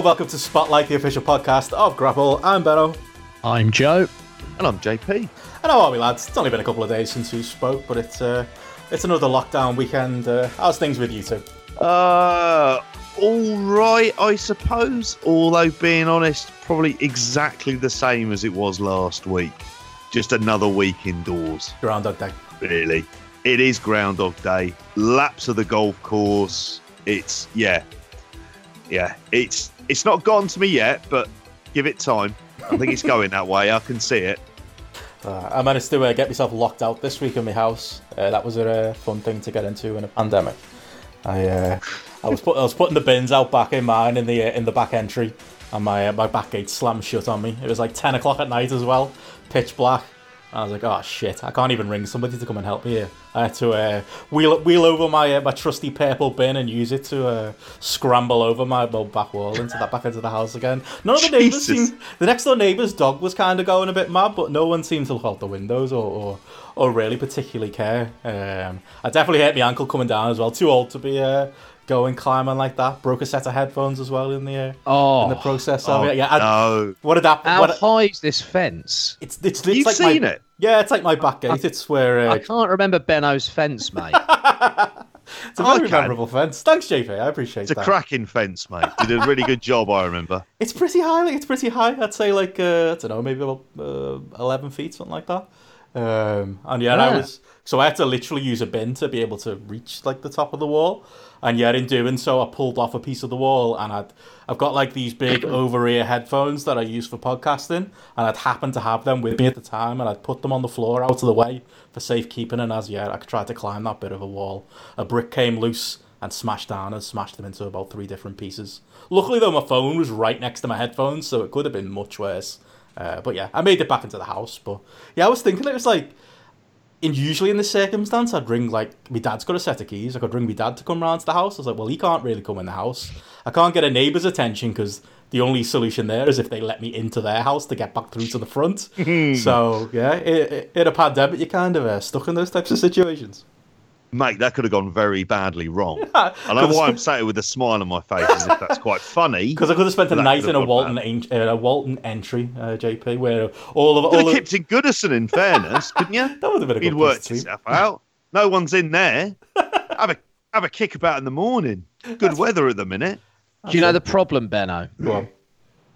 Hello, welcome to Spotlight, the official podcast of Grapple. I'm Benno. I'm Joe. And I'm JP. And how are we, lads? It's only been a couple of days since we spoke, but it's uh, it's another lockdown weekend. Uh, how's things with you two? Uh, all right, I suppose. Although, being honest, probably exactly the same as it was last week. Just another week indoors. Groundhog Day. Really, it is Groundhog Day. Laps of the golf course. It's yeah, yeah. It's it's not gone to me yet, but give it time. I think it's going that way. I can see it. Uh, I managed to uh, get myself locked out this week in my house. Uh, that was a uh, fun thing to get into in a pandemic. I uh, I was put, I was putting the bins out back in mine in the uh, in the back entry, and my my back gate slammed shut on me. It was like ten o'clock at night as well, pitch black. I was like, oh shit, I can't even ring somebody to come and help me here. I had to uh, wheel wheel over my uh, my trusty purple bin and use it to uh, scramble over my old back wall into that back into the house again. None of the neighbours seemed. The next door neighbour's dog was kind of going a bit mad, but no one seemed to look out the windows or or, or really particularly care. Um, I definitely hurt my ankle coming down as well. Too old to be uh, going climbing like that. Broke a set of headphones as well in the uh, Oh, in the process of Oh, it. Yeah, I, no. what did that? how What, high is this fence? it's it's, it's You've like seen my, it? Yeah, it's like my back gate. It's where uh, I can't remember Benno's fence, mate. it's a very memorable fence. Thanks, JP. I appreciate that. It's a cracking fence, mate. You did a really good job, I remember. It's pretty high. Like, it's pretty high. I'd say like uh, I don't know, maybe about uh, eleven feet, something like that. Um, and yeah, and I was so I had to literally use a bin to be able to reach like the top of the wall. And yet, in doing so, I pulled off a piece of the wall, and I'd I've got like these big over ear headphones that I use for podcasting, and I'd happened to have them with me at the time, and I'd put them on the floor out of the way for safekeeping. And as yet, I tried to climb that bit of a wall. A brick came loose and smashed down and smashed them into about three different pieces. Luckily, though, my phone was right next to my headphones, so it could have been much worse. Uh, but yeah, I made it back into the house. But yeah, I was thinking it was like, in usually in this circumstance, I'd ring like my dad's got a set of keys. I could ring my dad to come round to the house. I was like, well, he can't really come in the house. I can't get a neighbour's attention because the only solution there is if they let me into their house to get back through to the front. so yeah, in a pandemic, you're kind of uh, stuck in those types of situations. Mate, that could have gone very badly wrong. I know why I'm sat here with a smile on my face, as if that's quite funny. Because I could have spent a night in a Walton en- uh, a Walton entry, uh, JP, where all of Could all have of kept in Goodison, in fairness, couldn't you? that would have been a good You'd place worked to be. yourself out. No one's in there. Have a have a kick about in the morning. Good weather at the minute. Do you know the problem, Benno? Go on.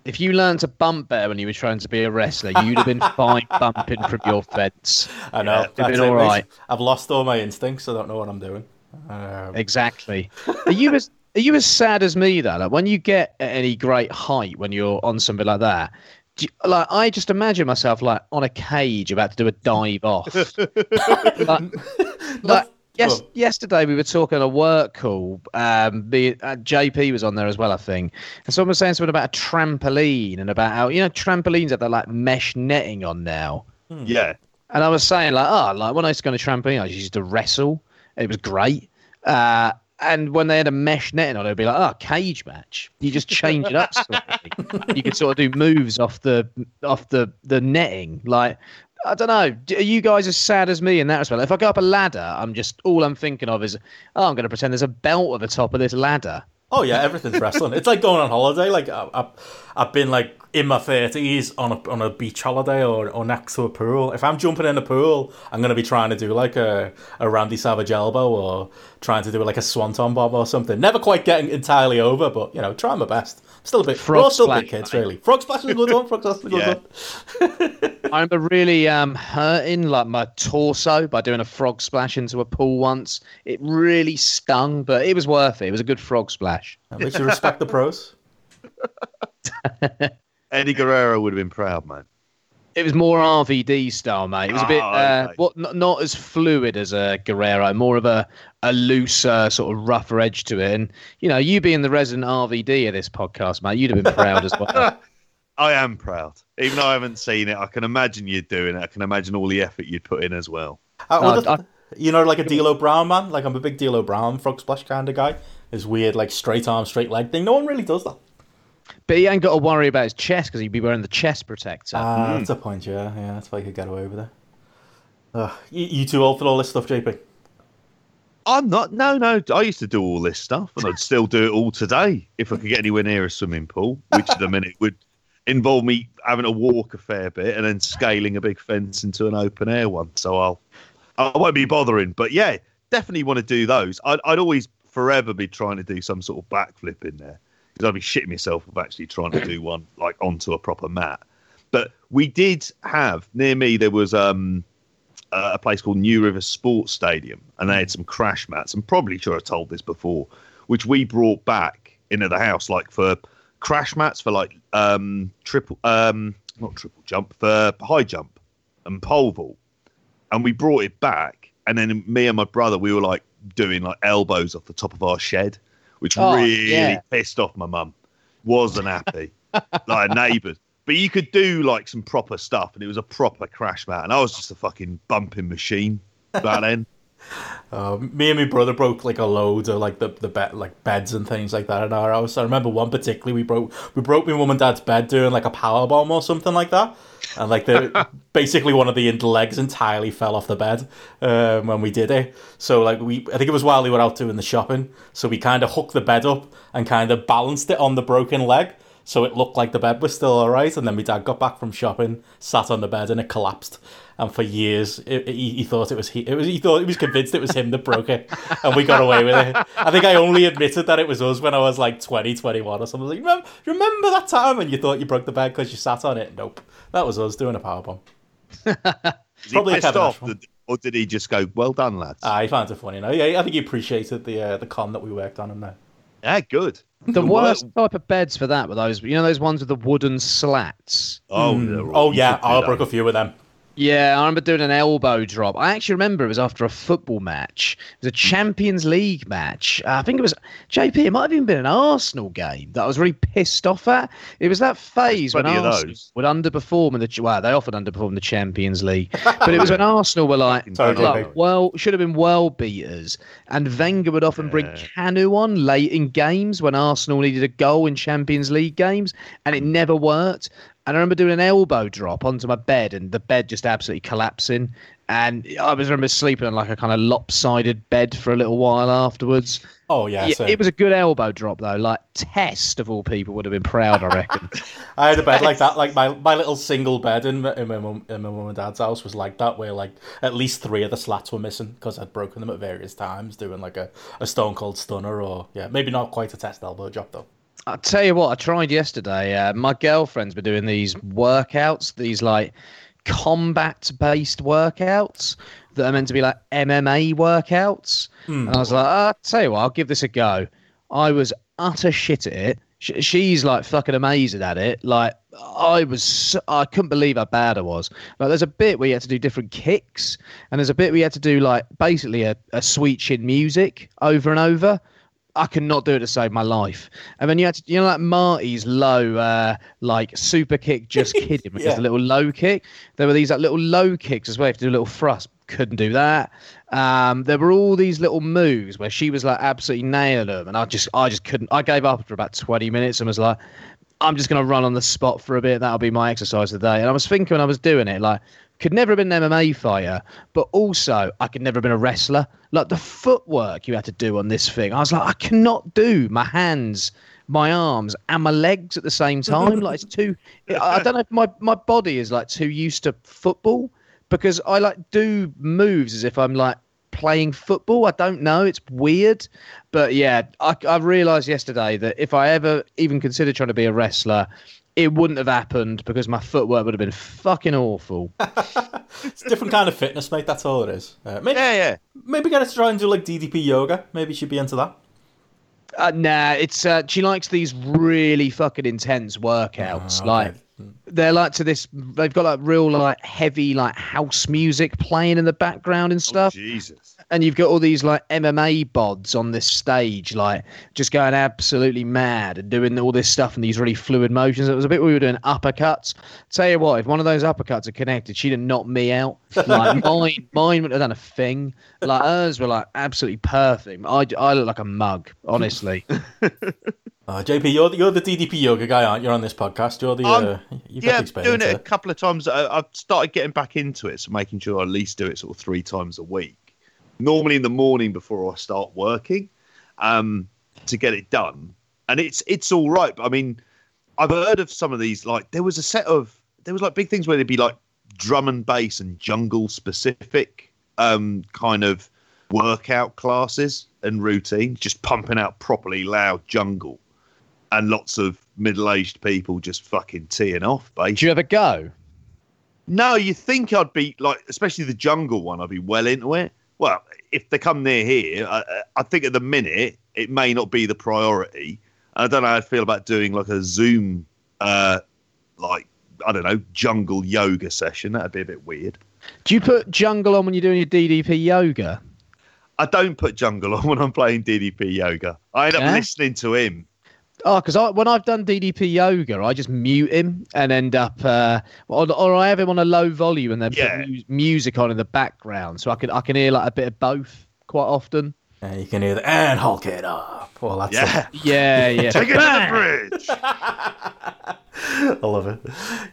If you learned to bump better when you were trying to be a wrestler, you'd have been fine bumping from your fence. I know. Yeah, that's been it, all mate. right. I've lost all my instincts. I don't know what I'm doing. Um, Exactly. Are you as are you as sad as me though? Like when you get at any great height when you're on something like that. You, like I just imagine myself like on a cage about to do a dive off. like, like, yes, Well- yesterday we were talking on a work call. Um, the uh, JP was on there as well, I think, and someone was saying something about a trampoline and about how you know trampolines have that like mesh netting on now. Yeah. And I was saying, like, oh, like when I used to go on a trampoline, I used to wrestle. It was great. Uh, and when they had a mesh netting on, it would be like, oh, cage match. You just change it up you could sort of do moves off the off the the netting. Like, I don't know. Are you guys as sad as me in that respect? If I go up a ladder, I'm just all I'm thinking of is, oh, I'm going to pretend there's a belt at the top of this ladder. oh yeah, everything's wrestling. It's like going on holiday. Like I, I've been like in my thirties on a on a beach holiday or, or next to a pool. If I'm jumping in a pool, I'm gonna be trying to do like a, a Randy Savage elbow or trying to do like a swanton bomb or something. Never quite getting entirely over, but you know, trying my best. Still a bit. Frog we're all still splash, big kids, really. Frog splash is a good one. Frog splash is a good Yeah. one. I remember really um, hurting like my torso by doing a frog splash into a pool once. It really stung, but it was worth it. It was a good frog splash. That makes you respect the pros. Eddie Guerrero would have been proud, man. It was more RVD style, mate. It was a bit Oh, uh, okay. what not, not as fluid as a Guerrero, more of a a looser sort of rougher edge to it. And you know, you being the resident RVD of this podcast, mate, you'd have been proud as well. I am proud. Even though I haven't seen it, I can imagine you doing it. I can imagine all the effort you'd put in as well. I No, wonder if- I- you know, like a D'Lo Brown man. Like I'm a big D'Lo Brown frog splash kind of guy. His weird like straight arm, straight leg thing. No one really does that. But he ain't got to worry about his chest because he'd be wearing the chest protector. Ah, that's a point. Yeah, yeah. That's why he could get away with it. Ugh, you, you too old for all this stuff, JP. I'm not. No, no. I used to do all this stuff, and I'd still do it all today if I could get anywhere near a swimming pool, which at the minute would involve me having to walk a fair bit and then scaling a big fence into an open air one. So I'll, I won't be bothering. But yeah, definitely want to do those. I'd, I'd always forever be trying to do some sort of backflip in there because I'd be shitting myself of actually trying to do one like onto a proper mat. But we did have near me there was um a place called New River Sports Stadium, and they had some crash mats. I'm probably sure I told this before, which we brought back into the house, like for crash mats for like um triple um not triple jump for high jump and pole vault, and we brought it back, and then me and my brother we were like doing like elbows off the top of our shed, which Oh, really yeah. pissed off my mum. Wasn't happy, like neighbours. But you could do like some proper stuff, and it was a proper crash mat, and I was just a fucking bumping machine back then. Uh, me and my brother broke like a load of like the the bed like beds and things like that in our house. I remember one particularly we broke we broke my mum and dad's bed doing like a power bomb or something like that, and like the basically one of the legs entirely fell off the bed um, when we did it. So like we I think it was while we were out doing the shopping, so we kind of hooked the bed up and kind of balanced it on the broken leg. So it looked like the bed was still alright, and then my dad got back from shopping, sat on the bed, and it collapsed. And for years, it, he, he thought it was he. It was he thought he was convinced it was him that broke it, and we got away with it. I think I only admitted that it was us when I was like 20, 21 or something. Like, remember, remember that time when you thought you broke the bed because you sat on it? Nope, that was us doing a power bomb. Was Probably he pissed off, or did he just go, "Well done, lads"? Ah, he found it funny. No, yeah, I think he appreciated the uh, the con that we worked on him there. Yeah, good. The Good worst work. type of beds for that were those, you know, those ones with the wooden slats. Oh, Mm. oh yeah, I that. broke a few of them. Yeah, I remember doing an elbow drop. I actually remember it was after a football match. It was a Champions League match. Uh, I think it was JP. It might have even been an Arsenal game that I was really pissed off at. It was that phase when Arsenal those. would underperform in the well, they often underperform the Champions League, but it was when Arsenal were like, Sorry, like, well, should have been well beaters, and Wenger would often bring Yeah. Kanu on late in games when Arsenal needed a goal in Champions League games, and it never worked. And I remember doing an elbow drop onto my bed, and the bed just absolutely collapsing. And I was remember sleeping on like a kind of lopsided bed for a little while afterwards. Oh yeah, Yeah, it was a good elbow drop though. Like Test of all people would have been proud, I reckon. I had a bed like that. Like my, my little single bed in my, in my mum in my mum and dad's house was like that, where like at least three of the slats were missing because I'd broken them at various times doing like a, a stone cold stunner or yeah, maybe not quite a test elbow drop though. I'll tell you what, I tried yesterday. Uh, my girlfriend's been doing these workouts, these like combat based workouts that are meant to be like MMA workouts. And I was like, ah, tell you what, I'll give this a go. I was utter shit at it. Sh- She's like fucking amazing at it. Like I was, so, I couldn't believe how bad I was. Like there's a bit where you had to do different kicks, and there's a bit where you had to do like basically a, a sweet chin music over and over. I could not do it to save my life. And then you had to, you know, like Marty's low, uh, like super kick, just kidding, which is a little low kick. There were these like little low kicks as well. You have to do a little thrust. Couldn't do that. Um, there were all these little moves where she was like absolutely nailing them, and I just, I just couldn't. I gave up after about twenty minutes and was like, I'm just gonna run on the spot for a bit. That'll be my exercise of the day. And I was thinking when I was doing it, like, could never have been an MMA fighter, but also I could never have been a wrestler. Like the footwork you had to do on this thing, I was like, I cannot do my hands, my arms, and my legs at the same time. like it's too. I don't know if my my body is like too used to football because I like do moves as if I'm like playing football. I don't know. It's weird. But yeah, I, I realised yesterday that if I ever even considered trying to be a wrestler, it wouldn't have happened because my footwork would have been fucking awful. It's a different kind of fitness, mate. That's all it is. Uh, maybe Yeah, yeah. maybe get her to try and do like DDP yoga. Maybe she'd be into that. Uh, nah, it's uh, she likes these really fucking intense workouts. Okay. Like they're like to this. They've got like real like heavy like house music playing in the background and Oh, stuff. Jesus. And you've got all these like MMA bods on this stage, like just going absolutely mad and doing all this stuff and these really fluid motions. It was a bit we were doing uppercuts. Tell you what, if one of those uppercuts are connected, she'd have knocked me out. Like mine, mine would have done a thing. Like hers were like absolutely perfect. I, I look like a mug, honestly. Uh, JP, you're the, you're the DDP yoga guy, aren't you? You're on this podcast. You're the Um, uh, you've got Yeah, the experience. doing it a couple of times. I, I've started getting back into it, so making sure I at least do it sort of three times a week. Normally in the morning before I start working, um, to get it done. And it's it's all right. But I mean, I've heard of some of these. Like there was a set of there was like big things where they'd be like drum and bass and jungle specific um, kind of workout classes and routines, just pumping out properly loud jungle, and lots of middle aged people just fucking teeing off. Basically, Do you ever go? no, you think I'd be like, especially the jungle one, I'd be well into it. Well, if they come near here, I, I think at the minute it may not be the priority. I don't know how I feel about doing like a Zoom, uh, like I don't know, jungle yoga session. That'd be a bit weird. Do you put jungle on when you're doing your DDP yoga? I don't put jungle on when I'm playing DDP yoga. I end up Yeah? listening to him. Oh, because I, when I've done DDP yoga, I just mute him and end up, uh, or, or I have him on a low volume and then Yeah. put mu- music on in the background, so I can I can hear like a bit of both quite often. And you can hear the and Hulk it up. Well, that's Yeah, Yeah, yeah. take it to the bridge. I love it.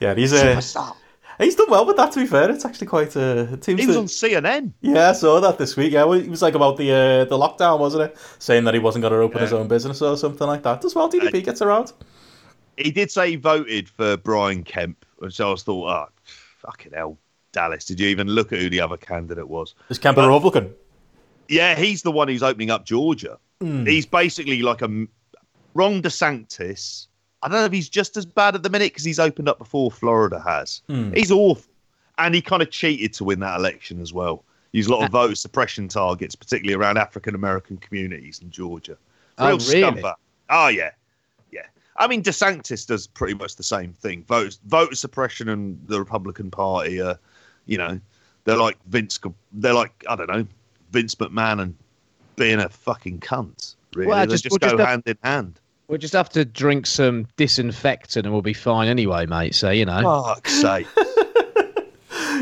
Yeah, he's uh, he's done well with that. To be fair, it's actually quite. Uh, it He was to- on CNN. Yeah, I saw that this week. Yeah, well, it was like about the uh, the lockdown, wasn't it? Saying that he wasn't going to open his own business or something like that. As well, DDP gets around. he did say he voted for Brian Kemp, and so I was thought, oh, fucking hell, Dallas. Did you even look at who the other candidate was? Is Kemp a Republican? Yeah, he's the one who's opening up Georgia. He's basically like a Ron DeSantis. I don't know if he's just as bad at the minute because he's opened up before Florida has. Hmm. He's awful, and he kind of cheated to win that election as well. He's a lot of uh, voter suppression targets, particularly around African American communities in Georgia. Oh, really? scumbag. Oh yeah, yeah. I mean, DeSantis does pretty much the same thing. Vote voter suppression and the Republican Party are, you know, they're like Vince. They're like I don't know, Vince McMahon and being a fucking cunt. Really, Well, they just- just, we'll go just hand in hand. We'll just have to drink some disinfectant and we'll be fine anyway, mate. So you know. Fuck's sake.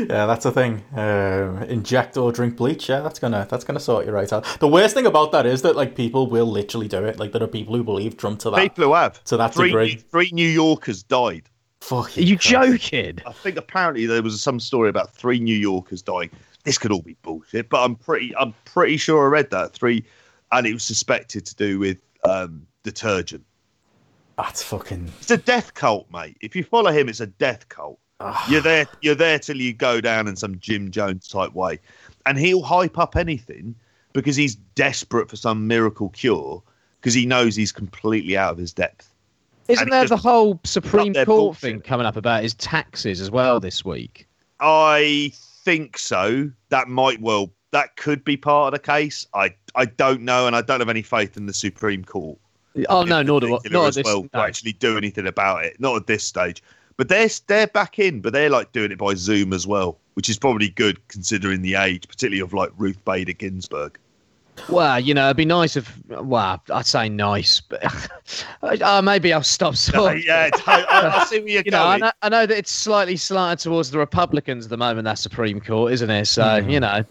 Yeah, that's a thing. Uh, inject or drink bleach. Yeah, that's gonna that's gonna sort you right out. The worst thing about that is that like people will literally do it. Like there are people who believe Trump to that. People who have To that three, degree. three New Yorkers died. Fuck Are you Christ. joking? I think apparently there was some story about three New Yorkers dying. This could all be bullshit, but I'm pretty I'm pretty sure I read that three, and it was suspected to do with um, detergent. That's fucking. It's a death cult, mate. If you follow him, it's a death cult. Ah. You're there. You're there till you go down in some Jim Jones type way, and he'll hype up anything because he's desperate for some miracle cure because he knows he's completely out of his depth. Isn't And there the whole Supreme Court bullshit. thing coming up about his taxes as well this week? I think so. That might well. That could be part of the case. I I don't know, and I don't have any faith in the Supreme Court. Oh no, nor do I. particular Not as at this. well no. actually do anything about it. Not at this stage. But they're they're back in, but they're like doing it by Zoom as well, which is probably good considering the age, particularly of like Ruth Bader Ginsburg. Well, you know, it'd be nice if. Well, I'd say nice, but uh, maybe I'll stop. Sort yeah, I, I see where you're you know, I going. know, I know that it's slightly slanted towards the Republicans at the moment. That Supreme Court, isn't it? So Hmm. you know,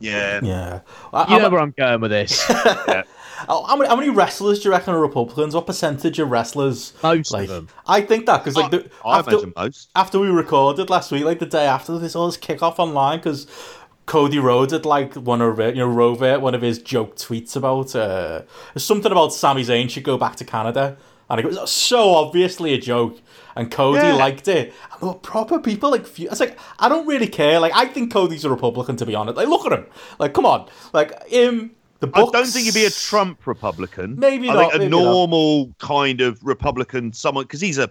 yeah, Yeah. I, you I'm- know where I'm going with this. Oh, how, many, how many wrestlers do you reckon are Republicans? What percentage of wrestlers? Most like, of them. I think that because like the, I after, imagine most. after we recorded last week, like the day after, there's all this kickoff online because Cody Rhodes had like one of you know Rover one of his joke tweets about uh something about Sami Zayn should go back to Canada, and it was so obviously a joke. And Cody Yeah. liked it. And there were proper people like. fu- It's like I don't really care. Like I think Cody's a Republican to be honest. Like look at him. Like come on. Like him. I don't think he'd be a Trump Republican. Maybe I not, think a maybe not. normal kind of Republican, someone because he's a.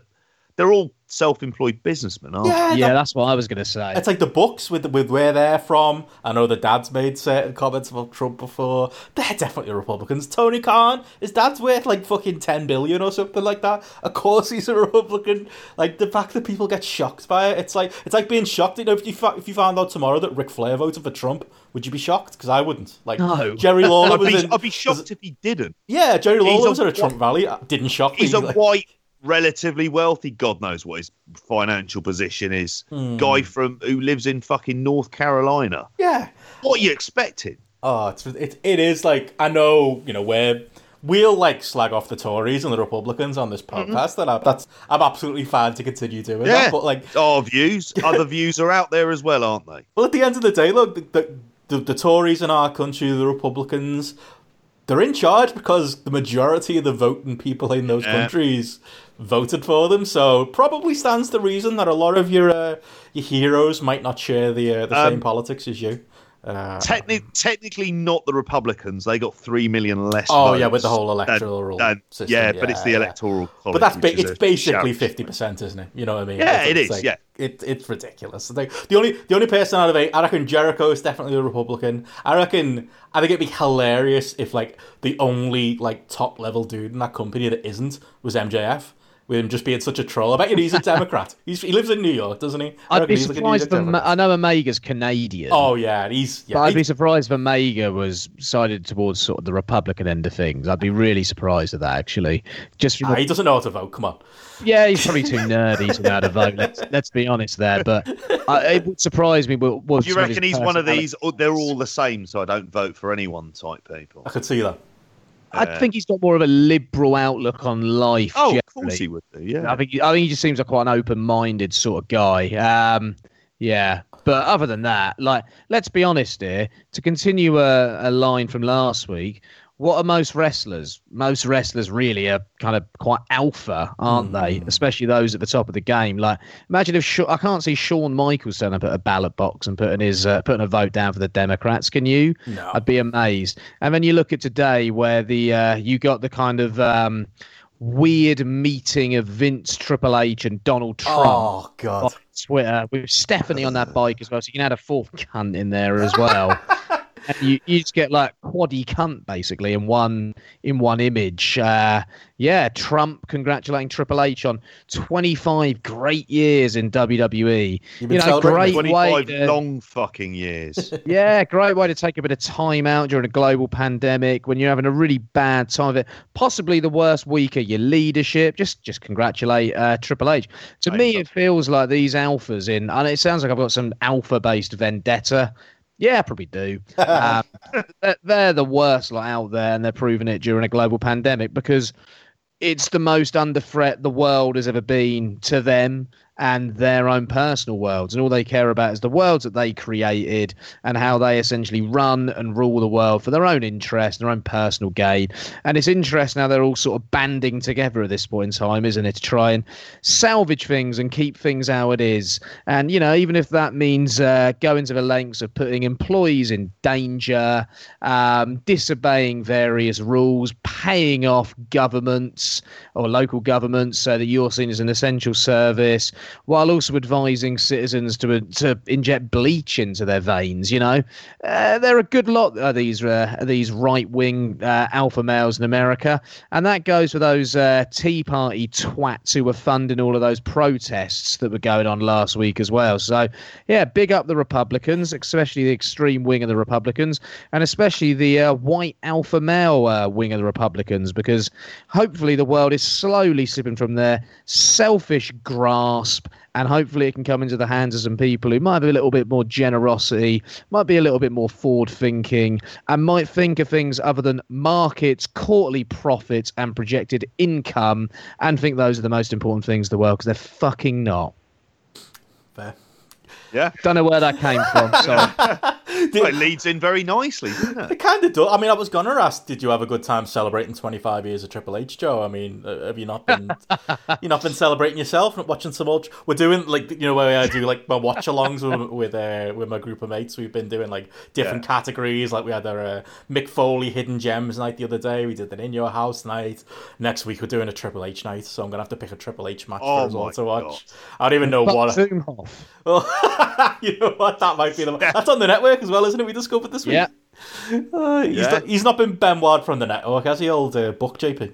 They're all self-employed businessmen, aren't Yeah, yeah, that- that's what I was going to say. It's like the books with with where they're from. I know the dad's made certain comments about Trump before. They're definitely Republicans. Tony Khan, his dad's worth like fucking ten billion or something like that. Of course he's a Republican. Like the fact that people get shocked by it, it's like it's like being shocked. You know, if you fa- if you found out tomorrow that Ric Flair voted for Trump, would you be shocked? Because I wouldn't. Like No. Jerry Lawler I'd was be, in. I'd be shocked if he didn't. yeah, Jerry He's Lawler a was at a wh- Trump rally. Didn't shock me. He's a Like- white, relatively wealthy. God knows what his financial position is. Hmm. Guy from who lives in fucking North Carolina. yeah. What are you expecting? Oh, it's it, it is like I know you know where we'll like slag off the Tories and the Republicans on this podcast. That I, that's I'm absolutely fine to continue doing Yeah. that. But like, Our views, other views are out there as well, aren't they? well, at the end of the day, look, the, the, the, the Tories in our country, the Republicans, they're in charge because the majority of the voting people in those Yeah. countries voted for them. So probably stands to reason that a lot of your uh, your heroes might not share the uh, the Um, same politics as you. Uh, Techni- technically, not the Republicans. They got three million less. oh yeah, with the whole electoral system. yeah, but it's the yeah. electoral college. But that's ba- it's basically fifty percent, isn't it? You know what I mean? Yeah, It's- it is, yeah. it, it's ridiculous. Like, the only the only person out of eight, I reckon Jericho is definitely a Republican. I reckon I think it'd be hilarious if like the only like top level dude in that company that isn't was MJF. With him just being such a troll. I bet you he's a Democrat. he's, he lives in New York, doesn't he? I I'd be he's like a New surprised York if Oma- Democrat. I know Omega's Canadian. Oh yeah, he's yeah. But I'd he- be surprised if Omega was sided towards sort of the Republican end of things. I'd be really surprised at that, actually. Just from ah, the- he doesn't know how to vote. Come on. yeah, he's probably too nerdy to know how to vote. Let's, let's be honest there. But I, it would surprise me. What, what Do you reckon he's one of these? oh, They're all the same, so I don't vote for anyone type people. I could see that. I think he's got more of a liberal outlook on life. Oh, of course he would do. Yeah. I think I think he just seems like quite an open-minded sort of guy. Um, yeah, but other than that, like let's be honest here. To continue a, a line from last week, what are most wrestlers? Most wrestlers really are kind of quite alpha, aren't they? Especially those at the top of the game. Like imagine if Sha- I can't see Shawn Michaels turning up at a ballot box and putting his uh, putting a vote down for the Democrats. Can you? No. I'd be amazed. And then you look at today where the uh, you got the kind of um, weird meeting of Vince Triple H and Donald Trump Oh on god. Twitter with Stephanie on that bike as well. So you can add a fourth cunt in there as well. and you, you just get like quaddy cunt basically in one in one image. Uh, yeah, Trump congratulating Triple H on 25 great years in WWE. You've been You know, great way 25 to, long fucking years. yeah, great way to take a bit of time out during a global pandemic when you're having a really bad time of it. Possibly the worst week of your leadership. Just just congratulate uh, Triple H. To me, it feels like these alphas in, and it sounds like I've got some alpha-based vendetta. Yeah, I probably do. um, they're, they're the worst lot out there, and they're proving it during a global pandemic because it's the most under threat the world has ever been to them and their own personal worlds. And all they care about is the worlds that they created and how they essentially run and rule the world for their own interest, their own personal gain. And it's interesting how they're all sort of banding together at this point in time, isn't it, to try and salvage things and keep things how it is. And, you know, even if that means uh, going to the lengths of putting employees in danger, um, disobeying various rules, paying off governments or local governments so that you're seen as an essential service, while also advising citizens to to inject bleach into their veins. You know, uh, they're a good lot these uh, these right wing uh, alpha males in America, and that goes for those uh, Tea Party twats who were funding all of those protests that were going on last week as well. So, yeah, big up the Republicans, especially the extreme wing of the Republicans, and especially the uh, white alpha male wing of the Republicans, because hopefully the world is slowly slipping from their selfish grasp, and hopefully it can come into the hands of some people who might have a little bit more generosity, might be a little bit more forward thinking, and might think of things other than markets, quarterly profits, and projected income, and think those are the most important things in the world because they're fucking not. Fair. Yeah. Don't know where that came from. Sorry. Well, it leads in very nicely, doesn't it? It kind of does. I mean, I was gonna ask, did you have a good time celebrating 25 years of Triple H, Joe? I mean, uh, have you not been, you not been celebrating yourself and watching some old? We're doing like you know where I do like my watch-alongs with with, uh, with my group of mates. We've been doing like different categories. Like we had our uh, Mick Foley hidden gems night the other day. We did an in your house night. Next week we're doing a Triple H night. So I'm gonna have to pick a Triple H match Oh for us all to watch. God. I don't even know But what. Zoom off. You know what? That might be the. That's on the network as well, isn't it? We discovered this week. Yeah. Uh, he's, Yeah. not, he's not been Ben Ward from the network, has he? Old uh, Buck JP.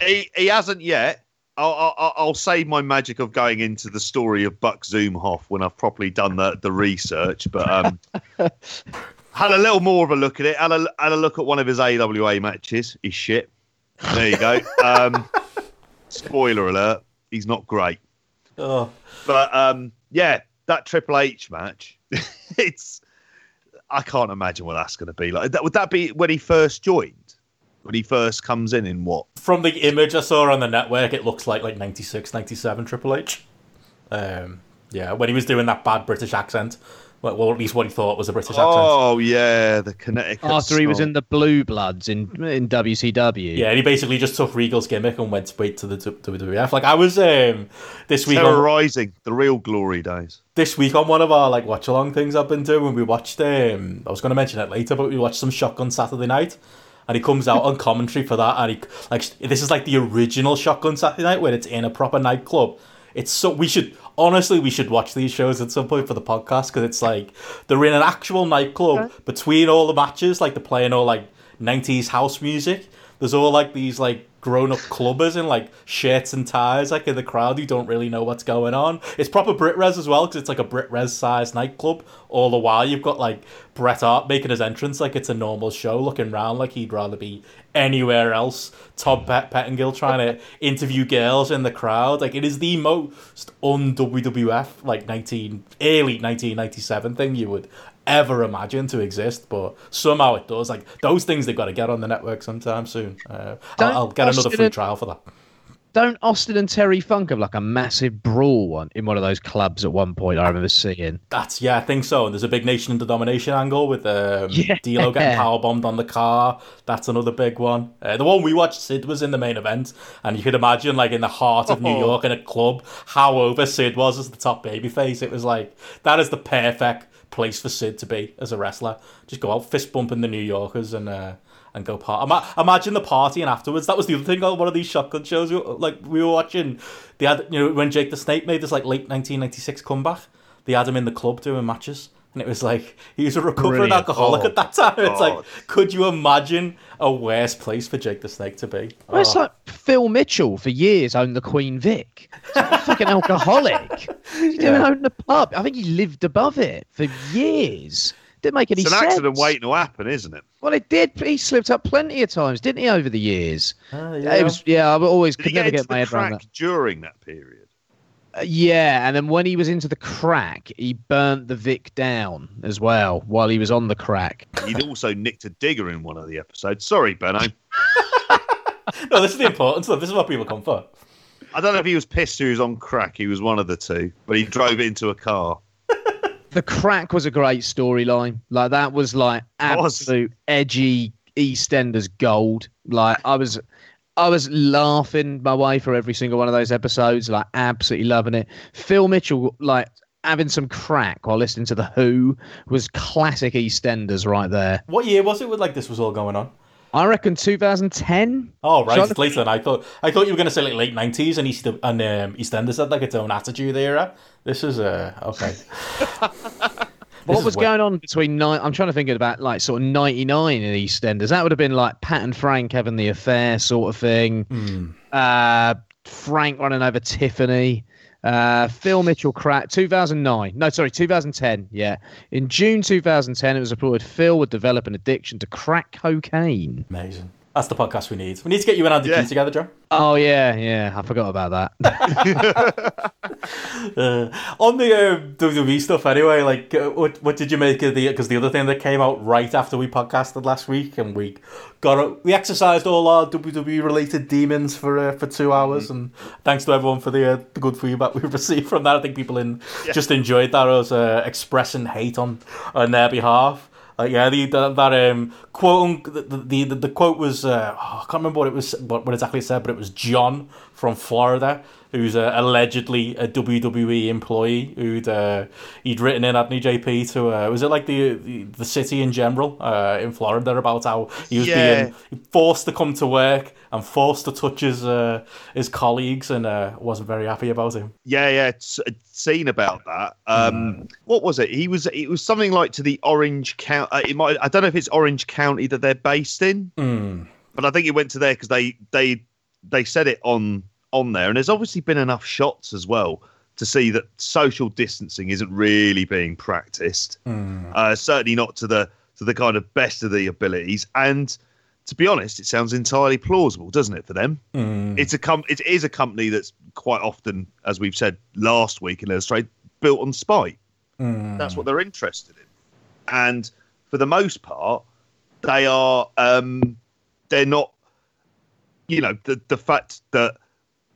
He, he hasn't yet. I'll, I'll, I'll save my magic of going into the story of Buck Zumhofe when I've properly done the, the research. But um, had a little more of a look at it. Had a, had a look at one of his AWA matches. He's shit. There you go. Um, spoiler alert. He's not great. Oh, But um, yeah, that Triple H match. it's. I can't imagine what that's going to be like. That, would that be when he first joined? When he first comes in in what? from the image I saw on the network, it looks like like 96, 97 Triple H. Um, yeah, when he was doing that bad British accent Well, well, at least what he thought was a British accent. Oh yeah, the Connecticut. After he was in the Blue Bloods in in WCW. Yeah, and he basically just took Regal's gimmick and went straight to the WWF. Like I was um, this week on, terrorizing the real glory days. this week on one of our like watch along things I've been doing. We watched. Um, I was going to mention it later, but we watched some Shotgun Saturday Night, and he comes out on commentary for that, and he like this is like the original Shotgun Saturday Night where it's in a proper nightclub. It's so we should honestly we should watch these shows at some point for the podcast because it's like they're in an actual nightclub between all the matches, like they're playing all like '90s house music. There's all like these like grown up clubbers in like shirts and ties, like in the crowd who don't really know what's going on. It's proper Brit Wres as well because it's like a Brit Wres sized nightclub. All the while you've got like Bret Hart making his entrance like it's a normal show, looking round like he'd rather be anywhere else. Todd Pet- Pettengill trying to interview girls in the crowd. Like it is the most un WWF like nineteen early nineteen ninety seven thing you would ever imagine to exist, but somehow it does. Like those things they've got to get on the network sometime soon. Uh, I'll, I'll get another free and- trial for that. Don't Austin and Terry Funk have like a massive brawl one in one of those clubs at one point? I remember seeing. That's yeah, I think so. And there's a big nation under domination angle with um, Yeah. D'Lo getting power bombed on the car. That's another big one. Uh, the one we watched, Sid was in the main event, and you could imagine like in the heart of New Oh. York in a club how over Sid was as the top babyface. It was like that is the perfect place for Sid to be as a wrestler. Just go out fist bumping the New Yorkers and. Uh, and go part. Ima- imagine the party and afterwards. That was the other thing on one of these shotgun shows. we- Like we were watching, had you know when Jake the Snake made this like late 1996 comeback. They had him in the club doing matches, and it was like he was a recovering Brilliant. alcoholic Oh, at that time. It's God. like, could you imagine a worse place for Jake the Snake to be? Well, it's Oh. like Phil Mitchell for years owned the Queen Vic. He's a fucking alcoholic. He didn't Yeah. own the pub. I think he lived above it for years. Didn't make any sense. It's an sense. accident waiting to happen, isn't it? Well, it did. He slipped up plenty of times, didn't he, over the years? Ah, Yeah. It was, yeah, I always Did could never get get my head around crack that. during that period? Uh, yeah, and then when he was into the crack, he burnt the Vic down as well while he was on the crack. He'd also nicked a digger in one of the episodes. Sorry, Benno. no, this is the important stuff. This is what people come for. I don't know if he was pissed or he was on crack. He was one of the two, but he drove into a car. The crack was a great storyline. Like that was like It was. absolute edgy EastEnders gold. Like I was, I was laughing my way for every single one of those episodes. Like absolutely loving it. Phil Mitchell, like having some crack while listening to the Who, was classic EastEnders right there. What year was it? With like this was all going on. I reckon 2010. Oh right, it's later than I thought. I thought you were going to say like late nineties, and East and um, EastEnders had like its own attitude era. This is uh okay. What was going on between nine? I'm trying to think about like sort of 99 in EastEnders. That would have been like Pat and Frank having the affair sort of thing. Hmm. Uh, Frank running over Tiffany. Uh, Phil Mitchell crack 2009. No, sorry, 2010. Yeah, in June 2010, it was reported Phil would develop an addiction to crack cocaine. Amazing. That's the podcast we need. We need to get you and Andy Yeah. Q together, Joe. Oh yeah, yeah. I forgot about that. Uh, on the uh, WWE stuff, anyway. Like, uh, what what did you make of the? Because the other thing that came out right after we podcasted last week, and we got a, we exercised all our WWE related demons for uh, for two hours, and thanks to everyone for the, uh, the good feedback we've received from that. I think people in just enjoyed that as uh, expressing hate on on their behalf. Uh, yeah, the, the that um quote the, the, the quote was uh, oh, I can't remember what it was what, what exactly it said, but it was John from Florida who's uh, allegedly a WWE employee who'd uh, he'd written in hadn't he, JP to uh, was it like the, the the city in general uh, in Florida about how he was Yeah. being forced to come to work and forced to touch his uh, his colleagues and uh, wasn't very happy about him. Yeah, yeah, it's a scene about that. Um, What was it? He was. It was something like to the Orange County. Uh, it might. I don't know if it's Orange County that they're based in, Mm. but I think it went to there because they they they said it on on there, and there's obviously been enough shots as well to see that social distancing isn't really being practiced. Uh, certainly not to the to the kind of best of the abilities. And to be honest, it sounds entirely plausible, doesn't it, for them? Mm. It's a com- it is a company that's quite often, as we've said last week in Illustrate, built on spite. Mm. That's what they're interested in, and for the most part, they are. Um, they're not. You know, the the fact that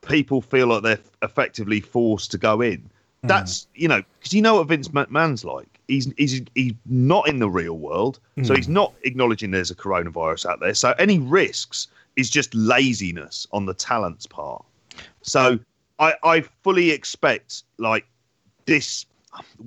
people feel like they're effectively forced to go in mm. That's you know because you know what Vince McMahon's like. He's he's he's not in the real world, so mm. he's not acknowledging there's a coronavirus out there. So any risks is just laziness on the talent's part. So I I fully expect like this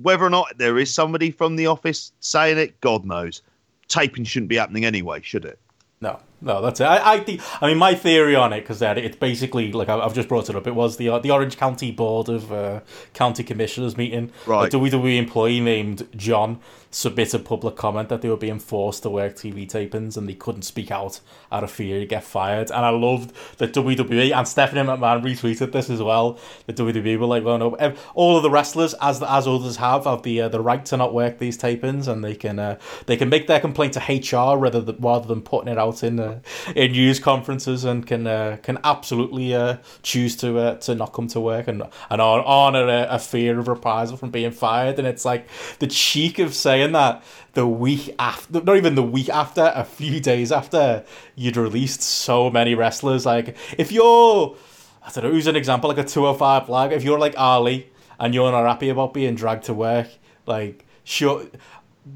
whether or not there is somebody from the office saying it, God knows. Taping shouldn't be happening anyway, should it? No, no, that's it. I, I think. I mean, my theory on it because it's basically like I- I've just brought it up. It was the the Orange County Board of uh, County Commissioners meeting. Right. A WWE employee named John submitted a public comment that they were being forced to work TV tapings and they couldn't speak out out of fear to get fired. And I loved that WWE and Stephanie McMahon retweeted this as well. The WWE were like, "Well, no, all of the wrestlers, as as others have, have the uh, the right to not work these tapings, and they can uh, they can make their complaint to HR rather than rather than putting it out in uh, in news conferences, and can uh, can absolutely uh, choose to uh, to not come to work and and hon- honor a, a fear of reprisal from being fired. And it's like the cheek of saying that the week after, not even the week after, a few days after you'd released so many wrestlers. Like if you're I don't know, who's an example, like a 205 flag. If you're like Ali and you're not happy about being dragged to work, like, sure,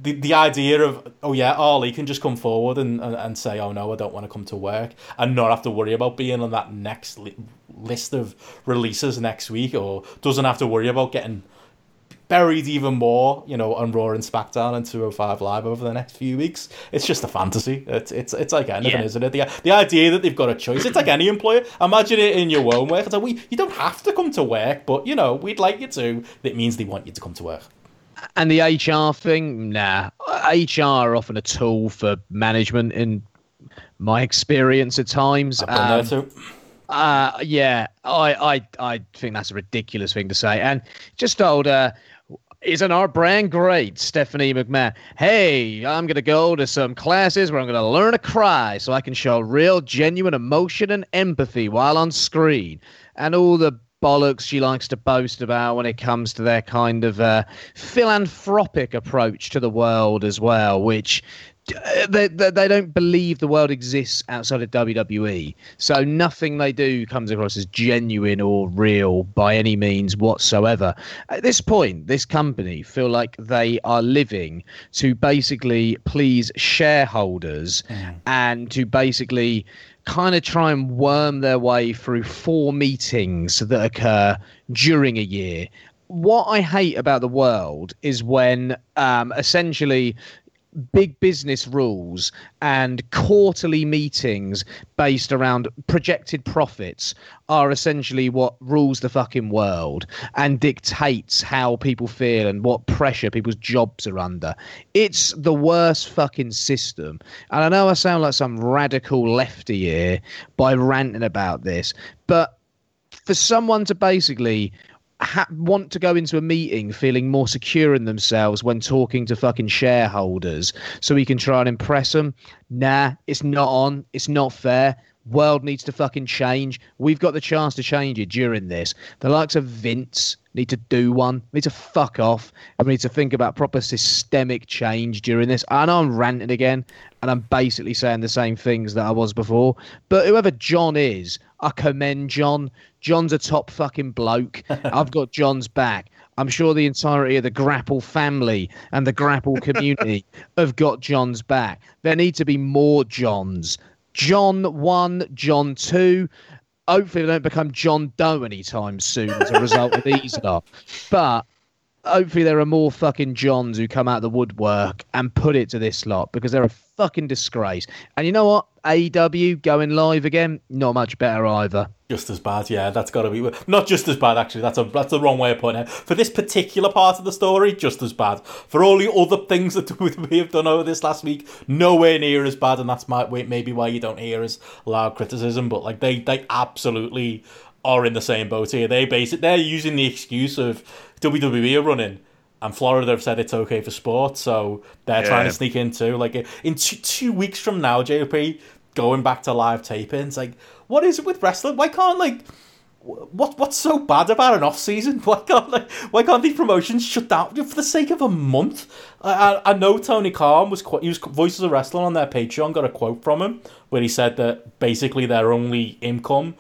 the, the idea of, oh yeah, Ali can just come forward and, and, and say, oh no, I don't want to come to work, and not have to worry about being on that next li- list of releases next week, or doesn't have to worry about getting buried even more, you know, on Raw and SmackDown and 205 Live over the next few weeks. It's just a fantasy. It's it's it's like anything, Yeah. isn't it? The, the idea that they've got a choice. It's like any employer. Imagine it in your own work. It's like, we, you don't have to come to work, but, you know, we'd like you to. It means they want you to come to work. And the HR thing, nah. HR are often a tool for management in my experience at times. I've Um. Uh, yeah, I, I, I think that's a ridiculous thing to say. And just told, uh, isn't our brand great, Stephanie McMahon? Hey, I'm going to go to some classes where I'm going to learn to cry so I can show real, genuine emotion and empathy while on screen. And all the bollocks she likes to boast about when it comes to their kind of uh, philanthropic approach to the world as well, which uh, they, they, they don't believe the world exists outside of WWE. So nothing they do comes across as genuine or real by any means whatsoever. At this point, this company feel like they are living to basically please shareholders and to basically kind of try and worm their way through four meetings that occur during a year. What I hate about the world is when um, essentially big business rules and quarterly meetings based around projected profits are essentially what rules the fucking world and dictates how people feel and what pressure people's jobs are under. It's the worst fucking system. And I know I sound like some radical lefty here by ranting about this, but for someone to basically ha- want to go into a meeting feeling more secure in themselves when talking to fucking shareholders so he can try and impress them. Nah, it's not on. It's not fair. World needs to fucking change. We've got the chance to change it during this. The likes of Vince need to do one. Need to fuck off. And we need to think about proper systemic change during this. I know I'm ranting again, and I'm basically saying the same things that I was before. But whoever John is, I commend John. John's a top fucking bloke. I've got John's back. I'm sure the entirety of the Grapple family and the Grapple community have got John's back. There need to be more Johns. John 1, John 2. Hopefully, they don't become John Doe anytime soon as a result of these lot. But hopefully, there are more fucking Johns who come out of the woodwork and put it to this lot because they're a fucking disgrace. And you know what? AEW going live again, not much better either. Just as bad, yeah. That's got to be not just as bad. Actually, that's a that's the wrong way of putting it. For this particular part of the story, just as bad. For all the other things that we have done over this last week, nowhere near as bad. And that's my maybe why you don't hear as loud criticism. But like they they absolutely are in the same boat here. They base it. They're using the excuse of WWE are running. And Florida have said it's okay for sport, so they're Yeah. trying to sneak in too. Like in two, two weeks from now, JP going back to live tapings. Like, what is it with wrestling? Why can't like what what's so bad about an off season? Why can't like why can't these promotions shut down for the sake of a month? I I, I know Tony Khan was he was Voices of Wrestling on their Patreon got a quote from him where he said that basically their only income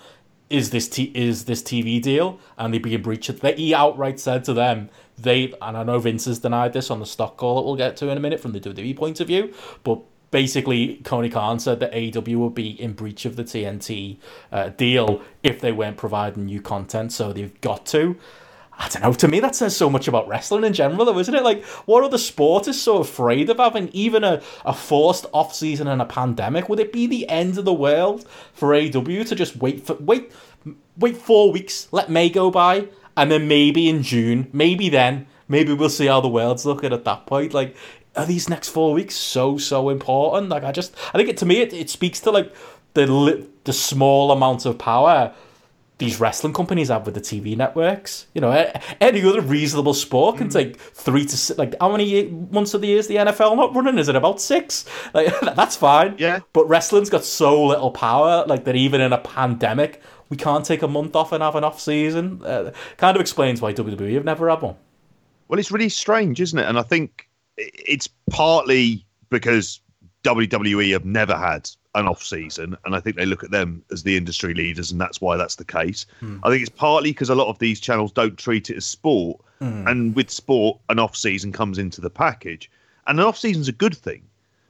is this t- is this TV deal and they'd be in breach of that. He outright said to them they and I know Vince has denied this on the stock call that we'll get to in a minute from the WWE point of view, but basically Tony Khan said that AEW would be in breach of the TNT uh, deal if they weren't providing new content, so they've got to. I don't know. To me, that says so much about wrestling in general, though, isn't it? Like, what other sport is so afraid of having even a, a forced off season and a pandemic? Would it be the end of the world for AW to just wait for wait wait four weeks, let May go by, and then maybe in June, maybe then, maybe we'll see how the world's looking at that point. Like, are these next four weeks so so important? Like, I just I think it to me it, it speaks to like the the small amount of power these wrestling companies have with the TV networks. You know, any other reasonable sport can mm. take three to six, like how many months of the year is the NFL not running? Is it about six? Like that's fine. Yeah. But wrestling's got so little power, like that even in a pandemic, we can't take a month off and have an off season. Uh, kind of explains why WWE have never had one. Well, it's really strange, isn't it? And I think it's partly because WWE have never had an off season, and I think they look at them as the industry leaders, and that's why that's the case. Hmm. I think it's partly because a lot of these channels don't treat it as sport, Hmm. and with sport, an off season comes into the package, and an off season's a good thing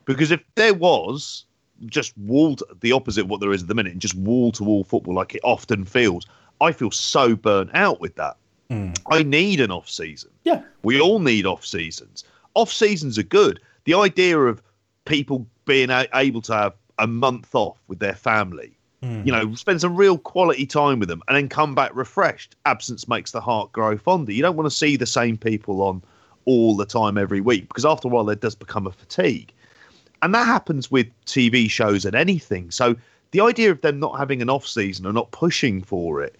because if there was just wall to, the opposite of what there is at the minute, and just wall to wall football like it often feels, I feel so burnt out with that. Mm. I need an off season. Yeah. We all need off seasons. Off seasons are good. The idea of people being able to have a month off with their family, mm. you know, spend some real quality time with them and then come back refreshed. Absence makes the heart grow fonder. You don't want to see the same people on all the time every week because after a while there does become a fatigue. And that happens with TV shows and anything. So the idea of them not having an off season or not pushing for it,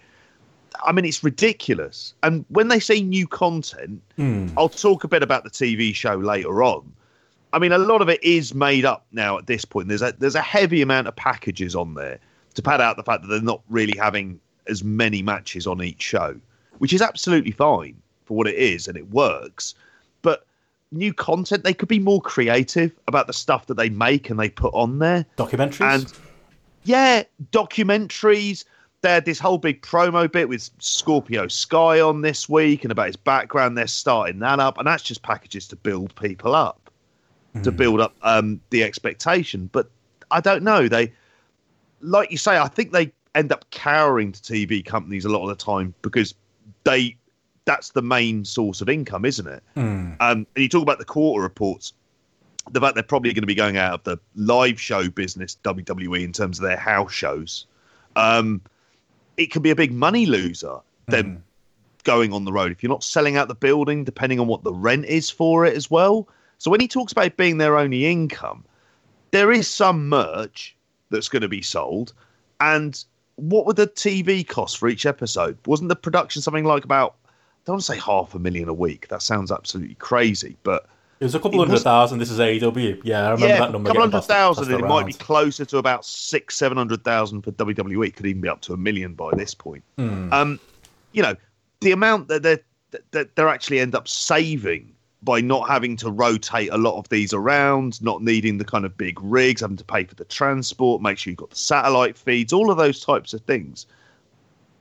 I mean, it's ridiculous. And when they say new content, hmm. I'll talk a bit about the TV show later on. I mean, a lot of it is made up now at this point. There's a there's a heavy amount of packages on there to pad out the fact that they're not really having as many matches on each show, which is absolutely fine for what it is and it works. New content, they could be more creative about the stuff that they make and they put on there. Documentaries. And yeah, documentaries. They had this whole big promo bit with Scorpio Sky on this week and about his background. They're starting that up, and that's just packages to build people up, to build up um, the expectation. But I don't know. They, like you say, I think they end up cowering to TV companies a lot of the time because they that's the main source of income, isn't it? Um, and you talk about the quarter reports the fact they're probably going to be going out of the live show business, WWE, in terms of their house shows, um, it can be a big money loser. Them going on the road if you're not selling out the building, depending on what the rent is for it as well. So when he talks about it being their only income, there is some merch that's going to be sold, and what were the TV costs for each episode? Wasn't the production something like about? I don't want to say half a million a week. That sounds absolutely crazy, but it was a couple hundred was- thousand. This is AEW. Yeah, I remember yeah, that number. a couple hundred passed- thousand, it might be closer to about six, seven hundred thousand for WWE. It could even be up to a million by this point. Hmm. Um, you know, the amount that they that they're actually end up saving by not having to rotate a lot of these around, not needing the kind of big rigs, having to pay for the transport, make sure you've got the satellite feeds, all of those types of things.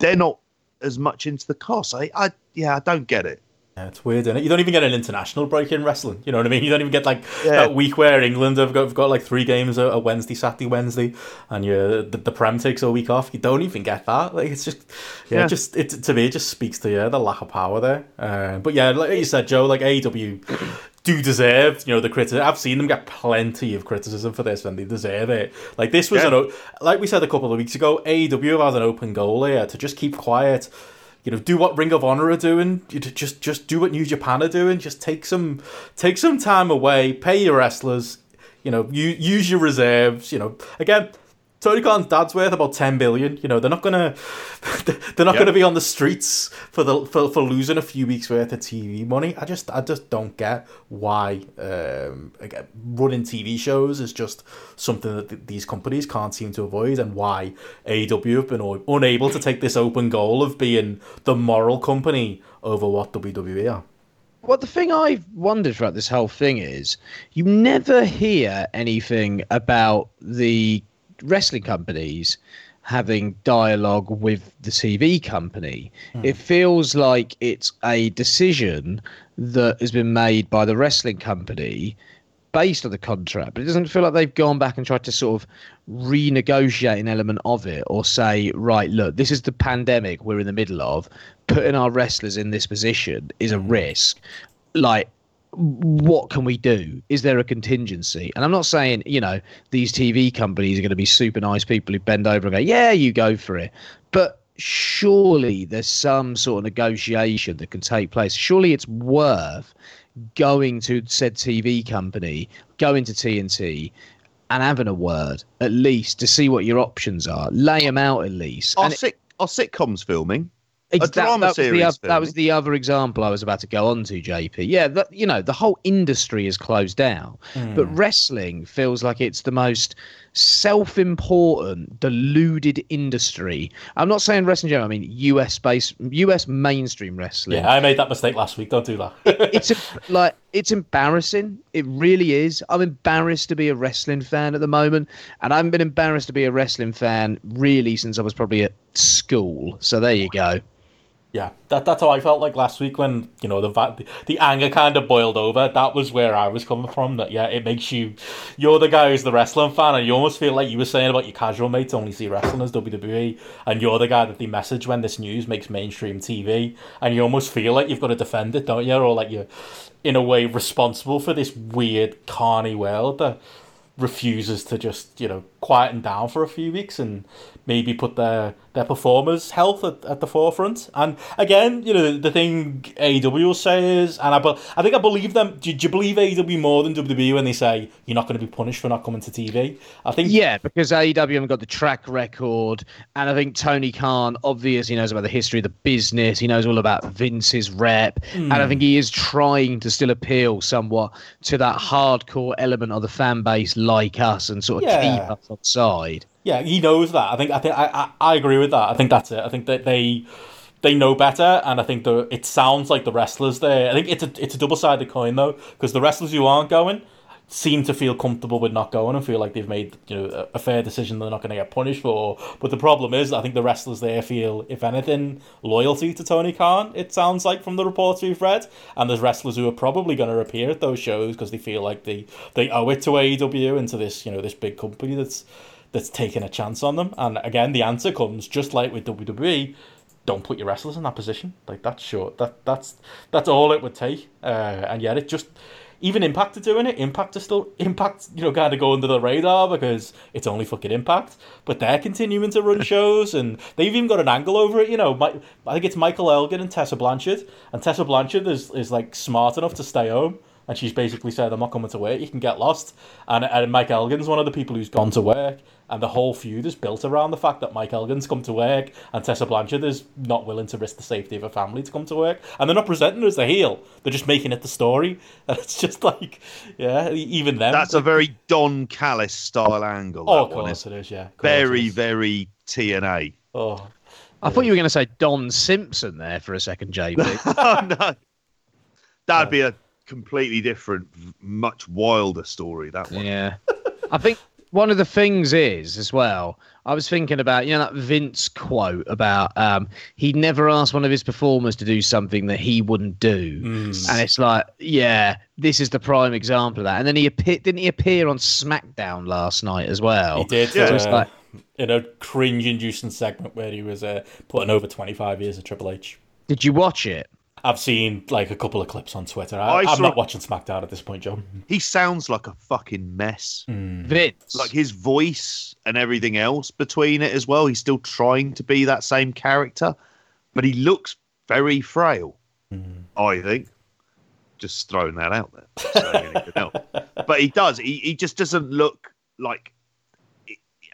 They're not as much into the cost. I, I yeah, I don't get it. Yeah, it's weird, isn't it? You don't even get an international break in wrestling. You know what I mean? You don't even get like Yeah. that week where England have got, have got like three games a, a Wednesday, Saturday, Wednesday, and you the, the Prem takes a week off. You don't even get that. Like it's just, yeah, Yeah. just it to me it just speaks to yeah the lack of power there. Uh, but yeah, like you said, Joe, like AEW do deserve you know the criticism. I've seen them get plenty of criticism for this, and they deserve it. Like this was Yeah. an like we said a couple of weeks ago. AEW has an open goal here to just keep quiet you know, do what Ring of Honor are doing. You just just do what New Japan are doing. Just take some take some time away. Pay your wrestlers. You know, you, use your reserves. You know, again, Tony Khan's dad's worth about ten billion. You know, they're not gonna they're not Yeah. gonna be on the streets for the for, for losing a few weeks worth of TV money. I just I just don't get why um, again, running TV shows is just something that th- these companies can't seem to avoid, and why AEW have been o- unable to take this open goal of being the moral company over what WWE are. Well, the thing I've wondered throughout this whole thing is you never hear anything about the wrestling companies having dialogue with the TV company. Hmm. It feels like it's a decision that has been made by the wrestling company based on the contract, but it doesn't feel like they've gone back and tried to sort of renegotiate an element of it or say, right, look, this is the pandemic we're in the middle of. Putting our wrestlers in this position is a hmm. risk. Like, what can we do? Is there a contingency? And I'm not saying, you know, these TV companies are going to be super nice people who bend over and go, yeah, you go for it. But surely there's some sort of negotiation that can take place. Surely it's worth going to said TV company, going to TNT, and having a word at least to see what your options are. Lay them out at least. It- sit- our sitcoms filming. Ex- A drama that, was the, series that was the other example I was about to go on to, JP. Yeah, that, you know, the whole industry is closed down, hmm. but wrestling feels like it's the most self-important, deluded industry. I'm not saying wrestling, in general, I mean US based, US mainstream wrestling. Yeah, I made that mistake last week. Don't do that. It's a, like it's embarrassing. It really is. I'm embarrassed to be a wrestling fan at the moment, and I haven't been embarrassed to be a wrestling fan really since I was probably at school. So there you go. Yeah, that that's how I felt like last week when you know the the anger kind of boiled over. That was where I was coming from. That yeah, it makes you you're the guy who's the wrestling fan, and you almost feel like you were saying about your casual mates only see wrestling as WWE, and you're the guy that they message when this news makes mainstream TV, and you almost feel like you've got to defend it, don't you? Or like you're in a way responsible for this weird carny world that refuses to just you know quieten down for a few weeks and maybe put their their performers' health at, at the forefront. And again, you know the thing AEW will say is, and I be- I think I believe them. Do, do you believe AEW more than WWE when they say you're not going to be punished for not coming to TV? I think Yeah, because AEW haven't got the track record, and I think Tony Khan obviously knows about the history of the business. He knows all about Vince's rep, hmm. and I think he is trying to still appeal somewhat to that hardcore element of the fan base like us, and sort of Yeah. keep us on side. Yeah, he knows that. I think I think I, I, agree with that. I think that's it. I think that they they know better, and I think the it sounds like the wrestlers there. I think it's a it's a double sided coin though, because the wrestlers who aren't going seem to feel comfortable with not going and feel like they've made you know a, a fair decision they're not going to get punished for. But the problem is, I think the wrestlers there feel, if anything, loyalty to Tony Khan. It sounds like from the reports we've read, and there's wrestlers who are probably going to appear at those shows because they feel like they they owe it to AEW and to this you know this big company that's that's taking a chance on them. And again, the answer comes just like with WWE. Don't put your wrestlers in that position. Like that's short. That that's that's all it would take. Uh, and yet it just even Impact are doing it. Impact is still Impact. You know, kind of go under the radar because it's only fucking Impact. But they're continuing to run shows, and they've even got an angle over it. You know, Mi- I think it's Michael Elgin and Tessa Blanchard, and Tessa Blanchard is is like smart enough to stay home. And she's basically said, I'm not coming to work, you can get lost. And, and Mike Elgin's one of the people who's gone to work. And the whole feud is built around the fact that Mike Elgin's come to work and Tessa Blanchard is not willing to risk the safety of her family to come to work. And they're not presenting her as the heel, they're just making it the story. And it's just like, yeah, even them. That's a very Don Callis style angle. Oh, of that one course it is, yeah. very, it is. very TNA. Oh, I thought you were going to say Don Simpson there for a second, JP. oh no, that'd be a completely different, much wilder story. That one. Yeah. I think one of the things is as well, I was thinking about, you know, that Vince quote about um, he'd never asked one of his performers to do something that he wouldn't do. And it's like, yeah, this is the prime example of that. And then he appeared, didn't he appear on SmackDown last night as well? he did. Yeah. uh, Just like- in a cringe-inducing segment where he was uh, putting over 25 years of Triple H. Did you watch it? I've seen like a couple of clips on Twitter. I, I I'm saw- not watching SmackDown at this point, John. He sounds like a fucking mess. Hmm. Vince. Like his voice and everything else between it as well. He's still trying to be that same character, but he looks very frail. Hmm. I think. Just throwing that out there. Not saying anything else. But he does. He, he just doesn't look like.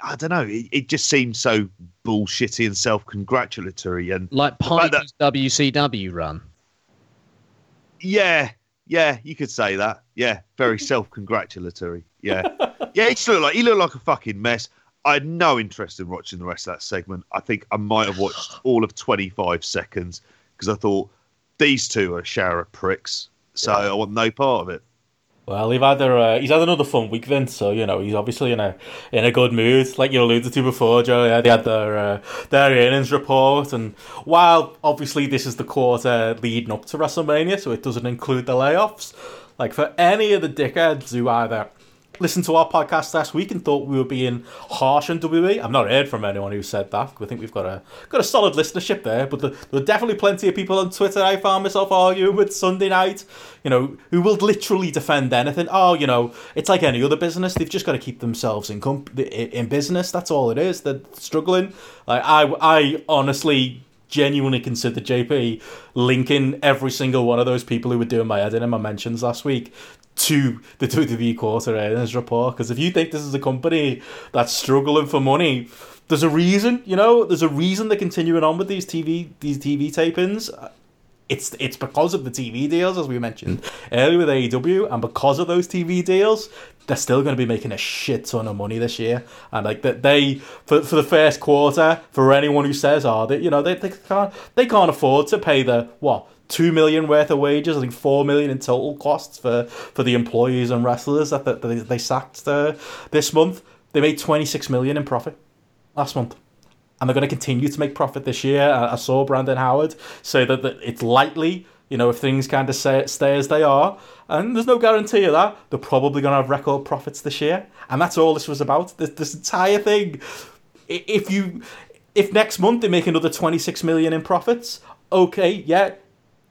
I don't know. It, it just seems so bullshitty and self-congratulatory, and like fact that- Piper's WCW run. Yeah, yeah, you could say that. Yeah, very self-congratulatory. Yeah, yeah. He looked like he looked like a fucking mess. I had no interest in watching the rest of that segment. I think I might have watched all of 25 seconds because I thought these two are a shower of pricks. So I want no part of it. Well, he's had a, uh, he's had another fun week, then, So you know he's obviously in a in a good mood, like you alluded to before, Joe. Yeah, they had their uh, their earnings report, and while obviously this is the quarter leading up to WrestleMania, so it doesn't include the layoffs. Like for any of the dickheads who either listened to our podcast last week and thought we were being harsh on WWE. I've not heard from anyone who said that. I think we've got a got a solid listenership there, but there, were definitely plenty of people on Twitter I found myself arguing with Sunday night, you know, who will literally defend anything. Oh, you know, it's like any other business. They've just got to keep themselves in comp- in business. That's all it is. They're struggling. Like I, I honestly genuinely consider JP linking every single one of those people who were doing my editing in my mentions last week to the WWE quarter earnings report. Because if you think this is a company that's struggling for money, there's a reason. You know, there's a reason they're continuing on with these TV these TV tapings. It's it's because of the TV deals, as we mentioned earlier with AEW, and because of those TV deals, they're still going to be making a shit ton of money this year. And like that, they for for the first quarter, for anyone who says, "Oh, they, you know, they, they can't they can't afford to pay the what two million worth of wages. I think four million in total costs for, for the employees and wrestlers that, that, they, they sacked uh, this month. They made twenty six million in profit last month, and they're going to continue to make profit this year. I, saw Brandon Howard say that, that it's likely. You know, if things kind of stay, stay as they are, and there's no guarantee of that, they're probably going to have record profits this year. And that's all this was about. This, this entire thing. If you, if next month they make another 26 million in profits, okay, yeah,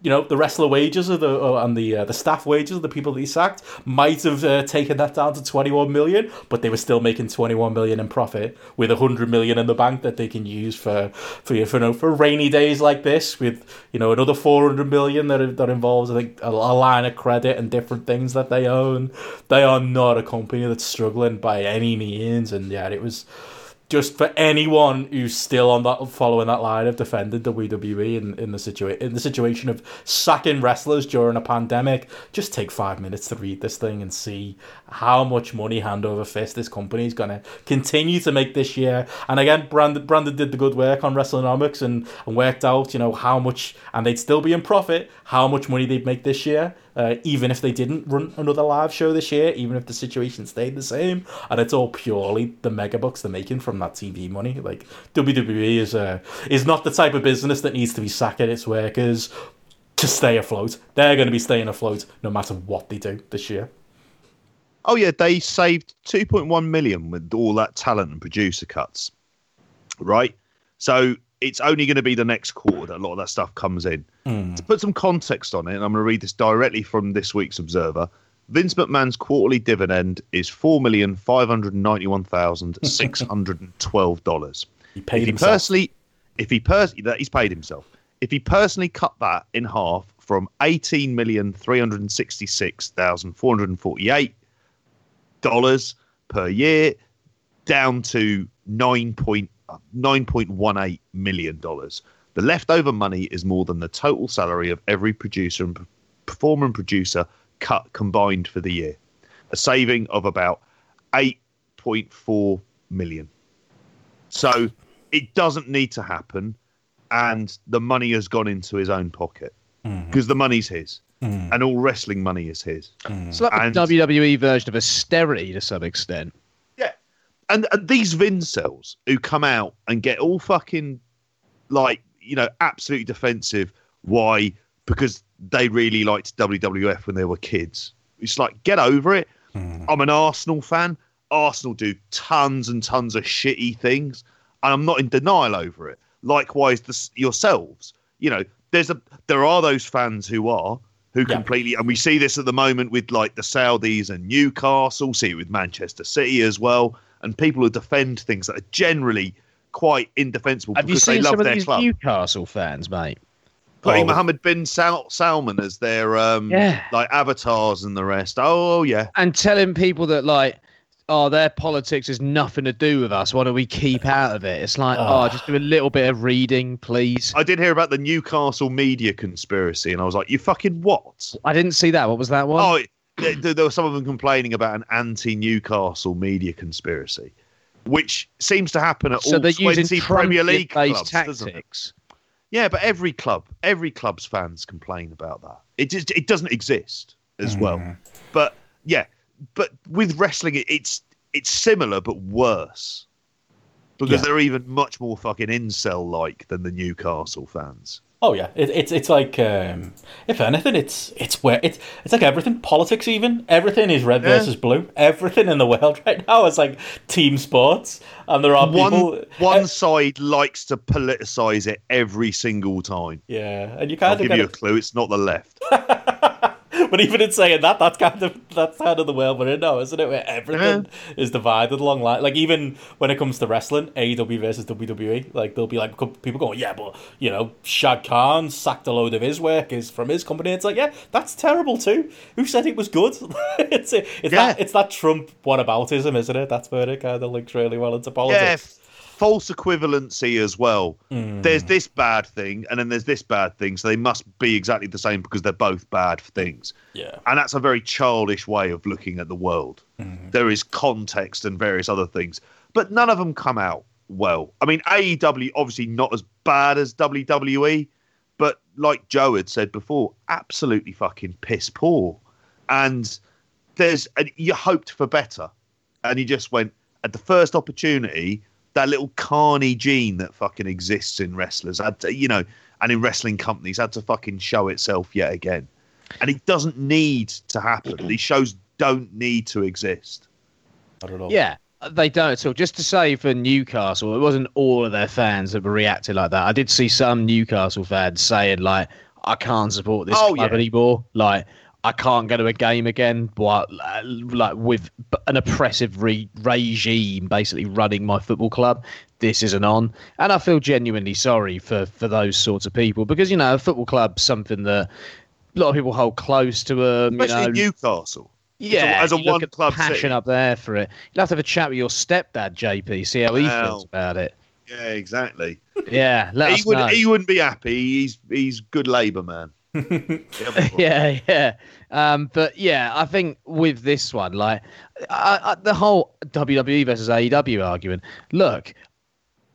you know the wrestler wages of the uh, and the uh, the staff wages of the people that he sacked might have uh, taken that down to 21 million but they were still making 21 million in profit with 100 million in the bank that they can use for for you know, for rainy days like this with you know another 400 million that that involves I think a, a line of credit and different things that they own. They are not a company that's struggling by any means and yeah it was just for anyone who's still on that following that line of defending WWE in, in the situation in the situation of sacking wrestlers during a pandemic, just take five minutes to read this thing and see how much money hand over fist this company is going to continue to make this year. And again, Brandon Brandon did the good work on WrestleNomics and, and worked out you know how much and they'd still be in profit, how much money they'd make this year uh, even if they didn't run another live show this year, even if the situation stayed the same, and it's all purely the megabucks they're making from that TV money. Like WWE is uh, is not the type of business that needs to be sacking its workers to stay afloat. They're going to be staying afloat no matter what they do this year. Oh yeah, they saved 2.1 million with all that talent and producer cuts. Right? So it's only going to be the next quarter that a lot of that stuff comes in. Mm. To put some context on it, and I'm going to read this directly from this week's Observer. Vince McMahon's quarterly dividend is four million five hundred ninety-one thousand six hundred and twelve dollars. he paid if he himself. personally, if he personally, that he's paid himself. If he personally cut that in half from eighteen million three hundred sixty-six thousand four hundred forty-eight dollars per year down to nine point nine point one eight million dollars. The leftover money is more than the total salary of every producer and performer and producer cut combined for the year, a saving of about eight point four million. So it doesn't need to happen, and the money has gone into his own pocket mm-hmm. because the money's his, mm-hmm. and all wrestling money is his. Mm-hmm. It's like And- the WWE version of austerity to some extent. And, and these Vincels who come out and get all fucking like you know absolutely defensive. Why? Because they really liked WWF when they were kids. It's like get over it. Hmm. I'm an Arsenal fan. Arsenal do tons and tons of shitty things, and I'm not in denial over it. Likewise, the, yourselves. You know, there's a there are those fans who are who Yeah. completely, and we see this at the moment with like the Saudis and Newcastle. See it with Manchester City as well, and people who defend things that are generally quite indefensible Have you because they seen love some of their these club. Newcastle fans, mate? Putting Oh. Mohammed bin Sal- Salman as their um, Yeah. like avatars and the rest. Oh yeah, And telling people that like, oh, their politics has nothing to do with us. Why don't we keep out of it? It's like, Ah. oh, just do a little bit of reading, please. I did hear about the Newcastle media conspiracy, and I was like, "You fucking what?" I didn't see that. What was that one? Oh, there, there were some of them complaining about an anti-Newcastle media conspiracy, which seems to happen at so all they're using twenty Premier League based clubs, doesn't it? tactics. Yeah, but every club, every club's fans complain about that. It just it doesn't exist as well. Mm-hmm. But yeah, but with wrestling, it, it's it's similar but worse because Yeah. they're even much more fucking incel like than the Newcastle fans. Oh yeah, it, it's it's like um, if anything, it's it's where it's it's like everything, politics even everything is red Yeah. versus blue. Everything in the world right now is like team sports, and there are people. One one uh, side likes to politicize it every single time. yeah, and you of give you a clue. It's not the left. But even in saying that, that's kind of that's kind of the world we're in now, isn't it? Where everything is divided along line. Like even when it comes to wrestling, AEW versus WWE, like there'll be like people going, yeah, but you know, Shad Khan sacked a load of his workers from his company. It's like, yeah, that's terrible too. Who said it was good? it's it's Yeah. that it's that Trump whataboutism, isn't it? That's where it kind of links really well into yeah, politics. False equivalency as well. Hmm. There's this bad thing, and then there's this bad thing, so they must be exactly the same because they're both bad things. Yeah. And that's a very childish way of looking at the world. Mm-hmm. There is context and various other things, but none of them come out well. I mean, AEW obviously not as bad as WWE, but like Joe had said before, absolutely fucking piss poor. And there's and you hoped for better, and you just went at the first opportunity. That little carny gene that fucking exists in wrestlers had to, you know, and in wrestling companies had to fucking show itself yet again. And it doesn't need to happen. These shows don't need to exist. I don't know. Yeah, they don't at all. Just to say for Newcastle, it wasn't all of their fans that were reacting like that. I did see some Newcastle fans saying like, "I can't support this Oh, club yeah. anymore." Like, I can't go to a game again. But uh, like with an oppressive re- regime basically running my football club, this isn't on. And I feel genuinely sorry for for those sorts of people because you know a football club's something that. A lot of people hold close to them. Especially you know, Newcastle. yeah, as a you look one club passion city. up there for it. You'll have to have a chat with your stepdad, JP, see how he Wow. feels about it. Yeah, exactly. Yeah, let he us would know. he wouldn't be happy. He's he's good Labour man. yeah, yeah. Um, but yeah, I think with this one, like I, I, the whole WWE versus AEW argument. Look,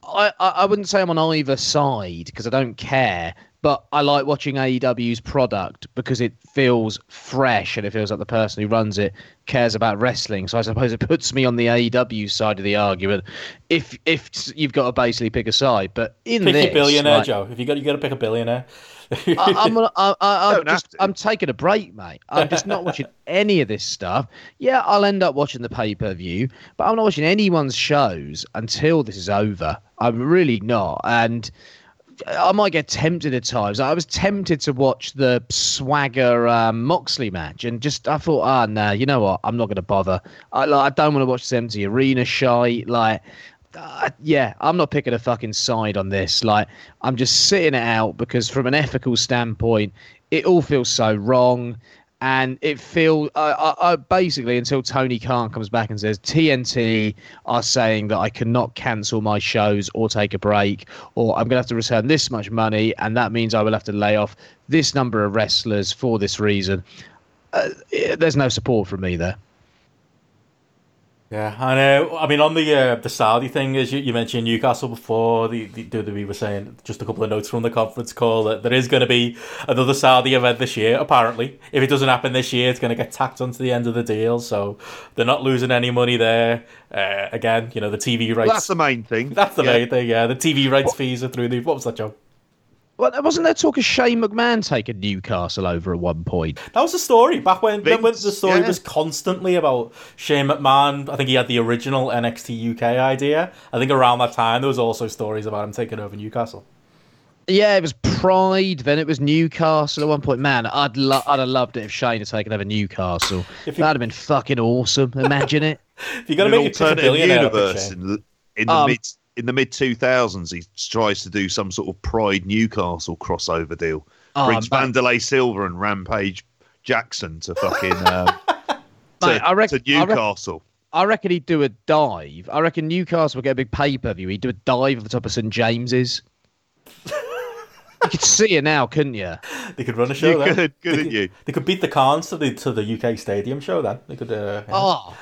I, I, I wouldn't say I'm on either side because I don't care. But I like watching AEW's product because it feels fresh and it feels like the person who runs it cares about wrestling. So I suppose it puts me on the AEW side of the argument. If if you've got to basically pick a side, but in the Pick this, your billionaire, like- Joe. If you got, you got to pick a billionaire. I, I'm, I, I, I'm just. I'm taking a break, mate. I'm just not watching any of this stuff. Yeah, I'll end up watching the pay per view, but I'm not watching anyone's shows until this is over. I'm really not, and I might get tempted at times. I was tempted to watch the Swagger um, Moxley match, and just I thought, ah, no, you know what? I'm not going to bother. I, like, I don't want to watch this empty arena shite. Like, uh, yeah, I'm not picking a fucking side on this. Like, I'm just sitting it out because, from an ethical standpoint, it all feels so wrong. And it feels, I, I basically, until Tony Khan comes back and says TNT are saying that I cannot cancel my shows or take a break, or I'm going to have to return this much money, and that means I will have to lay off this number of wrestlers for this reason. Uh, there's no support from me there. Yeah, I know. I mean, on the uh, the Saudi thing, as you, you mentioned Newcastle before, the, the WWE were saying just a couple of notes from the conference call that there is going to be another Saudi event this year. Apparently, if it doesn't happen this year, it's going to get tacked onto the end of the deal. So they're not losing any money there. Uh, again, you know the TV rights. That's the main thing. That's the Yeah. main thing. Yeah, the TV rights fees are through the. What was that, Joe? Well, wasn't there talk of Shane McMahon taking Newcastle over at one point? That was the story back when, when the story yeah. was constantly about Shane McMahon. I think he had the original NXT UK idea. I think around that time there was also stories about him taking over Newcastle. Yeah, it was Pride, then it was Newcastle at one point. Man, I'd lo- I'd have loved it if Shane had taken over Newcastle. If you- That'd have been fucking awesome. Imagine it. If you're gonna In an make it such a alternative billionaire, universe in the, in the Um, mid in the mid two thousands, he tries to do some sort of Pride Newcastle crossover deal. Oh, Brings mate. Vanderlei Silva and Rampage Jackson to fucking um, Mate, to, I rec- to I rec- Newcastle. I reckon he'd do a dive. I reckon Newcastle would get a big pay per view. He'd do a dive at the top of St James's. you could see it now, couldn't you? They could run a show You then. could, They couldn't you? They could beat the Khans to the to the UK Stadium show then. They could. Uh, yeah. Oh,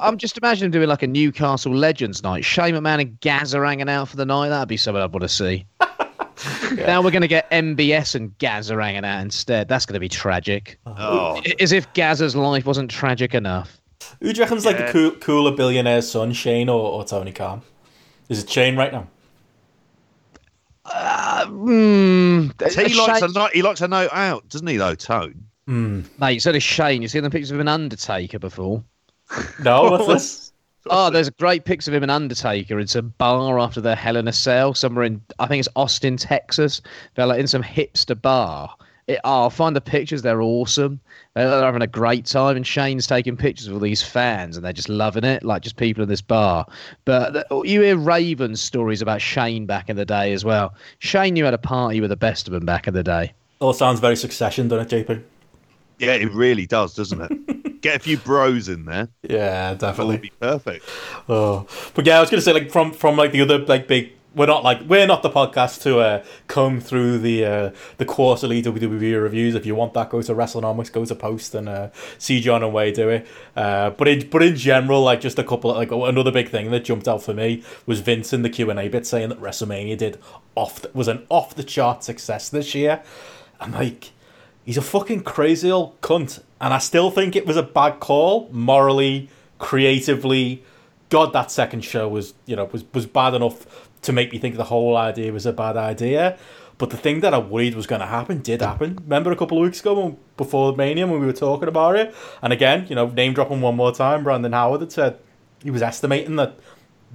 I'm just imagining doing like a Newcastle Legends night. Shane McMahon and Gazza hanging out for the night. That'd be something I'd want to see. Now we're going to get MBS and Gazza hanging out instead. That's going to be tragic. Oh, As if Gazza's life wasn't tragic enough. Who do you reckon's like the cool, cooler billionaire's son, Shane or, or Tony Khan? Is it Shane right now? Mm, he likes a Shane, night. He likes a note out, doesn't he? Though Tone. mate, so does Shane. You seen the pictures of an Undertaker before? No, what's this? Oh, there's great pics of him and Undertaker. in some bar after the Hell in a Cell somewhere in, I think it's Austin, Texas. They're like in some hipster bar. It, oh, I'll find the pictures. They're awesome. They're, they're having a great time, and Shane's taking pictures of all these fans, and they're just loving it, like just people in this bar. But the, you hear Ravens stories about Shane back in the day as well. Shane knew how to party with the best of them back in the day. All sounds very succession, doesn't it, JP? Yeah, it really does, doesn't it? Get a few bros in there. Yeah, definitely. be perfect. Oh, but yeah, I was gonna say like from from like the other like big. We're not like we're not the podcast to uh, comb through the uh, the quarterly WWE reviews. If you want that, go to WrestleNomics, go to Post, and uh, see John and Wai do it. Uh, but in but in general, like just a couple of, like another big thing that jumped out for me was Vince in the Q and A bit saying that WrestleMania did off the, was an off the chart success this year. I'm like, he's a fucking crazy old cunt, and I still think it was a bad call morally, creatively. God, that second show was you know was was bad enough to make me think the whole idea was a bad idea. But the thing that I worried was going to happen did happen. Remember a couple of weeks ago when, before Mania when we were talking about it, and again, you know, name dropping one more time, Brandon Howard had said he was estimating that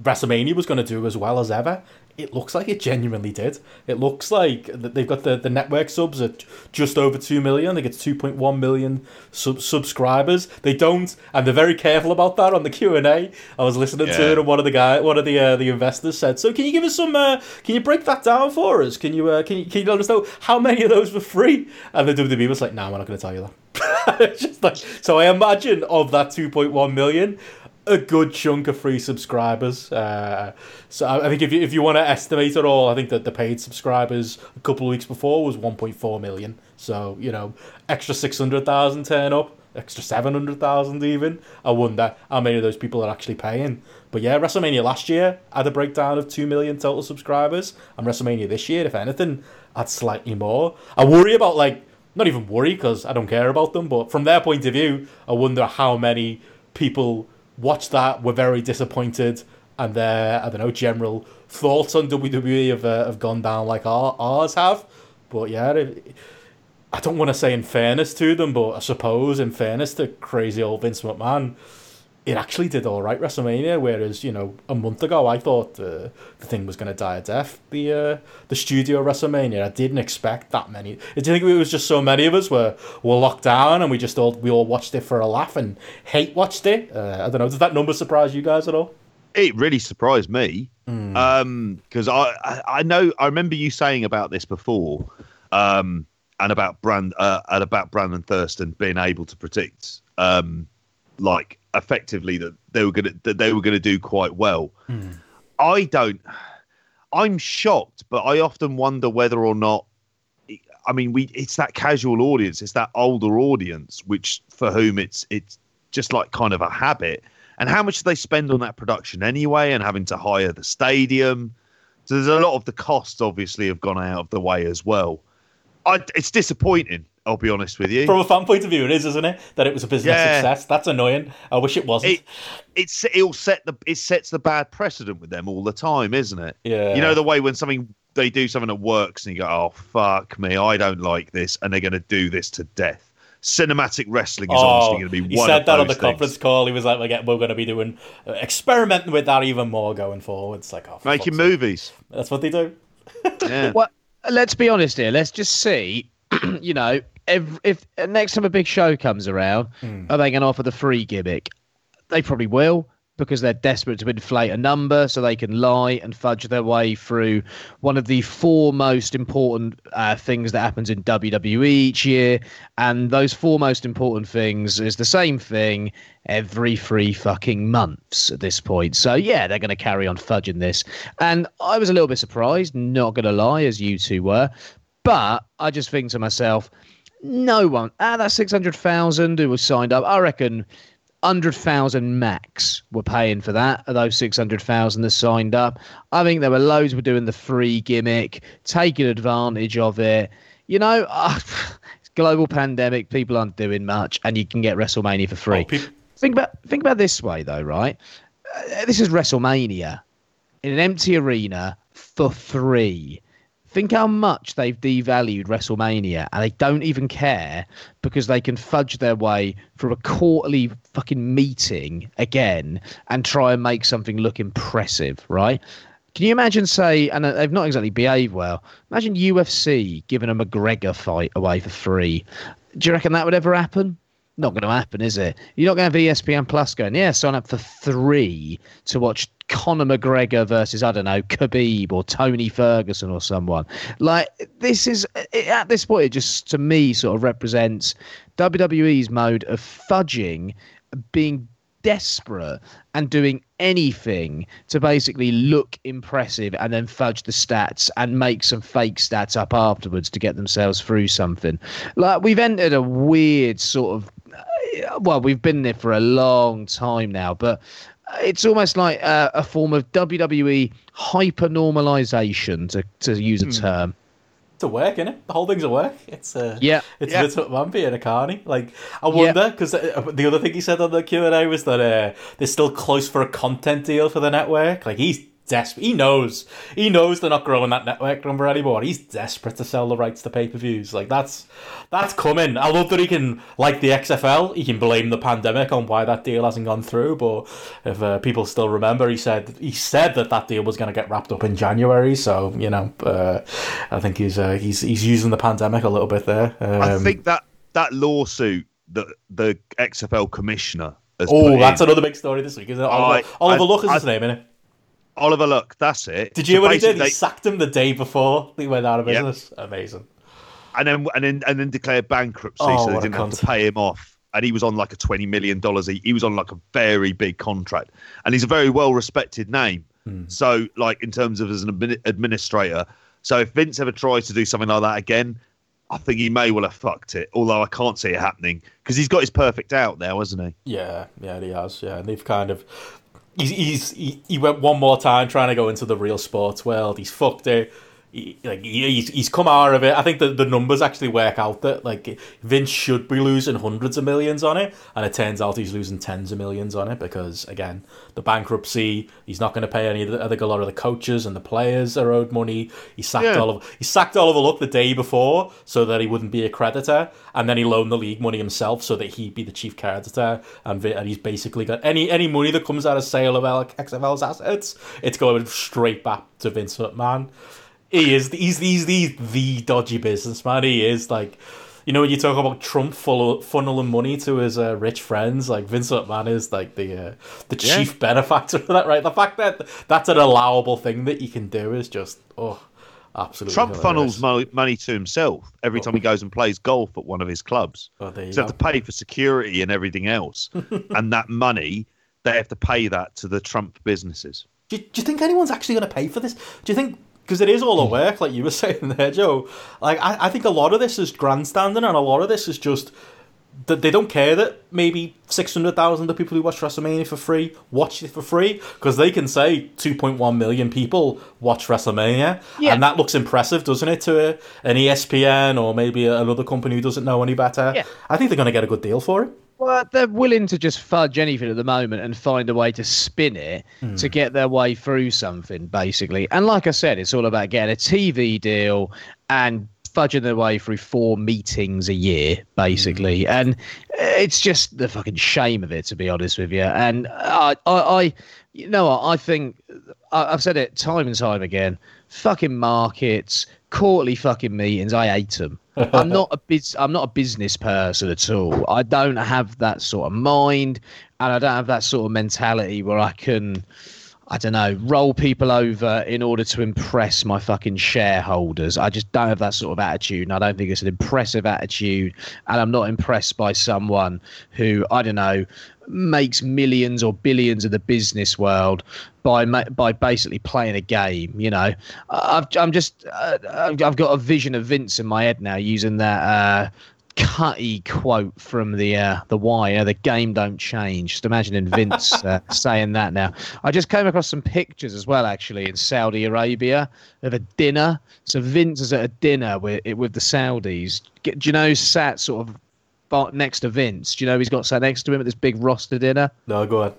WrestleMania was going to do as well as ever. It looks like it genuinely did. It looks like that they've got the, the network subs at just over 2 million. They get 2.1 million sub- subscribers. They don't, and they're very careful about that on the Q&A. I was listening to Yeah. it and one of the guy, one of the uh, the investors said, "So can you give us some uh, can you break that down for us? Can you uh, can you can you let us know how many of those were free?" And the WWE was like, "No, we're not going to tell you that." just like so I imagine of that 2.1 million a good chunk of free subscribers. Uh, so I think if you, if you want to estimate it all, I think that the paid subscribers a couple of weeks before was 1.4 million. So you know, extra 600,000 turn up, extra 700,000 even. I wonder how many of those people are actually paying. But yeah, WrestleMania last year had a breakdown of 2 million total subscribers, and WrestleMania this year, if anything, had slightly more. I worry about like not even worry because I don't care about them, but from their point of view, I wonder how many people watched that, were very disappointed, and their I don't know general thoughts on WWE have uh, have gone down like our, ours have. But yeah, it, I don't want to say in fairness to them, but I suppose in fairness to crazy old Vince McMahon, it actually did all right WrestleMania. Whereas you know a month ago I thought uh, the thing was going to die a death. The uh, the studio WrestleMania I didn't expect that many. Do you think it was just so many of us were were locked down and we just all we all watched it for a laugh and hate watched it? Uh, I don't know. Does that number surprise you guys at all? It really surprised me because I, I I know I remember you saying about this before, um, and about Brand uh, and about Brandon Thurston being able to predict um, like effectively that they were gonna that they were gonna do quite well. Hmm. I don't. I'm shocked, but I often wonder whether or not. I mean, we it's that casual audience, it's that older audience, which for whom it's it's just like kind of a habit. And how much do they spend on that production anyway, and having to hire the stadium? So there's a lot of the costs, obviously, have gone out of the way as well. I, it's disappointing. I'll be honest with you. From a fan point of view, it is, isn't it? That it was a business Yeah. success. That's annoying. I wish it wasn't. it it's it'll set the it sets the bad precedent with them all the time, isn't it? Yeah. You know the way when something they do something that works and you go, oh fuck me, I don't like this, and they're going to do this to death. Cinematic wrestling is honestly going to be Oh, he said of that on the those conference call. He was like, "We're, we're going to be doing uh, experimenting with that even more going forward." It's like, oh, Making fuck's sake. movies. That's what they do. Yeah. Well, let's be honest here. Let's just see. you know, if, if next time a big show comes around, are they going to offer the free gimmick? They probably will because they're desperate to inflate a number so they can lie and fudge their way through one of the four most important uh, things that happens in WWE each year. And those four most important things is the same thing every three fucking months at this point. So yeah, they're going to carry on fudging this. And I was a little bit surprised, not going to lie, as you two were. But I just think to myself, no one, ah, that 600,000 who was signed up, I reckon hundred thousand max were paying for that. Of those six hundred thousand that signed up, I think there were loads were doing the free gimmick, taking advantage of it. You know, uh, global pandemic, people aren't doing much, and you can get WrestleMania for free. Oh, Think about think about this way though, right? Uh, this is WrestleMania in an empty arena for free. Think how much they've devalued WrestleMania, and they don't even care because they can fudge their way through a quarterly fucking meeting again and try and make something look impressive, right? Can you imagine, say, and uh, they've not exactly behaved well. Imagine UFC giving a McGregor fight away for free. Do you reckon that would ever happen? Not going to happen, is it? You're not going to have ESPN Plus going, yeah, sign up for three to watch Conor McGregor versus, I don't know, Khabib or Tony Ferguson or someone. Like, this is, at this point, it just, to me, sort of represents WWE's mode of fudging, being desperate and doing anything to basically look impressive and then fudge the stats and make some fake stats up afterwards to get themselves through something. Like we've entered a weird sort of uh, well, we've been there for a long time now, but it's almost like a, a form of WWE hyper normalization, to, to use a Hmm. term. It's a work, isn't it? The whole thing's a work. It's a Yeah. it's Yeah. Vince McMahon being a carny. Like I wonder because the other thing he said on the Q and A was that uh, they're still close for a content deal for the network. Like he's desperate. He knows. He knows they're not growing that network number anymore. He's desperate to sell the rights to pay per views. Like that's that's coming. I love that he can like the XFL. He can blame the pandemic on why that deal hasn't gone through. But if uh, people still remember, he said he said that that deal was going to get wrapped up in January. So you know, uh, I think he's uh, he's he's using the pandemic a little bit there. Um, I think that that lawsuit that the XFL commissioner Oh, that's in, another big story this week, isn't it? Oliver, I- Oliver I- Luck is I- his name, isn't it? Oliver Luck. That's it. Did you hear So what he did? He sacked him the day before he went out of Yep. business. Amazing. and then and then and then declared bankruptcy, Oh, so they didn't have to pay him off. And he was on like a twenty million dollars. He, he was on like a very big contract, and he's a very well respected name. Hmm. So, like in terms of as an admin- administrator, so if Vince ever tries to do something like that again, I think he may well have fucked it. Although I can't see it happening because he's got his perfect out now, hasn't he? Yeah, yeah, he has. Yeah, and they've kind of. He's, he's he, he went one more time trying to go into the real sports world. He's fucked it. He, like he's, he's come out of it. I think the, the numbers actually work out that like Vince should be losing hundreds of millions on it, and it turns out he's losing tens of millions on it because again the bankruptcy. He's not going to pay any. Of the, I think a lot of the coaches and the players are owed money. He sacked Yeah. Oliver. He sacked Oliver Luck the day before so that he wouldn't be a creditor, and then he loaned the league money himself so that he'd be the chief creditor. And, and he's basically got any any money that comes out of sale of XFL's assets, it's going straight back to Vince McMahon. He is he's he's the the dodgy businessman. He is like. You know when you talk about Trump full funneling money to his uh, rich friends, like Vince McMahon is like the uh, the Yeah. chief benefactor of that, right? The fact that that's an allowable thing that you can do is just oh, absolutely. Trump hilarious. funnels money to himself every time he goes and plays golf at one of his clubs. Oh, So they have to pay for security and everything else, and that money they have to pay that to the Trump businesses. Do, do you think anyone's actually going to pay for this? Do you think because it is all a hmm. work, like you were saying there, Joe? Like I, I think a lot of this is grandstanding, and a lot of this is just that they don't care that maybe six hundred thousand of the people who watch WrestleMania for free watch it for free because they can say two point one million people watch WrestleMania, Yeah. and that looks impressive, doesn't it, to a, an ESPN or maybe another company who doesn't know any better? Yeah. I think they're going to get a good deal for it. Well, they're willing to just fudge anything at the moment and find a way to spin it to hmm. get their way through something, basically. And like I said, it's all about getting a TV deal and fudging their way through four meetings a year, basically. Hmm. And eh, it's just the fucking shame of it, to be honest with you. And I, I, I you know, I think I- I've said it time and time again. Fucking markets, quarterly fucking meetings. I hate them. I'm not a biz, I'm not a business person at all. I don't have that sort of mind, and I don't have that sort of mentality where I can, I don't know, roll people over in order to impress my fucking shareholders. I just don't have that sort of attitude, and I don't think it's an impressive attitude. And I'm not impressed by someone who I don't know makes millions or billions of the business world by by basically playing a game. You know, I've, I'm just uh, I've got a vision of Vince in my head now using that. Uh, cutty quote from the uh, the Wire. The game don't change. Just imagining Vince uh, saying that now. I just came across some pictures as well, actually, in Saudi Arabia of a dinner. So Vince is at a dinner with with the Saudis. Do you know sat sort of next to Vince? Do you know he's got sat next to him at this big roster dinner? No, go on.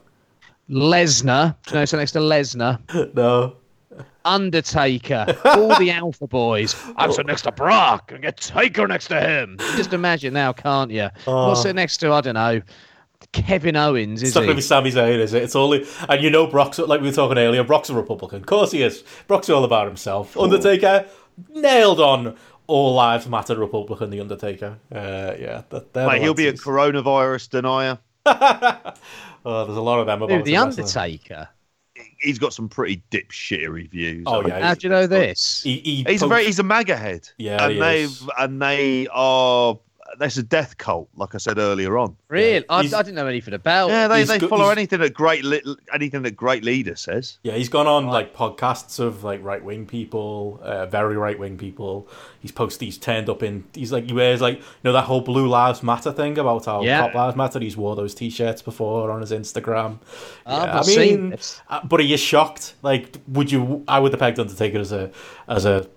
Lesnar. Do you know sat next to Lesnar? No. Undertaker, all the Alpha Boys. I'm sitting next to Brock and get Taker next to him. Just imagine now, can't you? Oh. What's it next to? I don't know. Kevin Owens, is It's not going to be Sami Zayn, is it? It's only, and you know, Brock's like we were talking earlier. Brock's a Republican, of course he is. Brock's all about himself. Undertaker nailed on. All lives matter, Republican. The Undertaker. Uh, yeah, that, they're the Mate, he'll be a coronavirus denier. Oh, there's a lot of them about Who, the. Undertaker. He's got some pretty dipshitty views. Oh, yeah, How do you know this? He, he He's a very he's a MAGA head. Yeah, and he they is. and they are there's a death cult, like I said earlier on. Really? I, I didn't know anything about. Yeah, they, they go- follow anything that great li- anything that great leader says. Yeah, he's gone on like podcasts of like right wing people, uh, very right wing people. He's posted, he's turned up in, he's like, he wears like, you know, that whole Blue Lives Matter thing about how Yeah. Cop Lives Matter. He's wore those t shirts before on his Instagram. I've Yeah, not I seen mean, this. uh, but are you shocked. Like, would you, I would have pegged Undertaker as a, as a,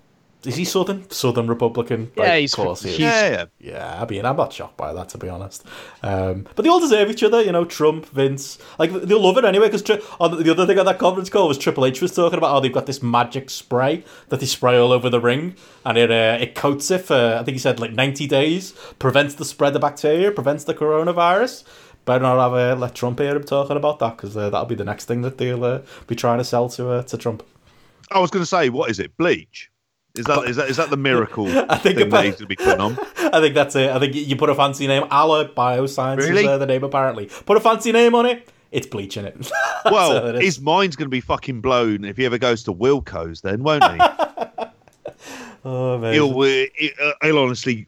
is he Southern? Southern Republican? Yeah, Like, he's- of course he is. he's- Yeah, yeah. Yeah, I mean, I'm not shocked by that, to be honest. Um, but they all deserve each other, you know, Trump, Vince. Like, they'll love it anyway, because tri- on the other thing on that conference call was Triple H was talking about how they've got this magic spray that they spray all over the ring, and it uh, it coats it for, I think he said, like 90 days, prevents the spread of bacteria, prevents the coronavirus. Better not have uh, let Trump hear him talking about that, because uh, that'll be the next thing that they'll uh, be trying to sell to uh, to Trump. I was going to say, what is it? Bleach? Is that is that is that the miracle I think thing that he's going to be putting on? I think that's it. I think you put a fancy name. Aloe Bioscience Really? is uh, the name, apparently. Put a fancy name on it, it's bleaching it. Well, it is. his mind's going to be fucking blown if he ever goes to Wilko's, then, won't he? Oh, man. he'll uh, uh, he'll honestly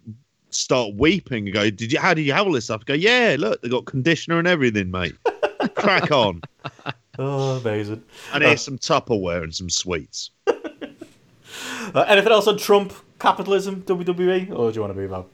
start weeping and go, "Did you? How did you have all this stuff?" Go, "Yeah, look, they got conditioner and everything, mate. Crack on." Oh, amazing. And here's some Tupperware and some sweets. Uh, anything else on Trump, capitalism, WWE, or do you want to move on?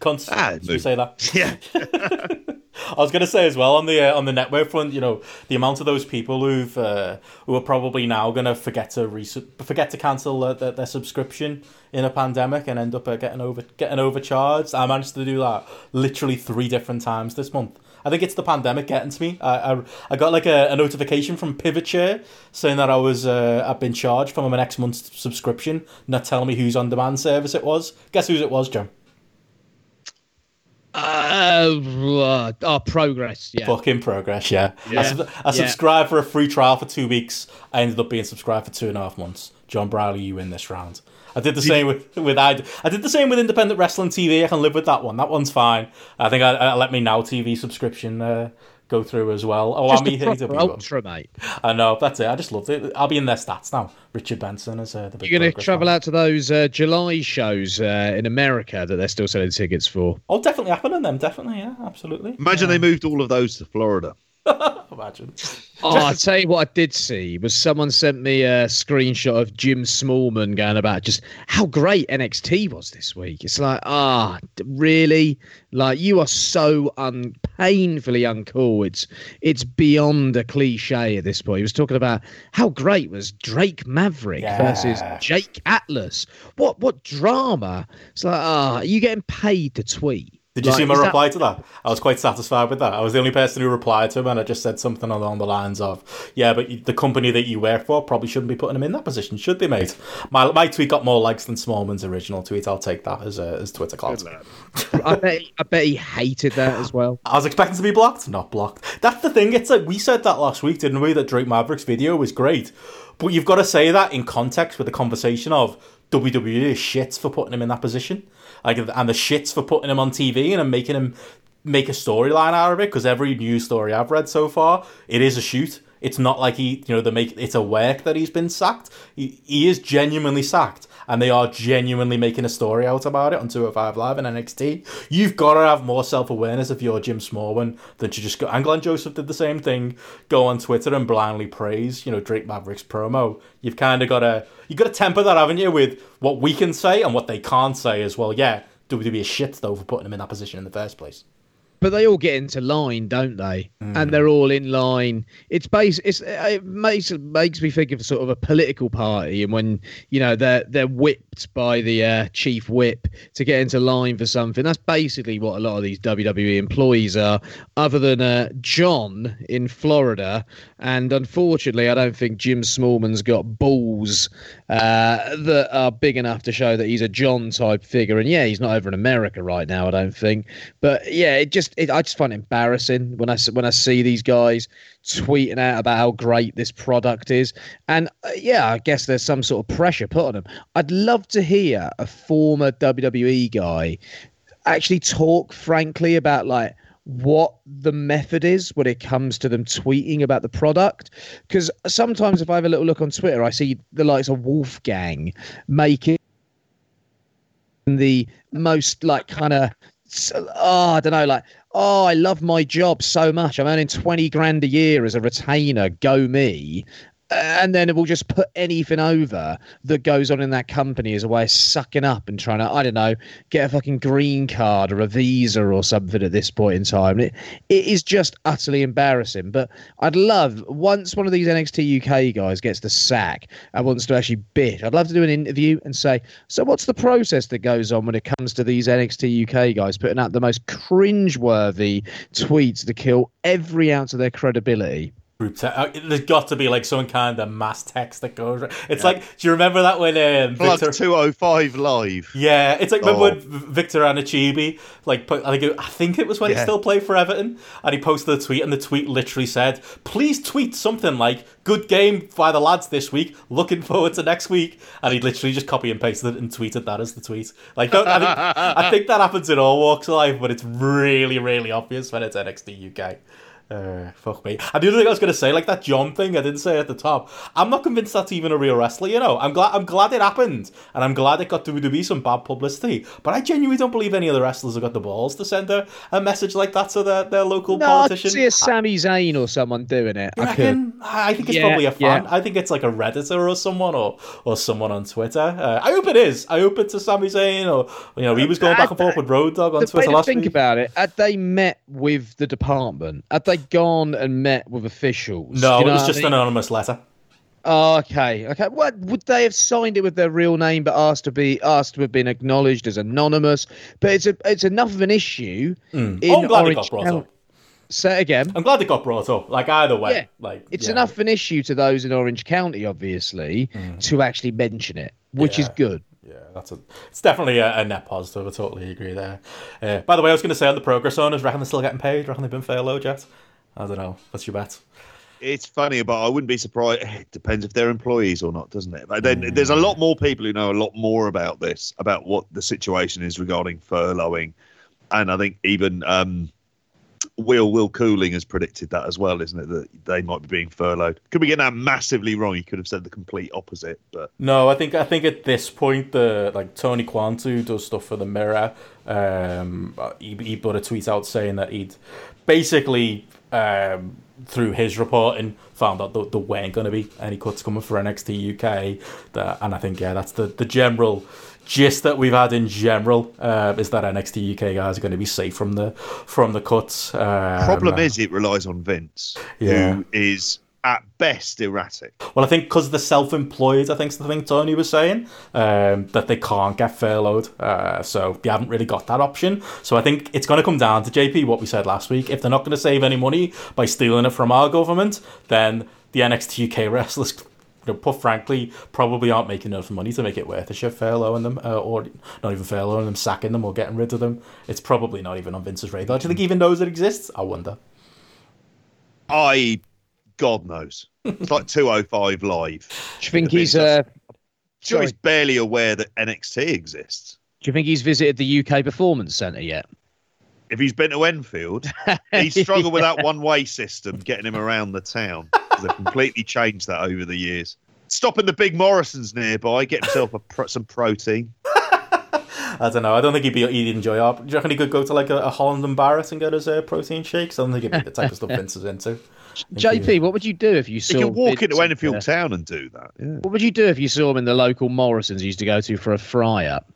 Cunts. Ah, Did you say that? Yeah, I was going to say as well on the uh, on the network front, you know, the amount of those people who've uh, who are probably now going to forget to re- forget to cancel uh, their, their subscription in a pandemic and end up uh, getting over getting overcharged. I managed to do that literally three different times this month. I think it's the pandemic getting to me. I I, I got like a, a notification from Pivotshare saying that I was uh, I've been charged from my next month's subscription, not telling me whose on demand service it was. Guess whose it was, John? Uh, oh, progress. Yeah. Fucking progress, yeah. I, sub- I Yeah. subscribed for a free trial for two weeks. I ended up being subscribed for two and a half months. John Briley, you win this round. I did the same with with I, I did the same with independent wrestling TV. I can live with that one. That one's fine. I think I, I let me now TV subscription uh, go through as well. Oh, Just I'm a proper EW one. ultra, mate. I know that's it. I just loved it. I'll be in their stats now. Richard Benson is uh, the big. You're going to travel man. out to those uh, July shows uh, in America that they're still selling tickets for. Oh, definitely happening. Them definitely. Yeah, absolutely. imagine they moved all of those to Florida. Imagine. Oh, I tell you what, I did see was someone sent me a screenshot of Jim Smallman going about just how great NXT was this week. It's like, ah, really? Like you are so un- painfully uncool. It's it's beyond a cliche at this point. He was talking about how great was Drake Maverick Yeah. versus Jake Atlas. What what drama? It's like, ah, are you getting paid to tweet? Did you Like, see my is that- reply to that? I was quite satisfied with that. I was the only person who replied to him, and I just said something along the lines of, "Yeah, but the company that you work for probably shouldn't be putting him in that position, should they, mate?" My my tweet got more likes than Smallman's original tweet. I'll take that as a, as Twitter clout. I bet I bet he hated that as well. I was expecting to be blocked, not blocked. That's the thing. It's like we said that last week, didn't we? That Drake Maverick's video was great, but you've got to say that in context with the conversation of WWE is shits for putting him in that position, like, and the shits for putting him on TV and making him make a storyline out of it. Because every news story I've read so far, it is a shoot. It's not like he, you know, they make it's a work that he's been sacked. He, he is genuinely sacked, and they are genuinely making a story out about it on 205 Live and NXT. You've got to have more self awareness if you're Jim Smallman than to just go. And Glenn Joseph did the same thing. Go on Twitter and blindly praise, you know, Drake Maverick's promo. You've kind of got to you've got to temper that, haven't you, with what we can say and what they can't say as well. Yeah, WWE is shit though for putting him in that position in the first place. But they all get into line, don't they? And they're all in line. It's base. It's it makes makes me think of sort of a political party, and when you know they're they're whipped by the uh, chief whip to get into line for something. That's basically what a lot of these WWE employees are. Other than uh, John in Florida, and unfortunately, I don't think Jim Smallman's got balls uh, that are big enough to show that he's a John type figure. And yeah, he's not over in America right now, I don't think. But yeah, it just it, I just find it embarrassing when I when I see these guys tweeting out about how great this product is. And uh, yeah, I guess there's some sort of pressure put on them. I'd love to hear a former WWE guy actually talk frankly about like what the method is when it comes to them tweeting about the product. Because sometimes if i have a little look on twitter i see the likes of wolfgang making the most like kind of oh ah, i don't know like oh i love my job so much. I'm earning 20 grand a year as a retainer. Go me and then we'll just put anything over that goes on in that company as a way of sucking up and trying to, I don't know, get a fucking green card or a visa or something at this point in time. It, it is just utterly embarrassing. But I'd love, once one of these NXT UK guys gets the sack and wants to actually bitch, I'd love to do an interview and say, so what's the process that goes on when it comes to these NXT UK guys putting out the most cringe-worthy tweets to kill every ounce of their credibility? Group uh, there's got to be like some kind of mass text that goes. It's like, do you remember that when um, Victor? 205 live. Yeah, it's like remember Oh. when Victor Anichebe like put, I think it, I think it was when he still played for Everton, and he posted a tweet, and the tweet literally said, "Please tweet something like good game by the lads this week. Looking forward to next week." And he literally just copy and pasted it and tweeted that as the tweet. Like, I, think, I think that happens in all walks of life, but it's really, really obvious when it's NXT UK. Uh, fuck me. And the other thing I was going to say, like that John thing, I didn't say at the top. I'm not convinced that's even a real wrestler. You know, I'm glad. I'm glad it happened, and I'm glad it got WWE some bad publicity. But I genuinely don't believe any of the wrestlers have got the balls to send a, a message like that to their, their local No, politician. see a Sami Zayn or someone doing it. I reckon? I think it's Yeah, probably a fan. yeah. I think it's like a redditor or someone, or or someone on Twitter. Uh, I hope it is. I hope it's a Sami Zayn, or you know, he was going back and forth with Road Dogg on Twitter last think week. about it, had they met with the department? Had they gone and met with officials? no, you know it was what I just mean? an anonymous letter. Oh, okay, okay. What would they have signed it with their real name, but asked to be asked to have been acknowledged as anonymous? But it's a it's enough of an issue in Oh, I'm glad it Orange got brought County. up. Say it again. I'm glad it got brought up. Like either way, Yeah, like It's yeah. enough of an issue to those in Orange County, obviously, to actually mention it, which is good. Yeah, that's a. It's definitely a, a net positive. I totally agree there. Uh, by the way, I was going to say on the progress owners, reckon they're still getting paid. Reckon they've been furloughed yet? I don't know. What's your bet? It's funny, but I wouldn't be surprised. It depends if they're employees or not, doesn't it? But then there's a lot more people who know a lot more about this, about what the situation is regarding furloughing, and I think even um, Will Will Cooling has predicted that as well, isn't it? That they might be being furloughed. Could be getting that massively wrong. He could have said the complete opposite, but No, I think I think at this point, the like Tony Quantu does stuff for the Mirror. Um, he he put a tweet out saying that he'd basically um, through his reporting found out that there weren't going to be any cuts coming for NXT UK. That, and I think yeah, that's the the general gist that we've had in general uh, is that NXT UK guys are going to be safe from the from the cuts. Um, problem is it relies on Vince, Yeah. who is at best erratic. Well, I think because they're self-employed, I think's the thing Tony was saying um, that they can't get furloughed, uh, so they haven't really got that option. So I think it's going to come down to JP what we said last week. If they're not going to save any money by stealing it from our government, then the NXT UK wrestlers, you know, put frankly, probably aren't making enough money to make it worth a shit furloughing them, uh, or not even furloughing them, sacking them, or getting rid of them. It's probably not even on Vince's radar. Do you think he even knows it exists? I wonder. I, God knows, it's like 205 live. Do you think he's uh, Sure, he's barely aware that NXT exists. Do you think he's visited the UK Performance Centre yet? If he's been to Enfield, he struggled with that one-way system getting him around the town. They've completely changed that over the years. Stopping the big Morrisons nearby, get himself a pro- some protein. I don't know. I don't think he'd be. He'd enjoy our. Do you reckon he could go to like a, a Holland and Barrett and get his uh, protein shakes? I don't think it'd be the type of stuff Vince is into. JP, what would you do if you You saw? can walk into Enfield uh, town and do that. Yeah. What would you do if you saw him in the local Morrison's you used to go to for a fry up?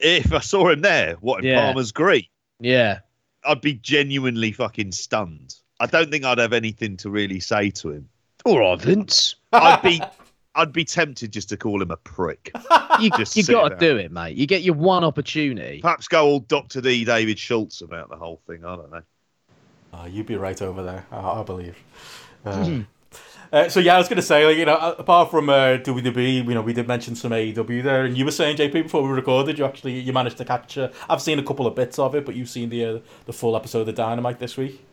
if I saw him there, what in Yeah. Palmer's Green, Yeah. I'd be genuinely fucking stunned. I don't think I'd have anything to really say to him. All right, Vince. I'd be, I'd be tempted just to call him a prick. You, Just you got to do it, mate. You get your one opportunity. Perhaps go all Doctor D, David Schultz about the whole thing. I don't know. Oh, you'd be right over there, I, I believe. Uh, Hmm. uh, so yeah, I was going to say, like you know, apart from uh, WWE, you know, we did mention some AEW there, and you were saying, JP, before we recorded, you actually you managed to catch. Uh, I've seen a couple of bits of it, but you've seen the uh, the full episode of Dynamite this week.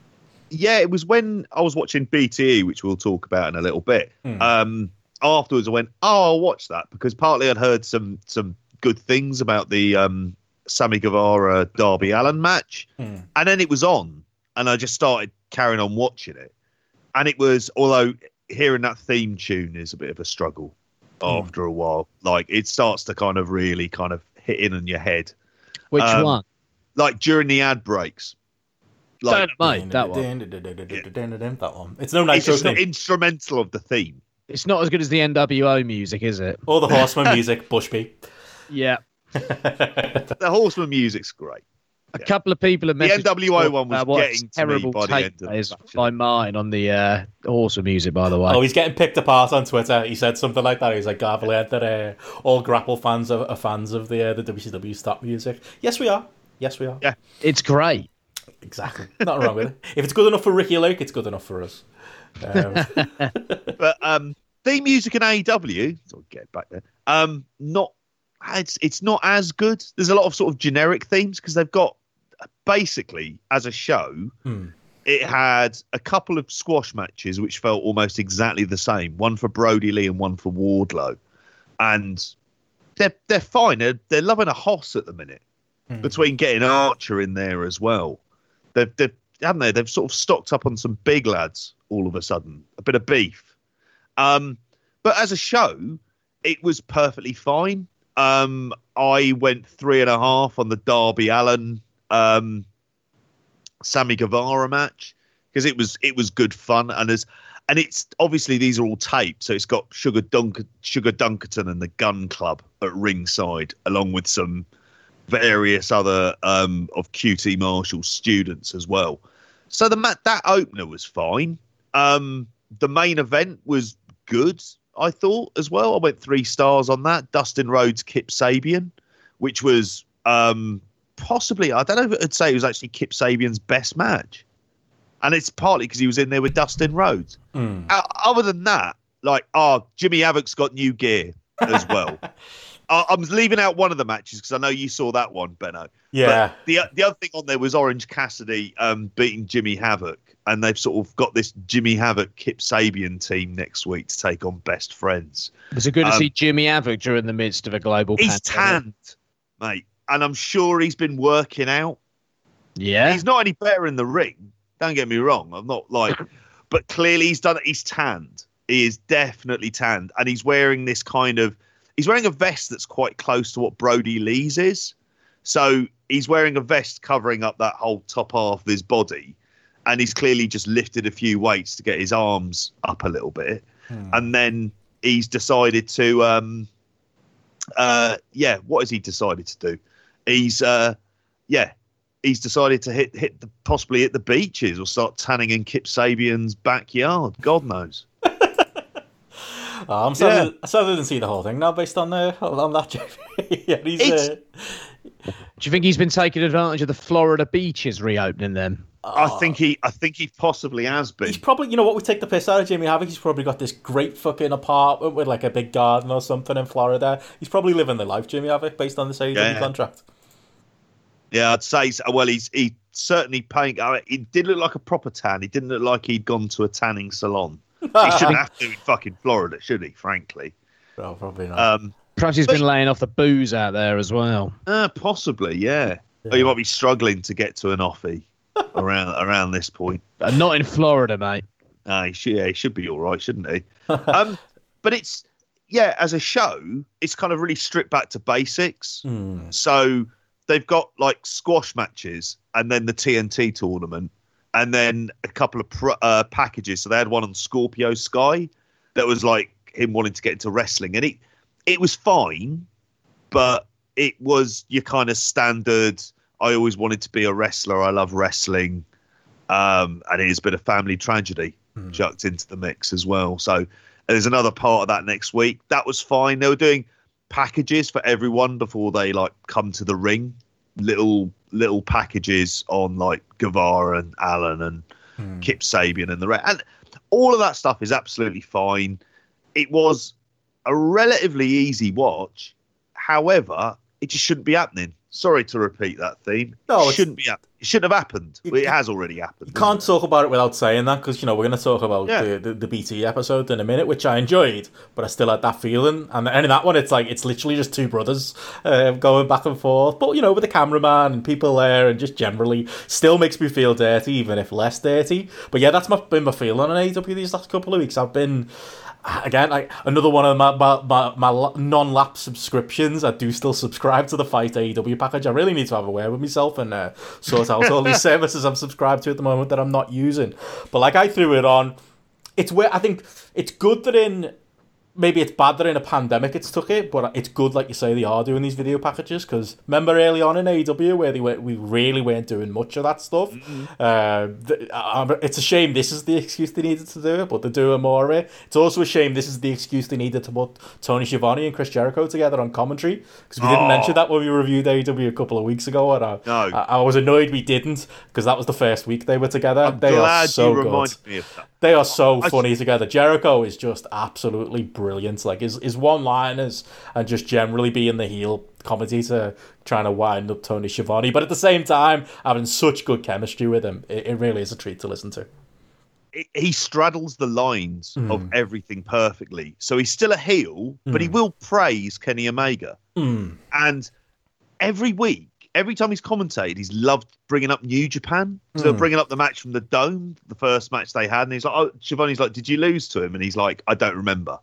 Yeah, it was when I was watching BTE, which we'll talk about in a little bit. Hmm. Um, afterwards, I went, "Oh, I'll watch that," because partly I'd heard some some good things about the um, Sammy Guevara Darby Allin match, Hmm. and then it was on, and I just started carrying on watching it, and it was although hearing that theme tune is a bit of a struggle after a while. Like it starts to kind of really kind of hit in on your head, Which Um, one? like during the ad breaks. Like Dynamite, that one. That one. It's no nice. it's Nitro just the instrumental of the theme. It's not as good as the NWO music, is it? Or the Horseman music, Bushby. Yeah. The Horseman music's great. A couple of people have messaged. The NWO one was about what getting to me terrible by the end of that is by Martin on the uh, Horseman music, by the way. Oh, he's getting picked apart on Twitter. He said something like that. He's like, "I've learned that uh, all grapple fans are, are fans of the uh, the WCW stop music." Yes, we are. Yes, we are. Yeah. It's great. Exactly. Nothing wrong with it. If it's good enough for Ricky Lake, it's good enough for us. Um, But um, theme music in AEW, so I'll get back there. Um, not it's it's not as good. There's a lot of sort of generic themes because they've got basically as a show. hmm. It had a couple of squash matches which felt almost exactly the same. One for Brodie Lee and one for Wardlow, and they're they're fine. They're they're loving a hoss at the minute. Hmm. between getting Archer in there as well. They've, they've haven't they? They've sort of stocked up on some big lads all of a sudden, a bit of beef. Um, but as a show, it was perfectly fine. Um, I went three and a half on the Darby Allin um, Sammy Guevara match because it was it was good fun and as and it's obviously these are all taped, so it's got Sugar Dunk Sugar Dunkerton and the Gunn Club at ringside, along with some various other um, of QT Marshall students as well. So the mat that opener was fine. Um, the main event was good, I thought as well. I went three stars on that. Dustin Rhodes, Kip Sabian, which was um, possibly I don't know if I'd say it was actually Kip Sabian's best match, and it's partly because he was in there with Dustin Rhodes. Hmm. O- other than that, like, oh, Jimmy Havoc's got new gear as well. I- I'm leaving out one of the matches because I know you saw that one, Benno. Yeah. But the the other thing on there was Orange Cassidy um, beating Jimmy Havoc, and they've sort of got this Jimmy Havoc Kip Sabian team next week to take on Best Friends. Was it good to Um, see Jimmy Havoc during the midst of a global He's pandemic? tanned, mate, and I'm sure he's been working out. Yeah. He's not any better in the ring. Don't get me wrong. I'm not like, but clearly he's done it. He's tanned. He is definitely tanned, and he's wearing this kind of. He's wearing a vest that's quite close to what Brodie Lee's is. So he's wearing a vest covering up that whole top half of his body, and he's clearly just lifted a few weights to get his arms up a little bit, Hmm. and then he's decided to. um uh yeah what has he decided to do he's uh yeah he's decided to hit hit the possibly hit the beaches or start tanning in Kip Sabian's backyard. God knows. Oh, I'm sad, I sad I didn't see the whole thing now based on, uh, on that. Yeah, he's, uh, Do you think he's been taking advantage of the Florida beaches reopening them? I think he I think he possibly has been. He's probably, you know what, we take the piss out of Jimmy Havoc. He's probably got this great fucking apartment with like a big garden or something in Florida. He's probably living the life, Jimmy Havoc, based on this AEW Yeah. contract. Yeah, I'd say so. well he's he certainly paying uh, he did look like a proper tan. He didn't look like he'd gone to a tanning salon. He shouldn't have to in fucking Florida, should he, frankly? No, probably not. Um Perhaps he's But- been laying off the booze out there as well. uh, possibly, yeah. Or you might be struggling to get to an offie around around this point. Uh, not in Florida, mate. Uh, he should, yeah, he should be all right, shouldn't he? um, but it's yeah, as a show, it's kind of really stripped back to basics. Hmm. So they've got like squash matches, and then the TNT tournament, and then a couple of pro- uh, packages. So they had one on Scorpio Sky that was like him wanting to get into wrestling, and it it was fine, but it was your kind of standard. I always wanted to be a wrestler. I love wrestling, um, and it is a bit of family tragedy Hmm. chucked into the mix as well. So there's another part of that next week. That was fine. They were doing packages for everyone before they like come to the ring. Little little packages on like Guevara and Allin and Hmm. Kip Sabian and the rest. And all of that stuff is absolutely fine. It was a relatively easy watch. However, it just shouldn't be happening. Sorry to repeat that theme. No, it shouldn't be. It shouldn't have happened. You- it has already happened. You can't talk about it without saying that because you know we're going to talk about Yeah. the, the, the BT episode in a minute, which I enjoyed, but I still had that feeling. And, and in that one, it's like it's literally just two brothers uh, going back and forth, but you know with the cameraman and people there, and just generally still makes me feel dirty, even if less dirty. But yeah, that's my, been my feeling on AW these last couple of weeks. I've been again like another one of my, my, my, my non-lap subscriptions. I do still subscribe to the fight aew package. I really need to have a word with myself and uh, sort out all these services i'm subscribed to at the moment that i'm not using. But like i threw it on. It's where i think it's good that in maybe it's bad that in a pandemic it's took it, but it's good, like you say, they are doing these video packages. Because remember early on in AW where they were, we really weren't doing much of that stuff. Uh, th- uh, it's a shame this is the excuse they needed to do it, but they're doing more of it. It's also a shame this is the excuse they needed to put Tony Schiavone and Chris Jericho together on commentary. Because we didn't Oh. mention that when we reviewed AW a couple of weeks ago. And I, No. I, I was annoyed we didn't because that was the first week they were together. I'm they are so you good. me of that. They are so I- funny together. Jericho is just absolutely brilliant. Like his his one liners and just generally being the heel commentator trying to wind up Tony Schiavone, but at the same time having such good chemistry with him. It, it really is a treat to listen to. He- straddles the lines Hmm. of everything perfectly. So he's still a heel, but he Mm. will praise Kenny Omega. Mm. And every week, every time he's commentated, he's loved bringing up New Japan. So they're Mm. bringing up the match from the Dome, the first match they had. And he's like, oh, Giovanni's like, did you lose to him? And he's like, I don't remember.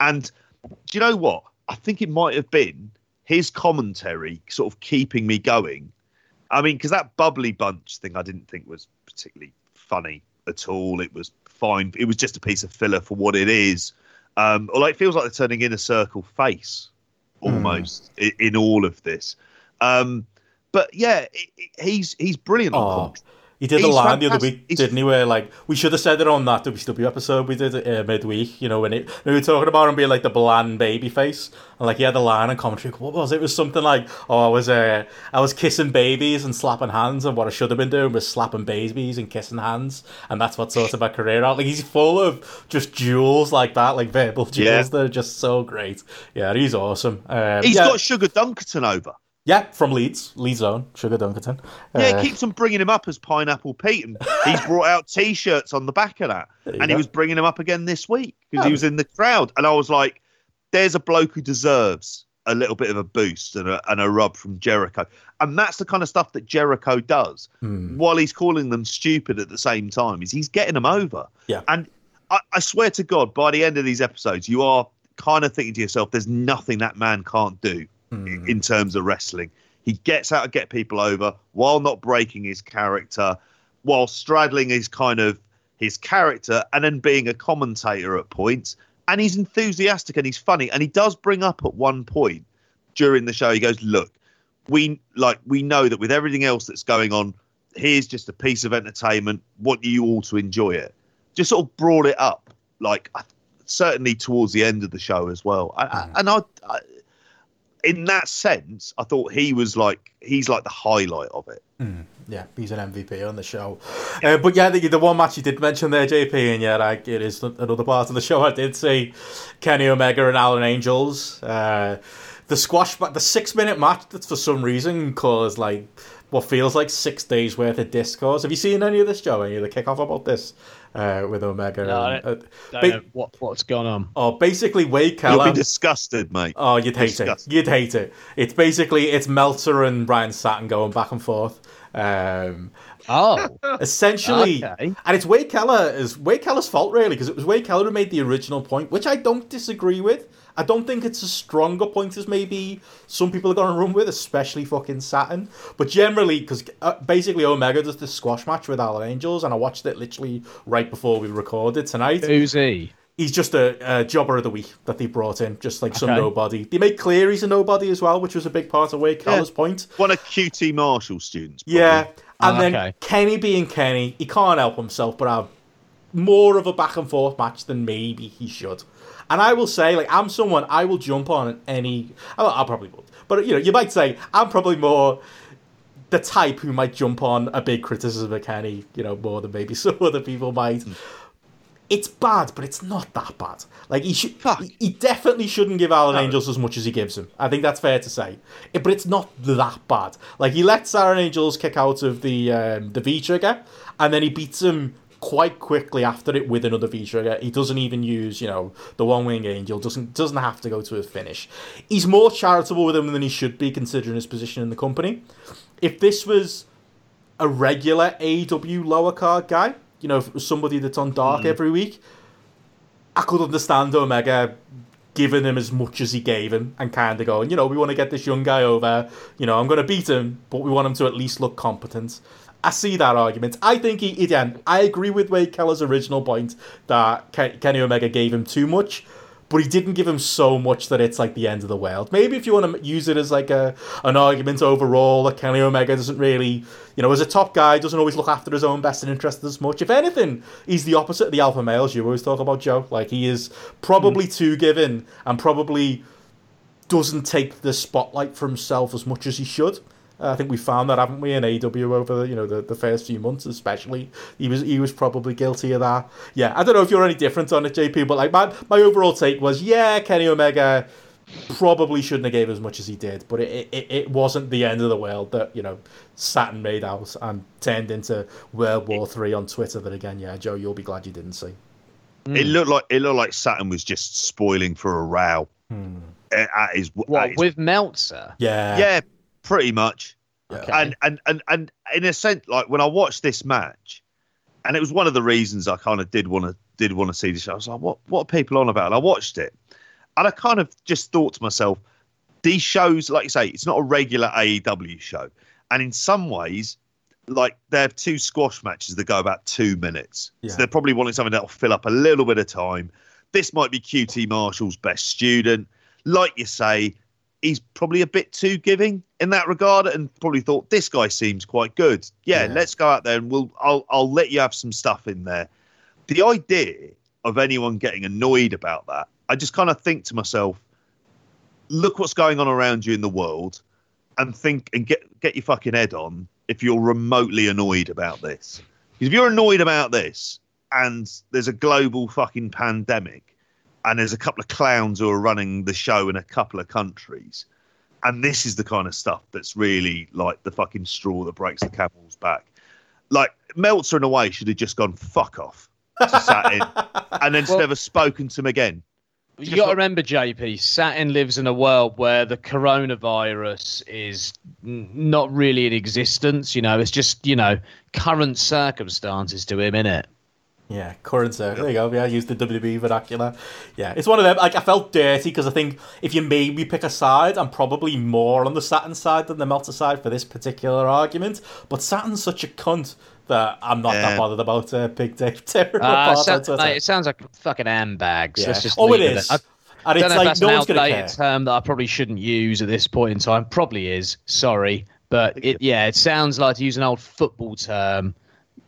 And do you know what? I think it might have been his commentary sort of keeping me going. I mean, because that bubbly bunch thing I didn't think was particularly funny at all. It was fine. It was just a piece of filler for what it is. Um, or like, it feels like they're turning in a circle face almost in, in all of this. Um, but yeah, it, it, he's he's brilliant. Oh, he did the He's line the other fantastic. week, He's- didn't he? Where like we should have said it on that WCW episode we did uh, midweek. You know when it when we were talking about him being like the bland baby face, and like he had the line and commentary. What was it? It was something like, "Oh, I was uh, I was kissing babies and slapping hands, and what I should have been doing was slapping babies and kissing hands, and that's what sorted my career out." Like he's full of just jewels like that, like verbal jewels. Yeah. that are just so great. Yeah, he's awesome. Um, He's yeah, got Sugar Dunkerton over. Yeah from Leeds, Leeds Zone, Sugar Dunkerton. Yeah, Uh, he keeps on bringing him up as Pineapple Pete, and he's brought out T-shirts on the back of that, and he was bringing him up again this week because Oh. he was in the crowd, and I was like, "There's a bloke who deserves a little bit of a boost and a, and a rub from Jericho," and that's the kind of stuff that Jericho does hmm. while he's calling them stupid at the same time. Is he's getting them over? Yeah. and I, I swear to God, by the end of these episodes, you are kind of thinking to yourself, "There's nothing that man can't do." Hmm. in terms of wrestling. He gets out to get people over while not breaking his character, while straddling his kind of his character and then being a commentator at points. And he's enthusiastic and he's funny. And he does bring up at one point during the show, he goes, Look, we like we know that with everything else that's going on, here's just a piece of entertainment. Want you all to enjoy it. Just sort of brought it up, like certainly towards the end of the show as well. I, I, and I, I in that sense, I thought he was like he's like the highlight of it. Mm, yeah, he's an MVP on the show. Uh, but yeah, the, the one match you did mention there, JP, and yeah, like, it is another part of the show. I did see Kenny Omega and Alan Angels. Uh, the squash, the six minute match that for some reason caused like what feels like six days worth of discourse. Have you seen any of this, Joe? Any of the kickoff about this uh, with Omega? No, and, uh, Don't ba- know what what's gone on. oh, basically Wade Keller. You'll be disgusted, mate. Oh, you'd hate Disgusting. it. You'd hate it. It's basically it's Meltzer and Ryan Satin going back and forth. Um, Oh, essentially, Okay. and it's Wade Keller is Wade Keller's fault really because it was Wade Keller who made the original point, which I don't disagree with. I don't think it's a stronger point as maybe some people are going to run with, especially fucking Satin. But generally, because uh, basically Omega does this squash match with Alan Angels, and I watched it literally right before we recorded tonight. who's he? he's just a, a jobber of the week that they brought in, just like some Okay. nobody. They made clear he's a nobody as well, which was a big part of Wade Keller's point. One of QT Marshall students. probably. Yeah, and Oh, then okay. Kenny being Kenny, he can't help himself but have more of a back and forth match than maybe he should. And I will say, like, I'm someone I will jump on any. I, I probably would, but you know, you might say I'm probably more the type who might jump on a big criticism of Kenny, you know, more than maybe some other people might. It's bad, but it's not that bad. Like he should, Fuck. he definitely shouldn't give Alan No. Angels as much as he gives him. I think that's fair to say. It- but it's not that bad. Like he lets Aaron Angels kick out of the um, the V trigger, and then he beats him quite quickly after it with another V trigger. He doesn't even use, you know, the one wing angel. doesn't doesn't have to go to a finish. He's more charitable with him than he should be, considering his position in the company. If this was a regular AW lower card guy, you know, if it was somebody that's on dark hmm. every week, I could understand Omega giving him as much as he gave him and kind of going, you know, we want to get this young guy over. You know, I'm going to beat him, but we want him to at least look competent. I see that argument. I think he, again, I agree with Wade Keller's original point that Kenny Omega gave him too much, but he didn't give him so much that it's like the end of the world. Maybe if you want to use it as like a an argument overall that Kenny Omega doesn't really, you know, as a top guy, doesn't always look after his own best interests as much. If anything, he's the opposite of the alpha males you always talk about, Joe. Like he is probably hmm. too given and probably doesn't take the spotlight for himself as much as he should. I think we found that, haven't we, in AW over the, you know the, the first few months, especially. He was he was probably guilty of that. Yeah, I don't know if you're any different on it, JP, but like my my overall take was, yeah, Kenny Omega probably shouldn't have gave as much as he did, but it, it, it wasn't the end of the world that you know Satin made out and turned into World War Three on Twitter. That again, yeah, Joe, you'll be glad you didn't see. It looked like it looked like Satin was just spoiling for a row. Hmm. At his, at What his- with Meltzer? Yeah, yeah, pretty much. Okay. And, and and and in a sense, like when I watched this match, and it was one of the reasons I kind of did want to did want to see this. show. I was like, what what are people on about? And I watched it, and I kind of just thought to myself, these shows, like you say, it's not a regular AEW show, and in some ways. Like they have two squash matches that go about two minutes, Yeah. so they're probably wanting something that'll fill up a little bit of time. This might be QT Marshall's best student. Like you say, he's probably a bit too giving in that regard and probably thought this guy seems quite good. Yeah, Yeah. let's go out there and we'll I'll I'll let you have some stuff in there. The idea of anyone getting annoyed about that, I just kind of think to myself, look what's going on around you in the world and think and get get your fucking head on if you're remotely annoyed about this. Because if you're annoyed about this and there's a global fucking pandemic and there's a couple of clowns who are running the show in a couple of countries, and this is the kind of stuff that's really like the fucking straw that breaks the camel's back. Like Meltzer in a way should have just gone fuck off to Satin and then Well- never spoken to him again. You got to remember, JP, Satin lives in a world where the coronavirus is n- not really in existence. You know, it's just, you know, current circumstances to him, innit? Yeah, current circle. There you go. Yeah, I used the WWE vernacular. Yeah, it's one of them. Like I felt dirty because I think if you made me pick a side, I'm probably more on the Satin side than the Meltzer side for this particular argument. But Satin's such a cunt that I'm not that bothered about uh, Big Dave tearing him Uh, apart so- on Twitter. it sounds like fucking handbags. Yeah. Let's just Oh, it. I and don't it's know if like that's no an one's gonna outdated term that I probably shouldn't use at this point in time. Probably is. Sorry. But it, yeah, it sounds like to use an old football term,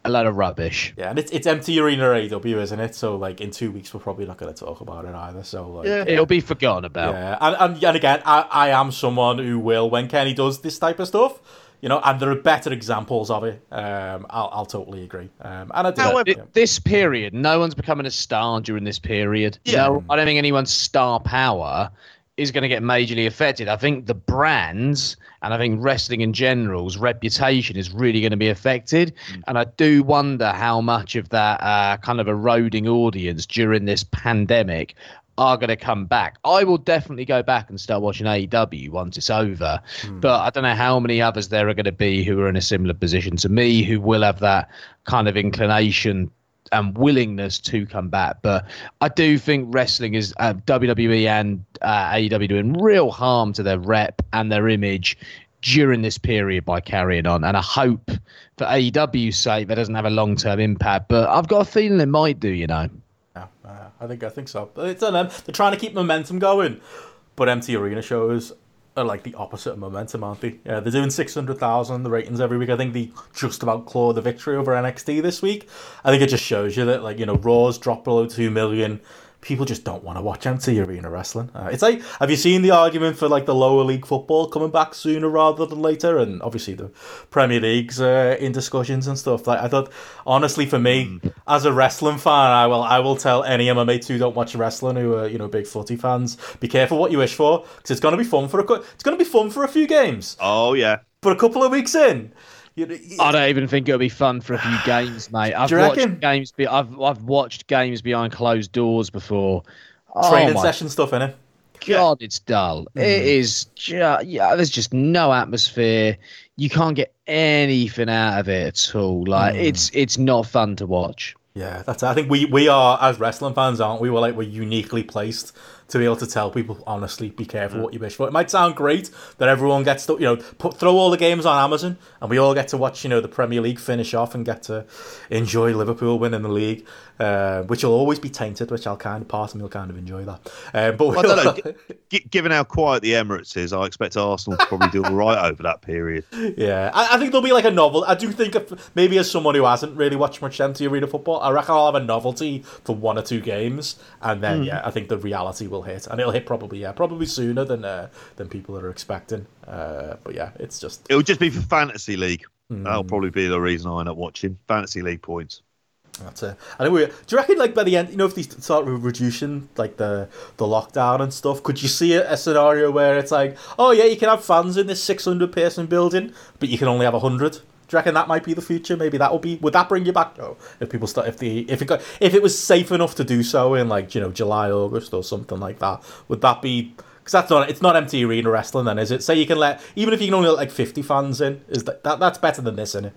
a lot of rubbish. Yeah, and it's it's empty arena AW, isn't it? So like in two weeks we're probably not going to talk about it either. So like, Yeah. It'll be forgotten about. Yeah, and, and, and again, I, I am someone who will, when Kenny does this type of stuff, you know, and there are better examples of it, um, I'll, I'll totally agree. Um, and I do. However- yeah. This period, no one's becoming a star during this period. Yeah. No, I don't think anyone's star power is going to get majorly affected. I think the brands and I think wrestling in general's reputation is really going to be affected. And I do wonder how much of that uh, kind of eroding audience during this pandemic are going to come back. I will definitely go back and start watching AEW once it's over. But I don't know how many others there are going to be who are in a similar position to me who will have that kind of inclination and willingness to come back. But I do think wrestling is uh, WWE and uh, AEW doing real harm to their rep and their image during this period by carrying on. And I hope for AEW's sake that doesn't have a long term impact. But I've got a feeling it might do, you know. Yeah, uh, I think I think so. But it's on them. They're trying to keep momentum going, but empty arena shows are like the opposite of momentum, aren't they? Yeah, they're doing six hundred thousand the ratings every week. I think they just about claw the victory over NXT this week. I think it just shows you that like you know Raw's dropped below two million people just don't want to watch empty arena wrestling. Uh, it's like, have you seen the argument for like the lower league football coming back sooner rather than later? And obviously the Premier League's uh, in discussions and stuff. Like I thought, honestly, for me mm. as a wrestling fan, I will I will tell any of my mates who don't watch wrestling who are you know big footy fans, be careful what you wish for because it's going to be fun for a it's going to be fun for a few games. Oh yeah, but a couple of weeks in. I don't even think it'll be fun for a few games, mate. I've watched reckon? games. Be, I've I've watched games behind closed doors before. Training oh session stuff in it. God, it's dull. Mm. It is. Just, yeah, there's just no atmosphere. You can't get anything out of it at all. Like mm. it's it's not fun to watch. Yeah, that's. I think we we are as wrestling fans, aren't we? We're like we're uniquely placed to be able to tell people honestly, be careful what you wish for. It might sound great that everyone gets to you know put throw all the games on Amazon and we all get to watch you know the Premier League finish off and get to enjoy Liverpool winning the league, uh, which will always be tainted. Which I'll kind of part of me will kind of enjoy that. Um, but well, know, g- given how quiet the Emirates is, I expect Arsenal to probably do all right over that period. Yeah, I, I, think there'll be like a novel. I do think if, maybe as someone who hasn't really watched much empty arena football, I reckon I'll have a novelty for one or two games, and then mm. yeah, I think the reality will hit, and it'll hit probably yeah probably sooner than uh, than people are expecting. Uh, but yeah, it's just it'll just be for fantasy league. Mm. That'll probably be the reason I end up watching fantasy league points. That's it. And we. Do you reckon, like by the end, you know, if they start reducing like the the lockdown and stuff, could you see a, a, scenario where it's like, oh yeah, you can have fans in this six hundred person building, but you can only have a hundred? Do you reckon that might be the future? Maybe that will be. Would that bring you back though? If people start, if the if it got if it was safe enough to do so in like you know July, August or something like that, would that be? Because that's not it's not empty arena wrestling then, is it? Say you can let even if you can only let like fifty fans in, is that, that that's better than this, isn't it?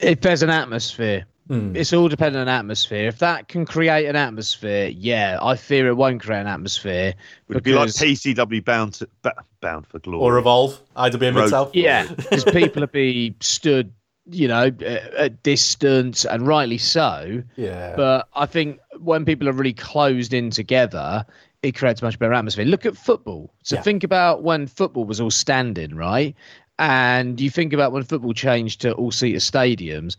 If there's an atmosphere, Mm. It's all dependent on atmosphere. If that can create an atmosphere, yeah, I fear it won't create an atmosphere. Would it be like PCW bound to, bound for glory or Evolve? IWA Mid South. Yeah, because people would be stood, you know, at distance, and rightly so. Yeah. But I think when people are really closed in together, it creates a much better atmosphere. Look at football. So yeah. think about when football was all standing, right? And you think about when football changed to all seater stadiums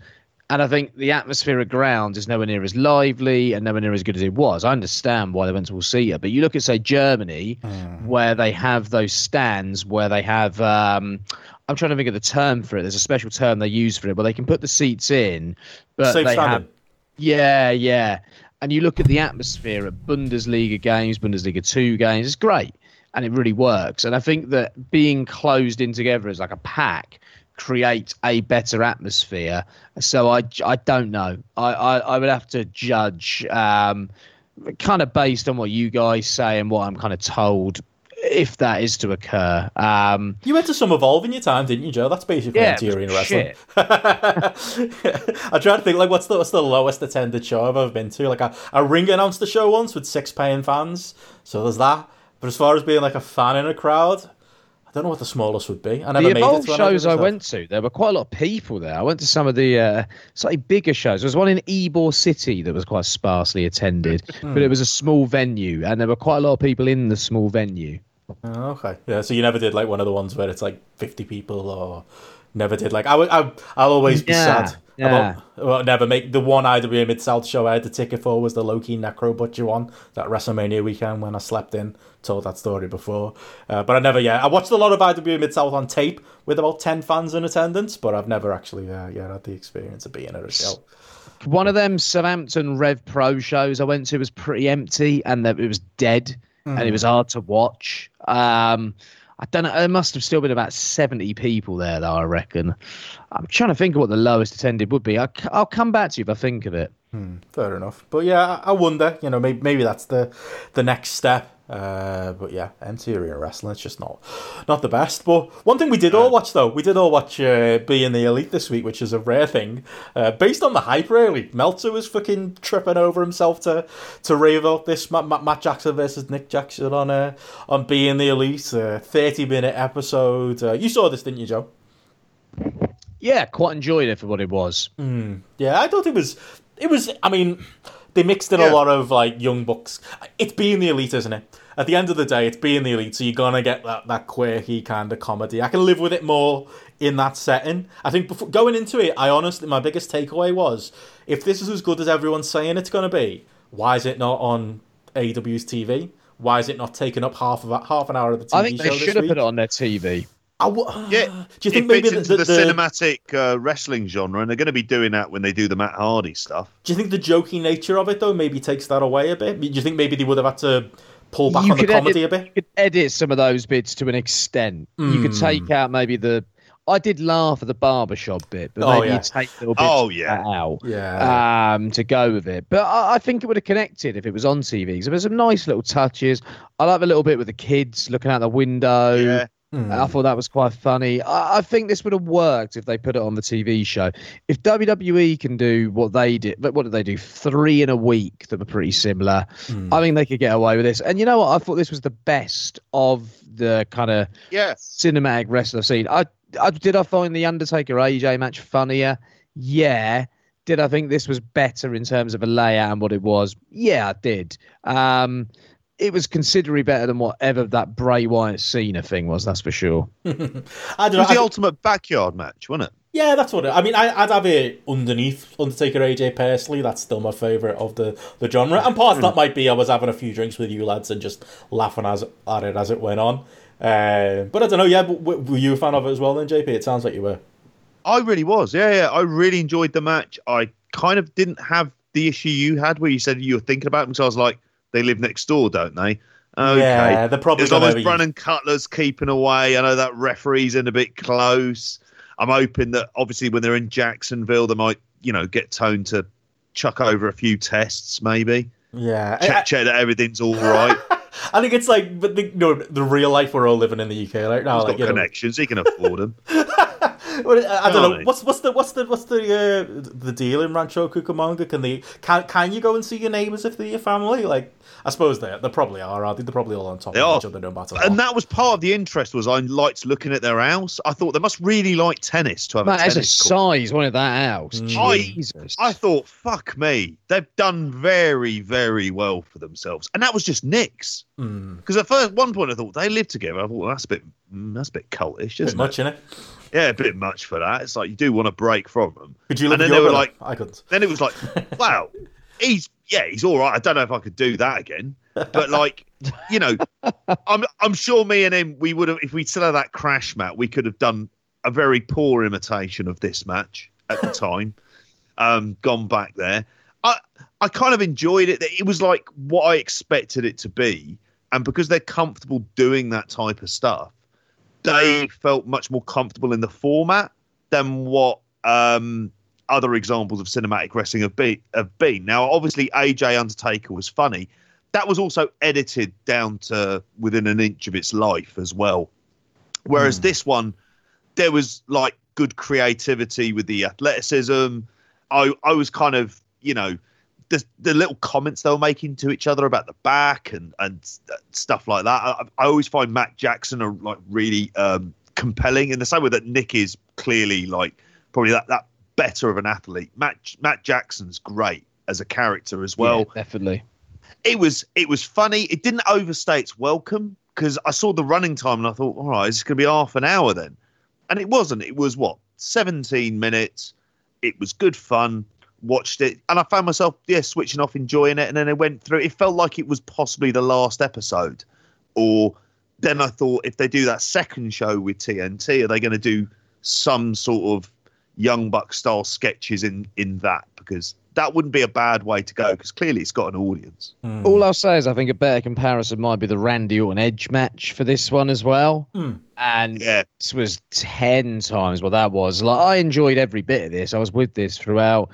and I think the atmosphere of ground is nowhere near as lively and nowhere near as good as it was. I understand why they went to all seater, but you look at say Germany, mm. where they have those stands, where they have. Um, I'm trying to think of the term for it. There's a special term they use for it, where they can put the seats in, but Safe they have. Yeah, yeah. And you look at the atmosphere at Bundesliga games, Bundesliga two games. It's great, and it really works. And I think that being closed in together as like a pack create a better atmosphere. So I, I don't know. I, I, I would have to judge um, kind of based on what you guys say and what I'm kind of told if that is to occur. Um, you went to some Evolve in your time, didn't you, Joe? That's basically yeah, arena wrestling. I try to think like what's the what's the lowest attended show I've ever been to? Like a, a ring announced the show once with six paying fans, so there's that. But as far as being like a fan in a crowd, I don't know what the smallest would be. I never the Evolve shows I, went to, there were quite a lot of people there. I went to some of the uh, slightly bigger shows. There was one in Ybor City that was quite sparsely attended, hmm. but it was a small venue, and there were quite a lot of people in the small venue. Oh, okay, yeah. So you never did like one of the ones where it's like fifty people, or never did like I would. I, I'll always be yeah. sad yeah. About, well, never make the one IWA Mid South show I had the ticket for was the Low Ki Necro Butcher one that WrestleMania weekend when I slept in. Told that story before, uh, but I never. Yeah, I watched a lot of IWA Mid South on tape with about ten fans in attendance, but I've never actually uh, yeah had the experience of being at a show. One of them Southampton Rev Pro shows I went to was pretty empty and it was dead mm. and it was hard to watch. Um, I don't know. There must have still been about 70 people there, though, I reckon. I'm trying to think of what the lowest attended would be. I'll, I'll come back to you if I think of it. Hmm, fair enough. But yeah, I wonder, you know, maybe, maybe that's the, the next step. Uh, but yeah, arena wrestling, it's just not not the best. But one thing we did all watch though, we did all watch uh, Being the Elite this week, which is a rare thing. Uh, based on the hype, really, Meltzer was fucking tripping over himself to to rave out this Matt, Matt Jackson versus Nick Jackson on uh, on Being the Elite, a thirty minute episode. Uh, you saw this, didn't you, Joe? Yeah, quite enjoyed it for what it was. Mm, yeah, I thought it was it was. I mean, they mixed in Yeah. a lot of like young bucks. It's being the elite, isn't it? At the end of the day, it's being the elite, so you're gonna get that that quirky kind of comedy. I can live with it more in that setting. I think before, going into it, I honestly, my biggest takeaway was if this is as good as everyone's saying it's gonna be, why is it not on AW's TV? Why is it not taking up half of that, half an hour of the TV I think show they this should have week? put it on their TV. I w- Yeah, do you think it maybe fits the, into the, the, cinematic uh, wrestling genre, and they're going to be doing that when they do the Matt Hardy stuff. Do you think the jokey nature of it though maybe takes that away a bit? Do you think maybe they would have had to pull back You on the comedy edit- a bit? You could edit some of those bits to an extent. You could Hmm. take out maybe the. I did laugh at the barbershop bit, but Oh, maybe yeah. you take little bits Oh, yeah. out Yeah. um, to go with it. But I, I think it would have connected if it was on TV. So there's some nice little touches. I like a little bit with the kids looking out the window. Yeah, Hmm. I thought that was quite funny. I, I think this would have worked if they put it on the TV show. If WWE can do what they did, but what did they do? Three in a week that were pretty similar. Hmm. I think they could get away with this. And you know what? I thought this was the best of the kind of yeah. cinematic wrestler scene. I, I did I find the Undertaker AJ match funnier? Yeah. Did I think this was better in terms of a layout and what it was? Yeah, I did. Um, it was considerably better than whatever that Bray Wyatt Cena thing was. That's for sure. I don't It know. was I- the ultimate backyard match, wasn't it? yeah, that's what it, I mean. I, I'd have it underneath Undertaker AJ personally. That's still my favorite of the, the genre. And part of that might be I was having a few drinks with you lads and just laughing as at it as it went on. Uh, but I don't know. Yeah, but w- were you a fan of it as well? Then JP, it sounds like you were. I really was. Yeah, yeah. I really enjoyed the match. I kind of didn't have the issue you had where you said you were thinking about them. So I was like, they live next door, don't they? Okay. Yeah, they're probably As long as Brandon Cutler's keeping away, I know that referee's in a bit close. I'm hoping that obviously when they're in Jacksonville, they might, you know, get Tone to chuck over a few tests, maybe Yeah, I- check, check that everything's all right. I think it's like, but the, you know, the real life we're all living in the UK right now. He's like, got you know, connections; he can afford them. Well, I I don't know what's what's the what's the what's the uh, the deal in Rancho Cucamonga? Can they can can you go and see your neighbours if they're your family? Like I suppose they they probably are. Aren't they? They're probably all on top They of are. each other no matter what. And that was part of the interest. Was I liked looking at their house. I thought they must really like tennis to have Man, a it's a tennis court. size, one of that house. I- Jesus. I thought, fuck me, they've done very, very well for themselves, and that was just Nick's. Because at first, one point, I thought they live together. I thought well, that's a bit, mm, that's a bit cultish, bit isn't much it? in it. Yeah, a bit much for that. It's like you do want to break from them. Could you And then they were brother? I couldn't. Then it was like, wow, he's yeah, he's all right. I don't know if I could do that again, but like, you know, I'm I'm sure me and him, we would have if we still had that crash mat, we could have done a very poor imitation of this match at the time. um, gone back there. I I kind of enjoyed it. It was like what I expected it to be, and because they're comfortable doing that type of stuff, they felt much more comfortable in the format than what um, other examples of cinematic wrestling have been, have been. Now, obviously, AJ Undertaker was funny. That was also edited down to within an inch of its life as well. Whereas Hmm. this one, there was like good creativity with the athleticism. I I was kind of you know the the little comments they were making to each other about the back and and stuff like that. I, I always find Matt Jackson are like really um, compelling in the same way that Nick is clearly like probably that that better of an athlete. Matt Matt Jackson's great as a character as well Yeah, definitely. it was it was funny. It didn't overstay its welcome because I saw the running time and I thought, all right, it's going to be half an hour then, and it wasn't. It was what seventeen minutes. It was good fun. Watched it and I found myself yeah switching off, enjoying it, and then it went through. It felt like it was possibly the last episode, or then I thought if they do that second show with TNT, are they going to do some sort of Young Buck style sketches in in that because that wouldn't be a bad way to go because clearly it's got an audience. Hmm. All I'll say is I think a better comparison might be the Randy Orton Edge match for this one as well. Hmm. And Yeah, this was 10 times what that was. Like I enjoyed every bit of this. I was with this throughout.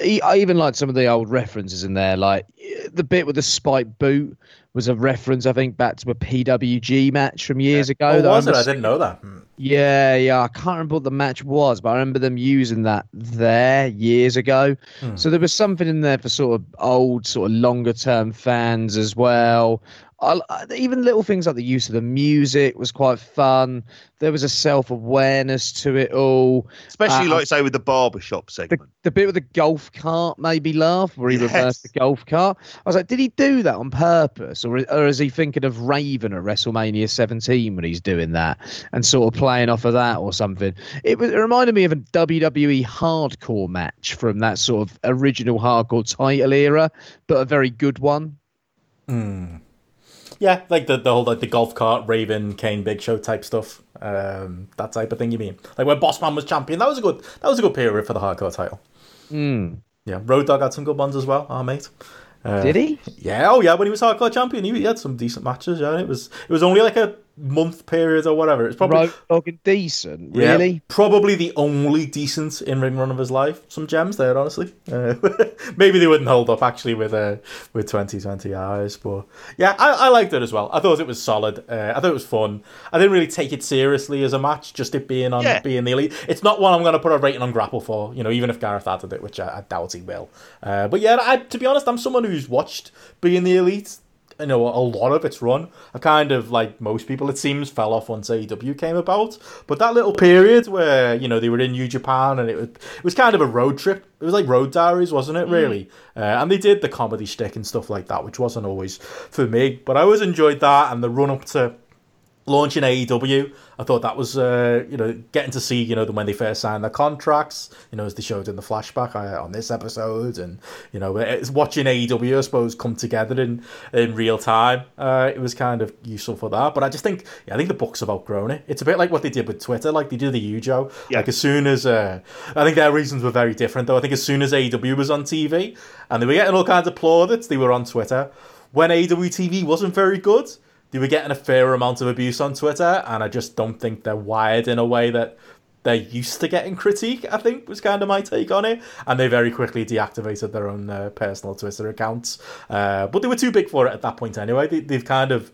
I even liked some of the old references in there. Like the bit with the spike boot was a reference, I think, back to a PWG match from years ago. Oh, was it? I didn't know that. Hmm. Yeah, yeah. I can't remember what the match was, but I remember them using that there years ago. Hmm. So there was something in there for sort of old, sort of longer term fans as well. I, even little things like the use of the music was quite fun. There was a self awareness to it all. Especially, Uh, like say, with the barbershop The, segment. the bit with the golf cart made me laugh, where he Yes. reversed the golf cart. I was like, did he do that on purpose, or or is he thinking of Raven at WrestleMania 17 when he's doing that and sort of playing off of that or something? It, was, it reminded me of a WWE hardcore match from that sort of original hardcore title era, but a very good one. Yeah, like the, the whole like the golf cart, Raven, Kane, Big Show type stuff. Um, that type of thing. You mean like when Bossman was champion? That was a good. That was a good period for the hardcore title. Mm. Yeah, Road Dog had some good ones as well. Our mate. Uh, Did he? Yeah. Oh yeah. When he was hardcore champion, he, he had some decent matches. Yeah, it was it was only like a month period or whatever. It's probably and decent, Yeah, really? probably the only decent in ring run of his life. Some gems there, honestly. Uh, maybe they wouldn't hold up actually with uh, with twenty twenty eyes, but yeah, I, I liked it as well. I thought it was solid. Uh, I thought it was fun. I didn't really take it seriously as a match, just it being on Yeah. being the elite. It's not one I'm going to put a rating on Grapple for, you know, even if Gareth added it, which I, I doubt he will. Uh, but yeah, I, to be honest, I'm someone who's watched being the elite you know, a lot of its run. I kind of, like most people, it seems, fell off once AEW came about. But that little period where, you know, they were in New Japan and it was, it was kind of a road trip. It was like Road Diaries, wasn't it, really? Uh, and they did the comedy shtick and stuff like that, which wasn't always for me. But I always enjoyed that and the run up to launching AEW. I thought that was, uh, you know, getting to see, you know, them when they first signed their contracts, you know, as they showed in the flashback uh, on this episode, and you know, it's watching AEW, I suppose, come together in in real time. Uh, it was kind of useful for that. But I just think, yeah, I think the Bucks have outgrown it. It's a bit like what they did with Twitter, like they did the Ujo. Yeah. Like as soon as, uh, I think their reasons were very different though. I think as soon as AEW was on TV and they were getting all kinds of plaudits, they were on Twitter. When AEW TV wasn't very good they were getting a fair amount of abuse on Twitter, and I just don't think they're wired in a way that they're used to getting critique. I think was kind of my take on it, and they very quickly deactivated their own uh, personal Twitter accounts. Uh, but they were too big for it at that point anyway. They, they've kind of.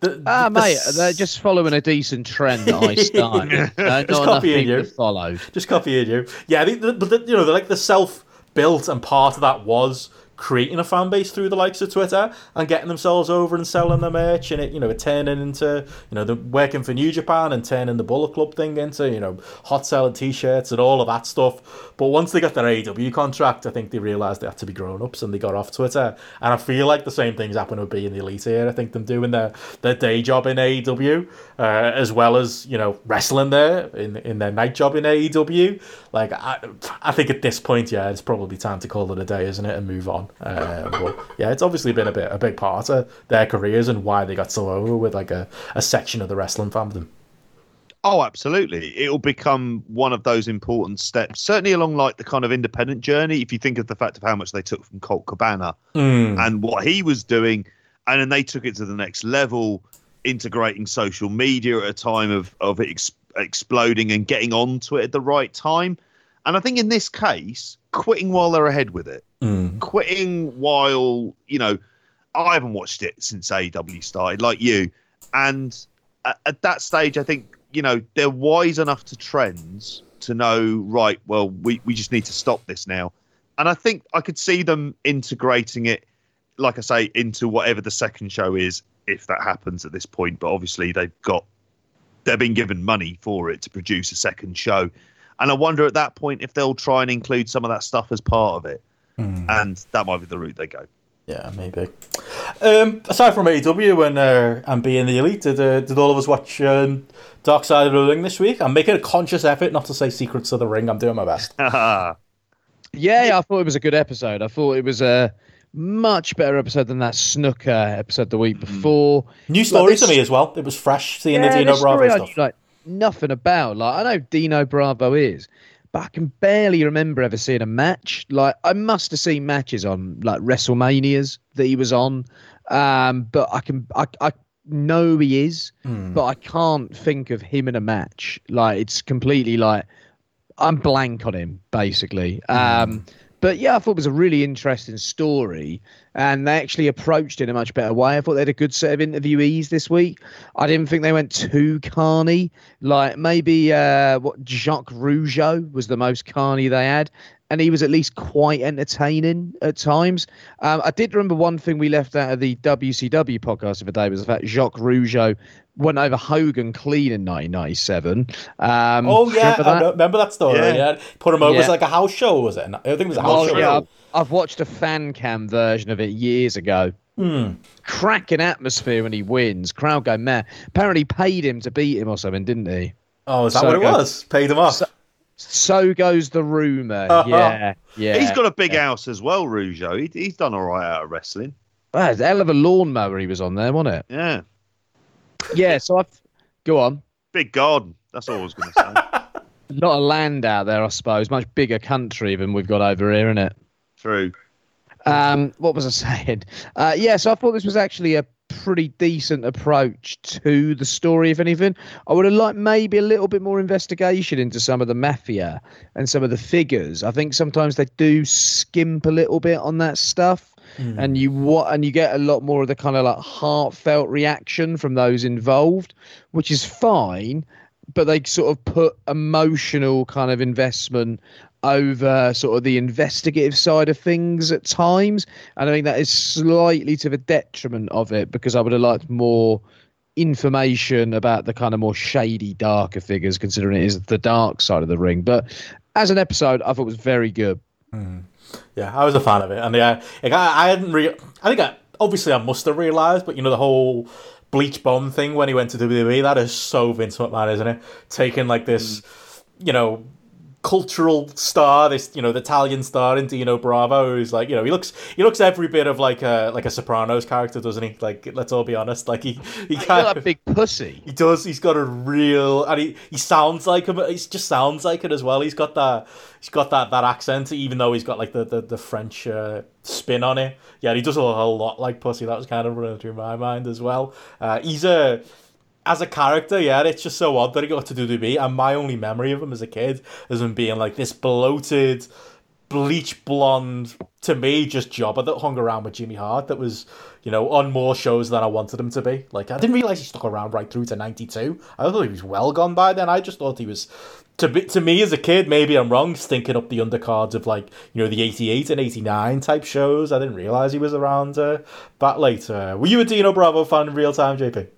The, Ah, the- mate, they're just following a decent trend that I started. Uh, not copying you. followed. just copying you. Yeah, they, the, but you know, they're like the self-built, and part of that was creating a fan base through the likes of Twitter and getting themselves over and selling their merch, and it, you know, turning into, you know, the working for New Japan and turning the Bullet Club thing into, you know, hot selling T-shirts and all of that stuff. But once they got their AEW contract, I think they realised they had to be grown-ups and they got off Twitter. And I feel like the same things happen with being the elite here. I think them doing their, their day job in AEW, uh, as well as, you know, wrestling there in, in their night job in AEW. Like, I, I think at this point, yeah, it's probably time to call it a day, isn't it, and move on. Uh, but yeah, it's obviously been a bit a big part of their careers and why they got so over with like a, a section of the wrestling fandom. Oh, absolutely. It'll become one of those important steps, certainly along like the kind of independent journey. If you think of the fact of how much they took from Colt Cabana Mm. and what he was doing, and then they took it to the next level, integrating social media at a time of of it ex- exploding and getting onto it at the right time. And I think in this case, quitting while they're ahead with it, Mm. quitting while you know, I haven't watched it since AEW started, like you, and at, at that stage, I think you know they're wise enough to trends to know right. Well, we we just need to stop this now, and I think I could see them integrating it, like I say, into whatever the second show is, if that happens at this point. But obviously, they've got they've been given money for it to produce a second show. And I wonder at that point if they'll try and include some of that stuff as part of it. And that might be the route they go. Yeah, maybe. Um, aside from AEW and uh, and being the elite, did, uh, did all of us watch um, Dark Side of the Ring this week? I'm making a conscious effort not to say Secrets of the Ring. I'm doing my best. Yeah, I thought it was a good episode. I thought it was a much better episode than that Snuka episode the week before. New story this- to me as well. It was fresh seeing Yeah, the Dino this Bravo story I stuff. like nothing about. Like I know Dino Bravo is, but I can barely remember ever seeing a match. Like I must have seen matches on like WrestleManias that he was on, um, but I can I I know he is, Hmm. but I can't think of him in a match. Like it's completely like I'm blank on him basically. Um, but yeah, I thought it was a really interesting story, and they actually approached it in a much better way. I thought they had a good set of interviewees this week. I didn't think they went too carny. Like maybe uh, what Jacques Rougeau was the most carny they had, and he was at least quite entertaining at times. Um, I did remember one thing we left out of the WCW podcast of a day was the fact Jacques Rougeau went over Hogan clean in 1997. Um, Oh yeah, remember I that? know- remember that story? Yeah. Yeah, put him over. It was like a house show, was it? I think it was a house Oh, show. yeah, I've, I've watched a fan cam version of it years ago. Hmm. Cracking atmosphere when he wins. Crowd go mad. Apparently paid him to beat him or something, didn't he? Oh, is that So what it good. was? Paid him off. So- So goes the rumor. Uh-huh. Yeah, yeah. He's got a big house as well, Rougeau. He, he's done all right out of wrestling. Well, it's a hell of a lawnmower he was on there, wasn't it? Yeah. Yeah. So I've go on. Big garden. That's all I was going to say. A lot of land out there, I suppose. Much bigger country than we've got over here, isn't it? True. Um, what was I saying? Uh, yeah, so I thought this was actually a pretty decent approach to the story, if anything. I would have liked maybe a little bit more investigation into some of the mafia and some of the figures. I think sometimes they do skimp a little bit on that stuff. Hmm. And you what and you get a lot more of the kind of like heartfelt reaction from those involved, which is fine, but they sort of put emotional kind of investment over sort of the investigative side of things at times. And I think that is slightly to the detriment of it because I would have liked more information about the kind of more shady, darker figures, considering it is the dark side of the ring. But as an episode, I thought it was very good. Mm. Yeah, I was a fan of it, and yeah, like, I, I hadn't re- I think I, obviously I must have realised, but you know the whole bleach bomb thing when he went to WWE, that is so Vince McMahon, isn't it? Taking like this, mm. you know, cultural star, this you know the Italian star you know Bravo, who's like you know he looks he looks every bit of like a like a Sopranos character, doesn't he? Like let's all be honest, like he he got a big pussy. He does. He's got a real, and he, he sounds like him. He just sounds like it as well. He's got that. He's got that, that accent, even though he's got like the the, the French uh, spin on it. Yeah, he does a whole lot like Pussy. That was kind of running through my mind as well. Uh, he's a as a character, yeah, it's just so odd that he got to do to be. And my only memory of him as a kid is him being like this bloated, bleach blonde, to me, just jobber that hung around with Jimmy Hart that was, you know, on more shows than I wanted him to be. Like, I didn't realize he stuck around right through to 92. I thought he was well gone by then. I just thought he was. To, be, to me as a kid, maybe I'm wrong, stinking up the undercards of like you know the '88 and '89 type shows. I didn't realize he was around uh, that. Uh, were you a Dino Bravo fan in real time, JP?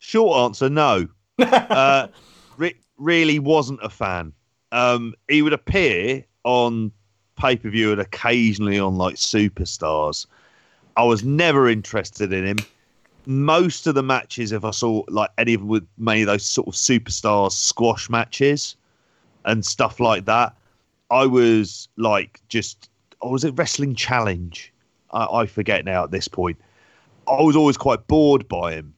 Short answer, no. uh, re- really wasn't a fan. Um, he would appear on pay per view and occasionally on like superstars. I was never interested in him. Most of the matches, if I saw like any of them with many of those sort of superstars squash matches and stuff like that, I was like just, or was it Wrestling Challenge? I, I forget now at this point. I was always quite bored by him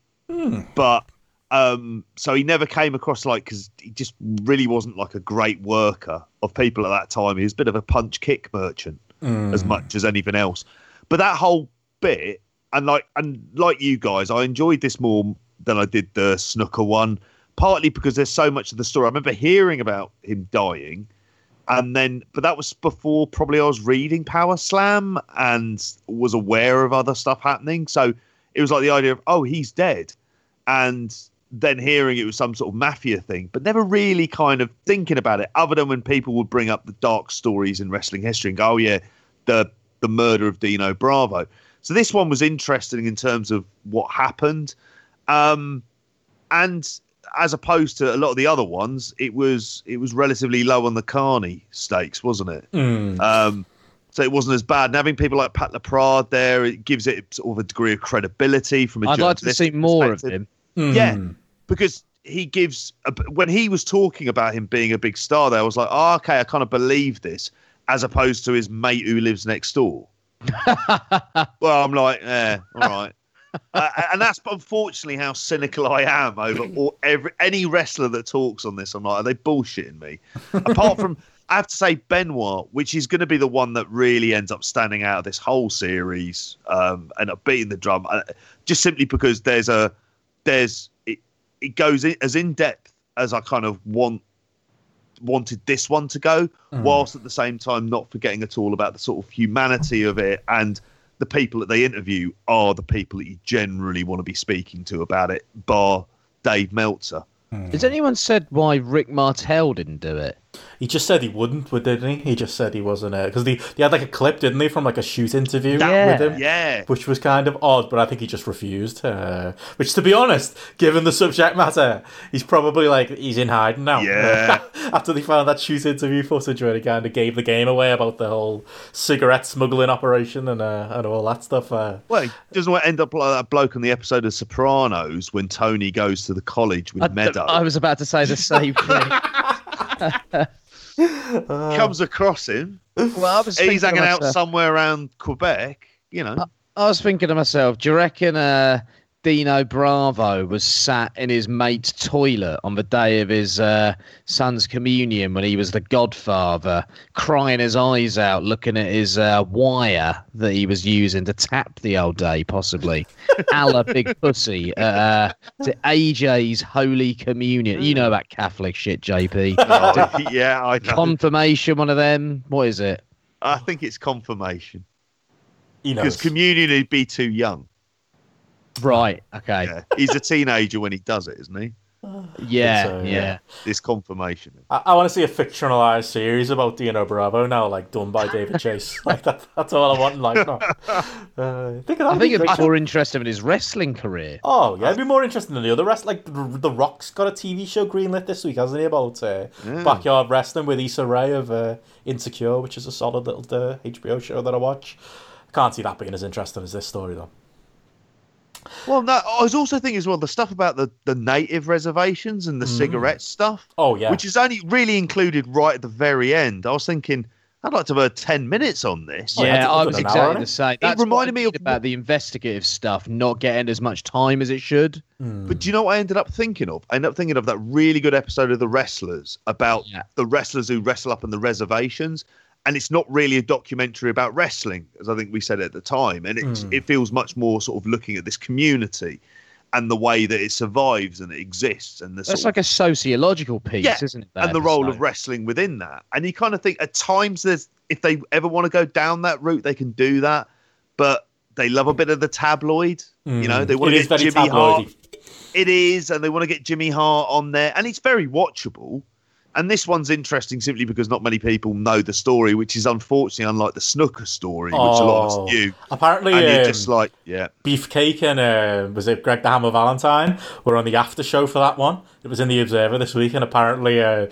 but um, so he never came across like because he just really wasn't like a great worker of people at that time. He was a bit of a punch kick merchant as much as anything else. But that whole bit, and like and like you guys, I enjoyed this more than I did the Snuka one. Partly because there's so much of the story. I remember hearing about him dying, and then but that was before probably I was reading Power Slam and was aware of other stuff happening. So it was like the idea of oh he's dead and then hearing it was some sort of mafia thing, but never really kind of thinking about it, other than when people would bring up the dark stories in wrestling history and go, "Oh yeah, the the murder of Dino Bravo." So this one was interesting in terms of what happened, um, and as opposed to a lot of the other ones, it was it was relatively low on the Carney stakes, wasn't it? Mm. Um, so it wasn't as bad. And having people like Pat LaPrade there, it gives it sort of a degree of credibility from a I'd like to see more of perspective. him. Yeah, Mm. because he gives a, when he was talking about him being a big star there, I was like, oh, okay, I kind of believe this, as opposed to his mate who lives next door. well, I'm like, yeah, all right. uh, and that's unfortunately how cynical I am over all, every any wrestler that talks on this. I'm like, are they bullshitting me? Apart from, I have to say Benoit, which is going to be the one that really ends up standing out of this whole series, um, and up beating the drum, uh, just simply because there's a there's it, it goes in, as in depth as I kind of want wanted this one to go, whilst at the same time not forgetting at all about the sort of humanity of it and the people that they interview are the people that you generally want to be speaking to about it, bar Dave Meltzer. Has anyone said why Rick Martel didn't do it? He just said he wouldn't, but didn't he? He just said he wasn't because they, they had like a clip, didn't they, from like a shoot interview Yeah. with him, Yeah. which was kind of odd. But I think he just refused. Uh, which, to be honest, given the subject matter, he's probably like he's in hiding now. Yeah. After they found that shoot interview footage where he kind of gave the game away about the whole cigarette smuggling operation and uh, and all that stuff. Uh, Well, it doesn't it end up like that bloke on the episode of Sopranos when Tony goes to the college with I, Meadow. I was about to say the same thing. comes across him. well, I was He's hanging out somewhere around Quebec. You know, I was thinking to myself, do you reckon uh, Dino Bravo was sat in his mate's toilet on the day of his uh, son's communion when he was the godfather, crying his eyes out, looking at his uh, wire that he was using to tap the old day, possibly? a la Big Pussy. Uh, to AJ's Holy Communion. You know about Catholic shit, JP. Oh, yeah, I know. Confirmation, one of them. What is it? I think it's confirmation he because communion he'd be too young. Right. Okay. Yeah. He's a teenager when he does it, isn't he? Yeah. so, yeah. yeah. This confirmation. I, I want to see a fictionalized series about Dino Bravo now, like done by David Chase. like that, that's all I want in life now. Uh, think of that I think it'd be more interesting in his wrestling career. Oh yeah, it'd be more interesting than the other rest. Like the, the Rock's got a TV show greenlit this week, hasn't he? About uh, Yeah. backyard wrestling with Issa Rae of uh, Insecure, which is a solid little uh, HBO show that I watch. Can't see that being as interesting as this story though. Well, no, I was also thinking as well the stuff about the, the native reservations and the mm. cigarette stuff, Oh yeah, which is only really included right at the very end. I was thinking, I'd like to have heard 10 minutes on this. Yeah, yeah, I was an hour, exactly the same. That's what reminded I me mean of- about the investigative stuff not getting as much time as it should. Hmm. But do you know what I ended up thinking of? I ended up thinking of that really good episode of The Wrestlers about Yeah. the wrestlers who wrestle up in the reservations. And it's not really a documentary about wrestling, as I think we said at the time. And it, it feels much more sort of looking at this community and the way that it survives and it exists. And the sort It's of like a sociological piece, Yeah, isn't it? that and the role of wrestling within that. And you kind of think at times there's if they ever want to go down that route, they can do that. But they love a bit of the tabloid. You know, they want Mm. It to is get very Jimmy Hart. It is, and they want to get Jimmy Hart on there, and it's very watchable. And this one's interesting simply because not many people know the story, which is unfortunately unlike the Snuka story, which a lot of Oh. us knew. Apparently, And you're um, just like, yeah, Beefcake and uh, was it Greg the Hammer Valentine were on the after show for that one. It was in the Observer this week, and apparently, uh,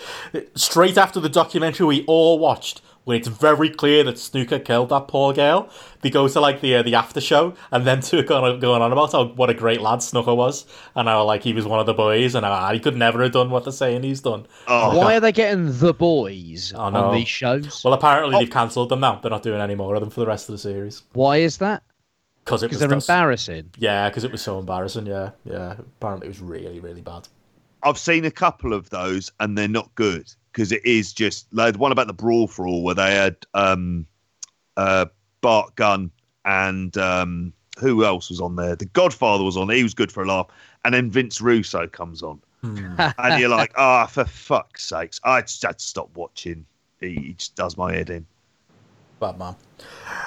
straight after the documentary we all watched, when it's very clear that Snuka killed that poor girl, they go to like the uh, the after show, and then to going going on about how what a great lad Snuka was, and how like he was one of the boys, and how he could never have done what they're saying he's done. oh, Why are they getting the boys I know. on these shows? Well, apparently they've cancelled them now. They're not doing any more of them for the rest of the series Why is that? because it Because was they're just- embarrassing. Yeah, because it was so embarrassing. Yeah, yeah. Apparently it was really, really bad. I've seen a couple of those, and they're not good because it is just like the one about the brawl for all, where they had um, uh, Bart Gunn and um, who else was on there? The Godfather was on. He was good for a laugh, and then Vince Russo comes on, and you're like, ah, for fuck's sakes, I just had to stop watching. He, he just does my head in. Bad man.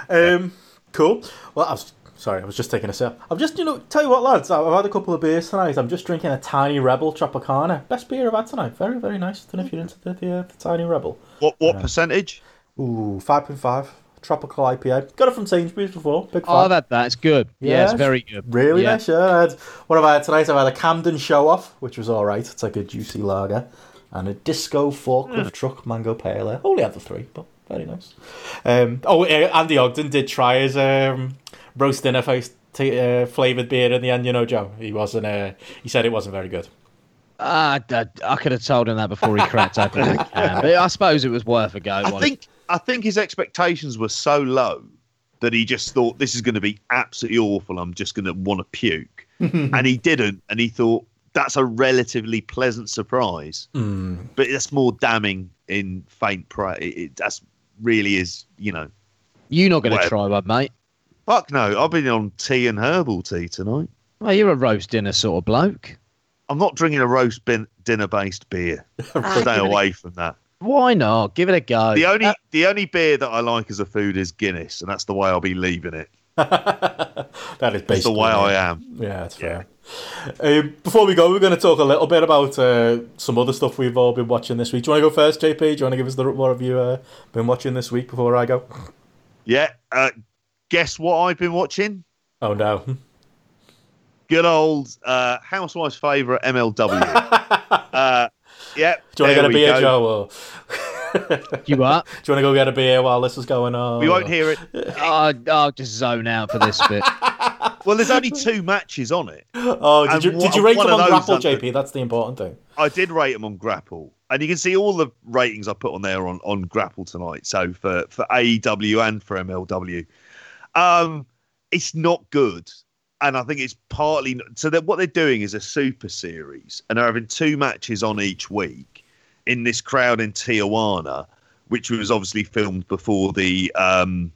Um, cool. Well, I was sorry. I was just taking a sip. I've just, you know, tell you what, lads. I've had a couple of beers tonight. I'm just drinking a Tiny Rebel Tropicana. Best beer I've had tonight. Very, very nice. Don't know if you're into the, the, uh, the Tiny Rebel. What what percentage? Ooh, five point five. Tropical IPA. Got it from Sainsbury's before. Big fan. Oh, that that's good. Yeah, it's very good. Really yeah. nice, yeah. I had, what have I had tonight? I've had a Camden Show Off, which was all right. It's like a juicy lager. And a Disco Forklift Truck Mango Pale Ale. Only had the three, but very nice. Um, oh, uh, Andy Ogden did try his um, roast dinner face t- uh, flavoured beer in the end, you know, Joe. He wasn't, uh, he said it wasn't very good. Ah, I, I could have told him that before he cracked open the can. But I suppose it was worth a go. I wasn't think I think his expectations were so low that he just thought this is going to be absolutely awful. I'm just going to want to puke, and he didn't. And he thought that's a relatively pleasant surprise, but that's more damning in faint praise. It, it, that's really is, you know. You're not going to try one, mate. Fuck no! I've been on tea and herbal tea tonight. Well, you're a roast dinner sort of bloke. I'm not drinking a roast bin- dinner-based beer. Stay away from that. Why not? Give it a go. The only Uh, the only beer that I like as a food is Guinness, and that's the way I'll be leaving it. that is basically the way. I am. Yeah, that's fair. Um, before we go, we're going to talk a little bit about uh, some other stuff we've all been watching this week. Do you want to go first, JP? Do you want to give us the what have you uh, been watching this week before I go? Yeah. Uh, guess what I've been watching? Oh no. Good old uh, Housewives' favourite MLW. uh, yeah. Do you want to there get a we beer, go. Joe? Or... You are. Do you want to go get a beer while this is going on? We won't hear it. Oh, I'll just zone out for this bit. Well, there's only two matches on it. Oh, did you, one- did you rate one them of on those Grapple, under- JP? That's the important thing. I did rate them on Grapple, and you can see all the ratings I put on there on, on Grapple tonight. So for for AEW and for MLW, um, it's not good, and I think it's partly so that what they're doing is a super series, and they're having two matches on each week in this crowd in Tijuana, which was obviously filmed before the um,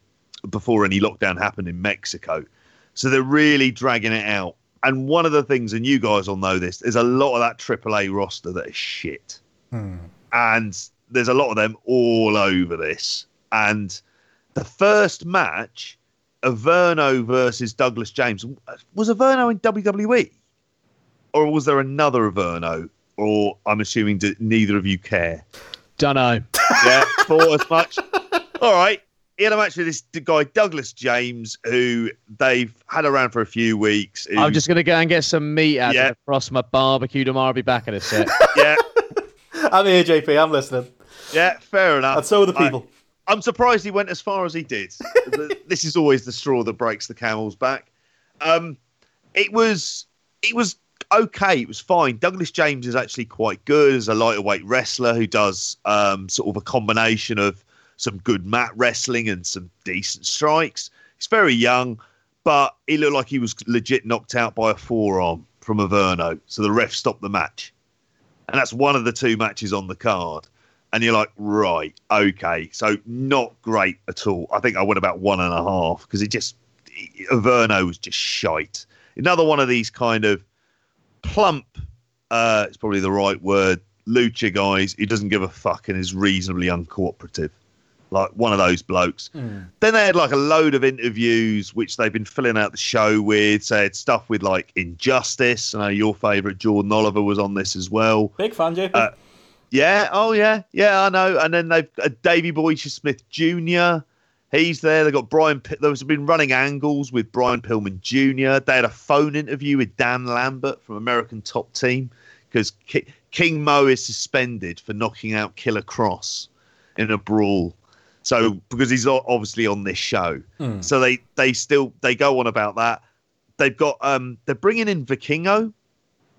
before any lockdown happened in Mexico. So they're really dragging it out. And one of the things, and you guys all know this, there's a lot of that AAA roster that is shit. And there's a lot of them all over this. And the first match, Averno versus Douglas James, was Averno in WWE? Or was there another Averno? Or I'm assuming that neither of you care. Dunno. Yeah, thought as much. All right. He had a match with this guy, Douglas James, who they've had around for a few weeks. who- I'm just going to go and get some meat out Yeah. across my barbecue tomorrow. I'll be back in a sec. Yeah, I'm here, JP. I'm listening. yeah, fair enough. And so are the I- people. I'm surprised he went as far as he did. this is always the straw that breaks the camel's back. Um, it was it was okay. It was fine. Douglas James is actually quite good as a lightweight wrestler who does um, sort of a combination of some good mat wrestling and some decent strikes. He's very young, but he looked like he was legit knocked out by a forearm from Averno. So the ref stopped the match. And that's one of the two matches on the card and you're like, right, okay, so not great at all. I think I went about one and a half because it just Averno was just shite. Another one of these kind of plump, uh, it's probably the right word, lucha guys who doesn't give a fuck and is reasonably uncooperative. Like one of those blokes. Then they had like a load of interviews which they've been filling out the show with. So had stuff with like Injustice. I know your favourite Jordan Oliver was on this as well. Big fan, JP. Uh, Yeah, oh yeah, yeah, I know. And then they've uh, Davey Boy Smith Jr. He's there. They've got Brian. There's been running angles with Brian Pillman Jr. They had a phone interview with Dan Lambert from American Top Team because Ki- King Mo is suspended for knocking out Killer Kross in a brawl. So because he's obviously on this show, so they they still they go on about that. They've got um they're bringing in Vikingo,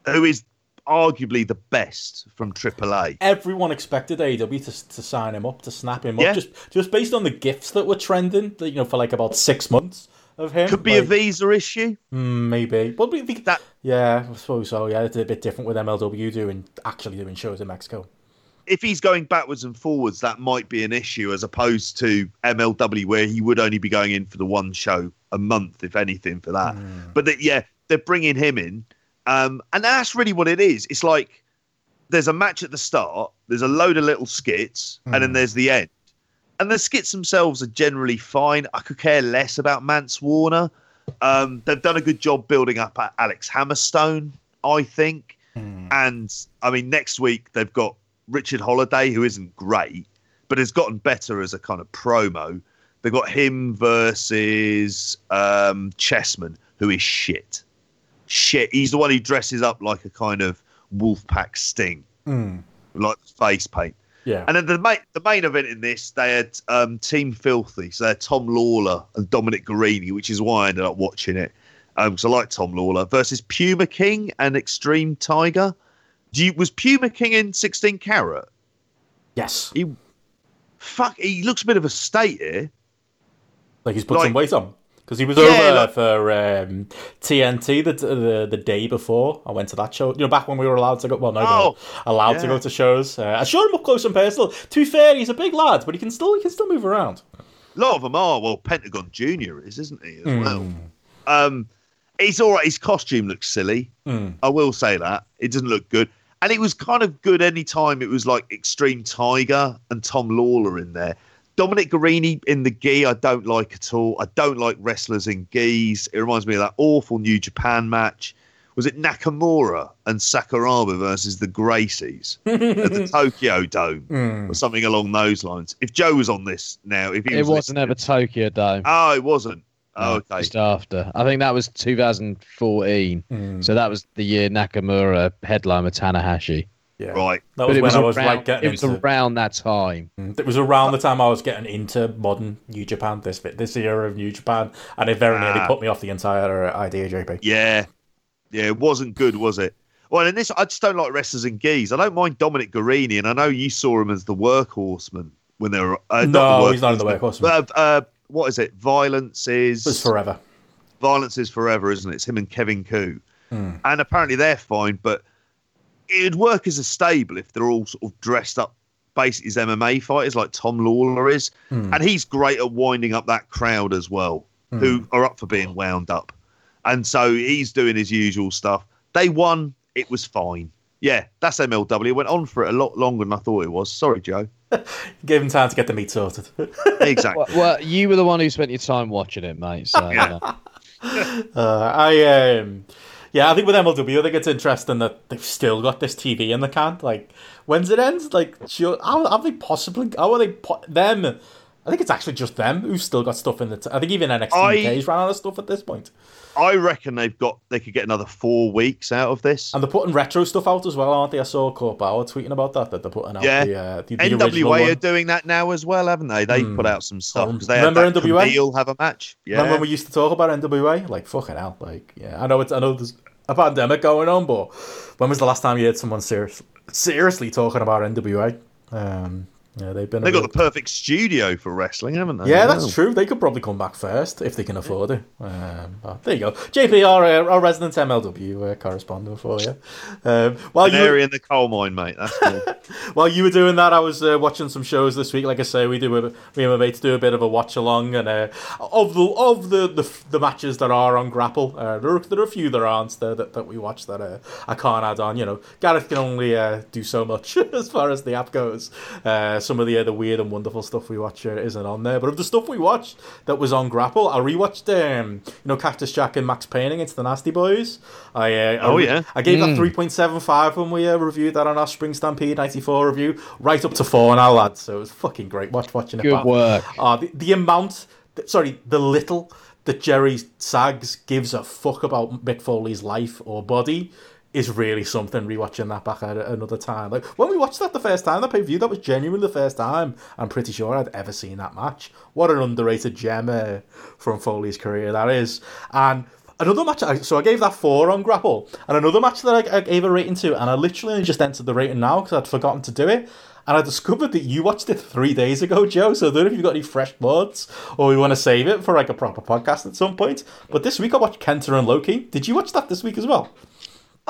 who is arguably the best from AAA. Everyone expected AEW to, to sign him up, to snap him Yeah. up, just just based on the gifts that were trending, you know, for like about six months of him. Could be a visa issue. mm, maybe. Well, we, we, That- yeah, I suppose so. Yeah, it's a bit different with MLW doing actually doing shows in Mexico. If he's going backwards and forwards, that might be an issue as opposed to MLW, where he would only be going in for the one show a month, if anything, for that. But that, yeah, they're bringing him in, um, and that's really what it is. It's like there's a match at the start, there's a load of little skits, and then there's the end. And the skits themselves are generally fine. I could care less about Mance Warner. Um, they've done a good job building up at Alex Hammerstone, I think. And I mean, next week they've got Richard Holliday, who isn't great, but has gotten better as a kind of promo. They've got him versus um, Chessman, who is shit. Shit. He's the one who dresses up like a kind of Wolfpack Sting, like face paint. Yeah. And then the main, the main event in this, they had um, Team Filthy. So they had Tom Lawlor and Dominic Garrini, which is why I ended up watching it. Um, so I like Tom Lawlor versus Puma King and Extreme Tiger. Do you, was Puma King in 16 Carat? yes. He, fuck, he looks a bit of a state here. Like he's put Like- some weight on because he was Yeah, over like- for um, TNT the, the the day before. I went to that show. You know, back when we were allowed to go. Well, no, Oh, allowed to go to shows. Uh, I showed him up close and personal. To be fair, he's a big lad, but he can still he can still move around. A lot of them are. Well, Pentagon Junior is, isn't he, as well? Um, he's all right. His costume looks silly. I will say that. It doesn't look good. And it was kind of good any time it was like Extreme Tiger and Tom Lawlor in there. Dominic Garrini in the gi, I don't like at all. I don't like wrestlers in gis. It reminds me of that awful New Japan match. Was it Nakamura and Sakuraba versus the Gracies at the Tokyo Dome or something along those lines? If Joe was on this now, if he It was wasn't listening- ever Tokyo Dome. Oh, it wasn't. Oh, okay. Just after. I think that was 2014. Hmm. So that was the year Nakamura headline with Tanahashi. Yeah. Right. That was it when was, I was around, like getting it was into. around that time. It was around the time I was getting into modern New Japan, this bit, this era of New Japan, and it very nearly Ah. put me off the entire idea, JP. Yeah. Yeah, it wasn't good, was it? Well, and this, I just don't like wrestlers in gis. I don't mind Dominic Garrini, and I know you saw him as the workhorseman when they were. Uh, No, the he's not in the Workhorseman. Workhorseman. Uh, uh, what is it? Violence is. It was forever. Violence is forever, isn't it? It's him and Kevin Ku. Hmm. And apparently they're fine, but it'd work as a stable if they're all sort of dressed up basically as MMA fighters like Tom Lawlor is. Hmm. And he's great at winding up that crowd as well, who are up for being wound up. And so he's doing his usual stuff. They won, it was fine. Yeah, that's MLW. It went on for it a lot longer than I thought it was. Sorry, Joe. Gave him time to get the meat sorted. Exactly. Well, well, you were the one who spent your time watching it, mate. So, you know. Uh, I um, yeah, I think with MLW, I think it's interesting that they've still got this TV in the can. Like, when's it end? Like, how are they possibly? How are they? Po- them? I think it's actually just them who've still got stuff in the. T- I think even NXT I- UK's ran out of stuff at this point, I reckon they've got they could get another four weeks out of this. and they're putting retro stuff out as well, aren't they? I saw Court Bauer tweeting about that that they're putting out Yeah. the, uh, the, the NWA one. are doing that now as well, haven't they? They Hmm. put out some stuff because they remember NWA? Camille have a match. Yeah, Remember when we used to talk about NWA? Like fucking hell, like yeah. I know it's I know there's a pandemic going on, but when was the last time you heard someone serious, seriously talking about NWA? Um, yeah, they've been. they got real- the perfect studio for wrestling, haven't they? Yeah, that's true. They could probably come back first if they can afford it. Um, but there you go. JP, our, uh, our resident MLW uh, correspondent for you. Um, while you Canary in the coal mine, mate. That's cool. while you were doing that, I was uh, watching some shows this week. Like I say, we do a, me and my mates do a bit of a watch along, and uh, of the of the, the the matches that are on Grapple, uh, there, are, there are a few that aren't there that, that we watch that uh, I can't add on. You know, Gareth can only uh, do so much as far as the app goes. Uh, some of the other weird and wonderful stuff we watch uh, isn't on there, but of the stuff we watched that was on Grapple, I rewatched um, you know Cactus Jack and Max Payne against the Nasty Boys. I uh, Oh, I, yeah. I gave that 3.75 when we uh, reviewed that on our Spring Stampede 94 review, right up to 4 now, lads. So it was fucking great watch watching it Good back. work. Uh, the, the amount, sorry, the little that Jerry Sags gives a fuck about Mick Foley's life or body is really something rewatching that back at another time. Like when we watched that the first time, that pay view, that was genuinely the first time I'm pretty sure I'd ever seen that match. What an underrated gem uh, from Foley's career that is. And another match, I- so I gave that four on Grapple, and another match that I, I gave a rating to, and I literally just entered the rating now because I'd forgotten to do it. And I discovered that you watched it three days ago, Joe. So I don't know if you've got any fresh thoughts or we want to save it for like a proper podcast at some point. But this week I watched Kenta and Low Ki. Did you watch that this week as well?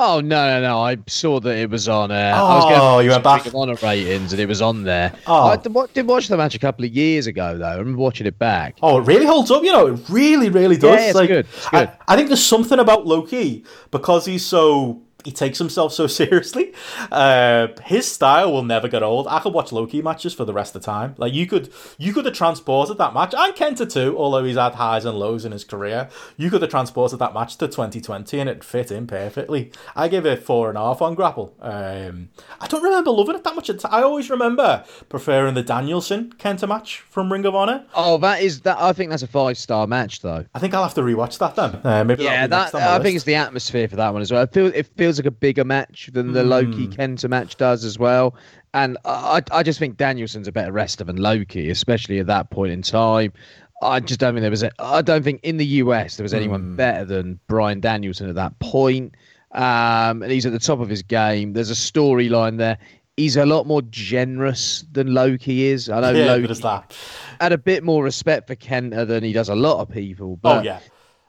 Oh no, no, no! I saw that it was on. Uh, I Oh, was going you went back. Honor ratings, and it was on there. Oh. I did, wa- did watch the match a couple of years ago, though. I remember watching it back. Oh, it really holds up. You know, it really, really does. Yeah, it's good, it's good. I, I think there's something about Low Ki because he's so he takes himself so seriously. Uh, his style will never get old. I could watch Low Ki matches for the rest of the time. Like you could, you could have transported that match and Kenta too. Although he's had highs and lows in his career, you could have transported that match to 2020 and it fit in perfectly. I give it four and a half on Grapple. Um, I don't remember loving it that much. I always remember preferring the Danielson Kenta match from Ring of Honor. Oh, that is that. I think that's a five star match, though. I think I'll have to rewatch that then. Uh, maybe Yeah, that'll be next on my I think it's the atmosphere for that one as well. It feels it feels like a bigger match than the Low Ki Hmm. Kenta match does as well. And I I just think Danielson's a better wrestler than Low Ki, especially at that point in time. I just don't think there was. I don't think in the US there was anyone Hmm. better than Bryan Danielson at that point. Um, and he's at the top of his game. There's a storyline there. He's a lot more generous than Low Ki is. I know yeah, Low Ki had a bit more respect for Kenta than he does a lot of people. But Oh yeah,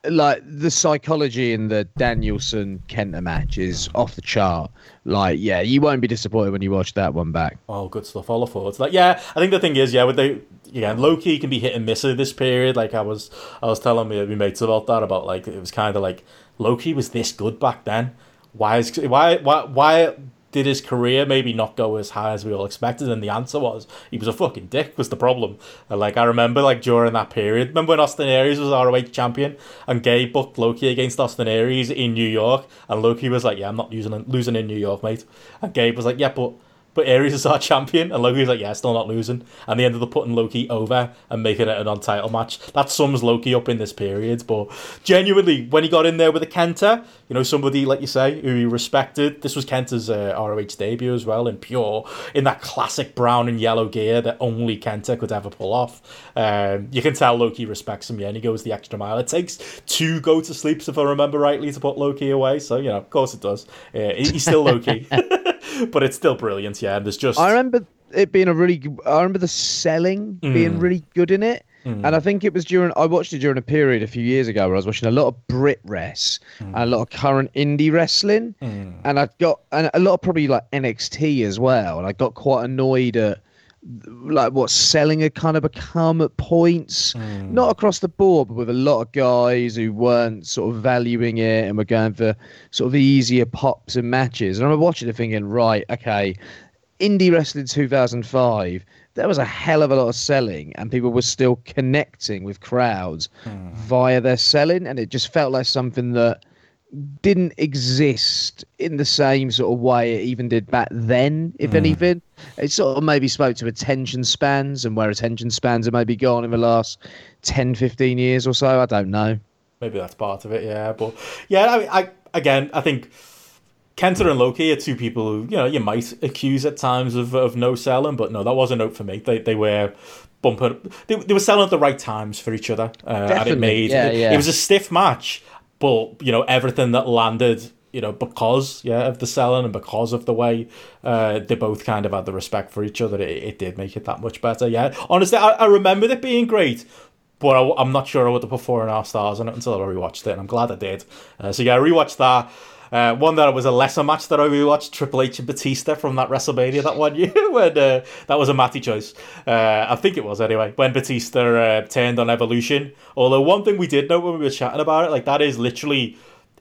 like the psychology in the Danielson Kenta match is off the chart. Like, yeah, you won't be disappointed when you watch that one back. oh good stuff. All look forward to that. Yeah, I think the thing is, yeah, with the yeah, Low Ki can be hit and miss at this period. Like I was, I was telling me my mates about that. About like it was kind of like Low Ki was this good back then. Why is why why why did his career maybe not go as high as we all expected? And the answer was he was a fucking dick. Was the problem? And, like I remember, like during that period, remember when Austin Aries was ROH champion and Gabe booked Low Ki against Austin Aries in New York, and Low Ki was like, "Yeah, I'm not losing losing in New York, mate." And Gabe was like, "Yeah, but." But Aries is our champion, and Low Ki's like, yeah, still not losing. And they ended up putting Low Ki over and making it a non-title match. That sums Low Ki up in this period. But genuinely, when he got in there with a Kenta, you know, somebody like you say who he respected. This was Kenta's uh, ROH debut as well, in pure in that classic brown and yellow gear that only Kenta could ever pull off. Um, you can tell Low Ki respects him, yeah, and he goes the extra mile. It takes two go to sleeps, if I remember rightly, to put Low Ki away. So you know, of course it does. Uh, he's still Low Ki, but it's still brilliant. Yeah, and there's just I remember it being a really. I remember the selling being really good in it, Mm. and I think it was during. I watched it during a period a few years ago where I was watching a lot of Brit Wres mm. and a lot of current indie wrestling, mm. and I got and a lot of probably like NXT as well, and I got quite annoyed at like what selling had kind of become at points, not across the board, but with a lot of guys who weren't sort of valuing it and were going for sort of easier pops and matches. And I remember watching it thinking, right, okay, indie wrestling 2005, there was a hell of a lot of selling, and people were still connecting with crowds hmm. via their selling, and it just felt like something that didn't exist in the same sort of way it even did back then, if hmm. anything. It sort of maybe spoke to attention spans and where attention spans have maybe gone in the last 10, 15 years or so. I don't know. maybe that's part of it. Yeah, but yeah, I, I again, I think Kenta and Low Ki are two people who you know you might accuse at times of of no selling, but no, that was a note for me. They they were. Bumping, they, they were selling at the right times for each other, uh, and it made yeah, it, yeah. it was a stiff match, but you know everything that landed, you know, because yeah of the selling and because of the way uh, they both kind of had the respect for each other, it, it did make it that much better. Yeah, honestly, I, I remembered it being great, but I, am not sure I would have put four and a half stars on it until I rewatched it, and I'm glad I did. Uh, so yeah, I rewatched that. Uh, one that was a lesser match that I rewatched, Triple H and Batista from that WrestleMania that one year when uh, that was a Matty choice. Uh, I think it was anyway when Batista uh, turned on Evolution. Although one thing we did know when we were chatting about it, like that is literally,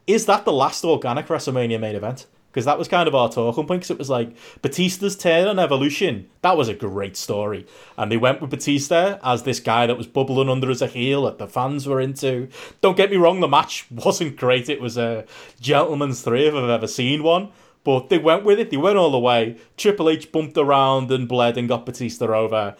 is that the last organic WrestleMania main event? Because that was kind of our talking point. Because it was like Batista's turn on Evolution. That was a great story, and they went with Batista as this guy that was bubbling under as a heel that the fans were into. Don't get me wrong, the match wasn't great. It was a gentleman's three if I've ever seen one. But they went with it. They went all the way. Triple H bumped around and bled and got Batista over,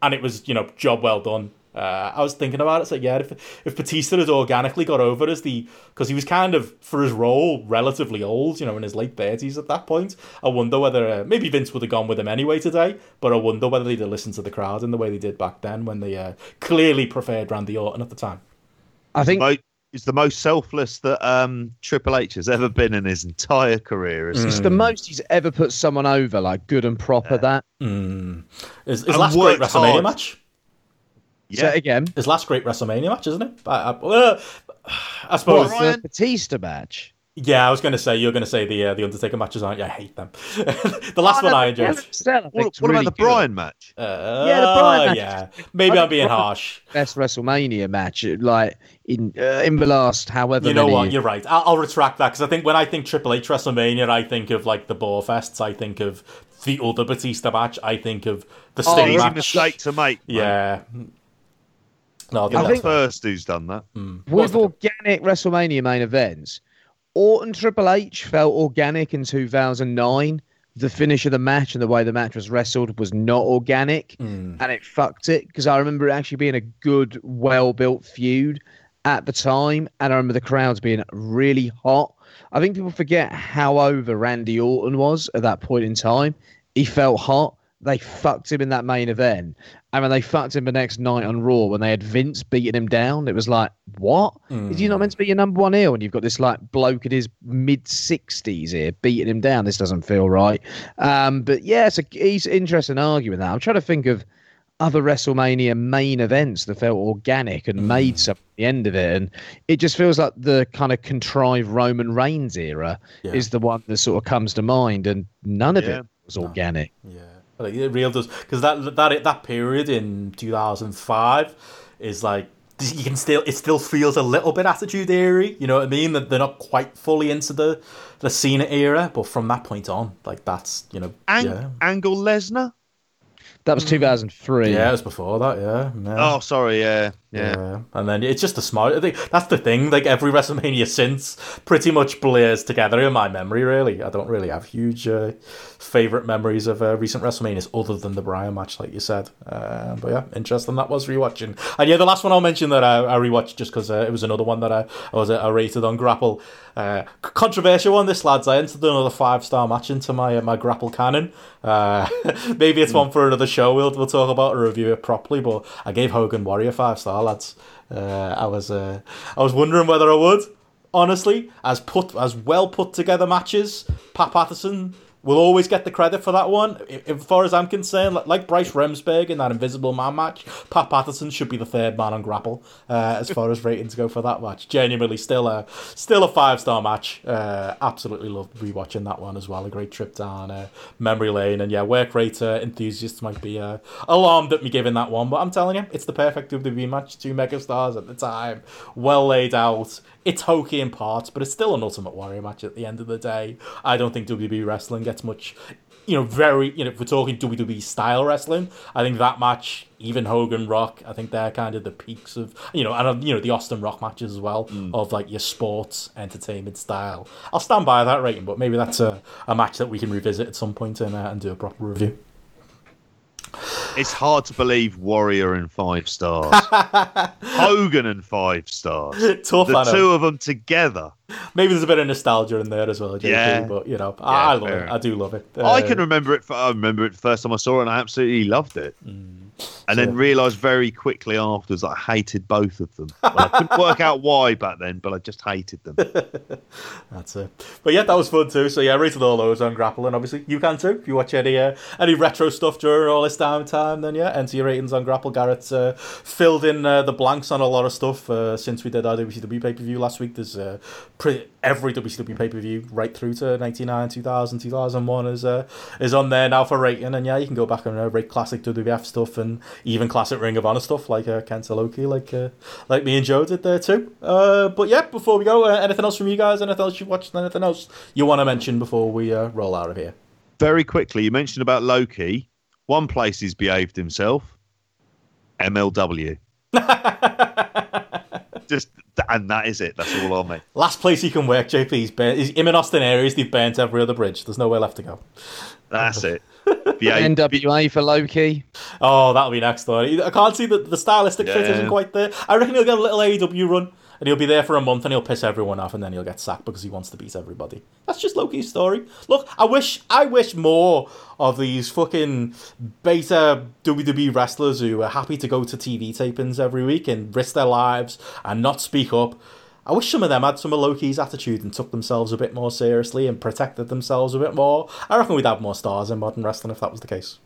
and it was you know job well done. Uh, I was thinking about it. So yeah, if if Batista had organically got over as the because he was kind of for his role relatively old, you know, in his late thirties at that point. I wonder whether uh, maybe Vince would have gone with him anyway today, but I wonder whether they'd have listened to the crowd in the way they did back then when they uh, clearly preferred Randy Orton at the time. I think Mo- He's the most selfless that um, Triple H has ever been in his entire career. isn't it's the most he's ever put someone over, like good and proper. That Mm. His, his And last great WrestleMania hard. match. Say it again. His last great WrestleMania match, isn't it? I, I, uh, I suppose. What, Ryan? the Batista match? Yeah, I was going to say you're going to say the uh, the Undertaker matches, aren't you? I hate them. the last Oh, one no, I enjoyed. Hell in a Cell, I What, what really about the good. Bryan match? Uh, Yeah, the Bryan match. Yeah, maybe I I'm being Bryan- harsh. Best WrestleMania match, like in uh, in the last however You know many what? years. You're right. I'll, I'll retract that because I think when I think Triple H WrestleMania, I think of like the Boar Fests. I think of the other Batista match. I think of the Oh, Sting Easy match. mistake to make. mate. Yeah. No, I'll give You're the first who's done that. What's With organic WrestleMania main events, Orton Triple H felt organic in 2009. The finish of the match and the way the match was wrestled was not organic, Mm. and it fucked it because I remember it actually being a good, well built feud at the time, and I remember the crowds being really hot. I think people forget how over Randy Orton was at that point in time. He felt hot. They fucked him in that main event. And when they fucked him the next night on Raw, when they had Vince beating him down, it was like, what? Is he not meant to be your number one heel? And you've got this like bloke in his mid 60s here beating him down. This doesn't feel right. Um, but yeah, it's a, he's interesting arguing that. I'm trying to think of other WrestleMania main events that felt organic and made something at the end of it. And it just feels like the kind of contrived Roman Reigns era Yeah. is the one that sort of comes to mind. And none of Yeah. it was organic. Yeah, like, it real does because that that that period in two thousand five is like you can still it still feels a little bit attitude era. You know what I mean? That they're not quite fully into the the Cena era, but from that point on, like that's you know, Ang- yeah, Angle Lesnar. That was hmm. 2003. yeah, it was before that, yeah. yeah. Oh, sorry. Yeah, yeah. Yeah. and then it's just a smart. I think that's the thing. Like every WrestleMania since, pretty much blurs together in my memory. Really, I don't really have huge uh, favorite memories of uh, recent WrestleManias other than the Bryan match, like you said. Uh, but yeah, interesting. That was rewatching, and yeah, the last one I'll mention that I, I rewatched just because uh, it was another one that I, I was uh, I rated on Grapple. Uh, controversial one, this lads. I entered another five star match into my uh, my Grapple canon. Uh, maybe it's one for another show. We'll we'll talk about and review it properly. But I gave Hogan Warrior five star lads. Uh, I was uh, I was wondering whether I would. Honestly, as put as well put together matches, Pat Patterson will always get the credit for that one. As far as I'm concerned, like, Bryce Remsburg in that Invisible Man match, Pat Patterson should be the third man on Grapple uh, as far as ratings go for that match. Genuinely, still a still a five star match. Uh, absolutely loved rewatching that one as well. A great trip down uh, memory lane, and yeah, work rate uh, enthusiasts might be uh, alarmed at me giving that one, but I'm telling you, it's the perfect WWE match. Two megastars at the time, well laid out. It's hokey in parts, but it's still an Ultimate Warrior match at the end of the day. I don't think WWE wrestling gets much, you know, very, you know, if we're talking WWE style wrestling, I think that match, even Hogan Rock, I think they're kind of the peaks of, you know, and, uh, you know, the Austin Rock matches as well, of like your sports entertainment style. I'll stand by that rating, but maybe that's a, a match that we can revisit at some point and, uh, and do a proper review. It's hard to believe Warrior and five stars, Hogan and five stars. Tough, The two of them together. Maybe there's a bit of nostalgia in there as well, JP, Yeah. but, you know, I, I love fair it. I do love it. I Uh, can remember it. I remember it the first time I saw it, and I absolutely loved it. Mm. And then realised very quickly afterwards that I hated both of them. Well, I couldn't work out why back then, but I just hated them. That's it. But yeah, that was fun too. So yeah, rated all those on Grapple, and obviously you can too. If you watch any uh, any retro stuff during all this downtime, then yeah, enter your ratings on Grapple. Garrett's uh, filled in uh, the blanks on a lot of stuff uh, since we did our WCW pay per view last week. There's uh, pretty, every WCW pay per view right through to 99, 2000, 2001 is uh, is on there now for rating. And yeah, you can go back and uh, rate classic WWF stuff and even classic Ring of Honor stuff like uh, Kenta Low Ki, like uh, like me and Joe did there too. Uh, but yeah, before we go, uh, anything else from you guys? Anything else you've watched? Anything else you want to mention before we uh, roll out of here? very quickly, you mentioned about Low Ki. One place he's behaved himself. MLW. Just and that is it. That's all on me. Last place he can work, JP. He's burnt. He's, him in Austin Aries, they've burnt every other bridge. There's nowhere left to go. That's it. Behave, NWA for Low Ki. Oh, that'll be next though. I can't see that the stylistic fit isn't quite there. I reckon he'll get a little AEW run and he'll be there for a month and he'll piss everyone off and then he'll get sacked because he wants to beat everybody. That's just Low Ki's story. Look, I wish I wish more of these fucking beta WWE wrestlers who are happy to go to TV tapings every week and risk their lives and not speak up. I wish some of them had some of Low Ki's attitude and took themselves a bit more seriously and protected themselves a bit more. I reckon we'd have more stars in modern wrestling if that was the case.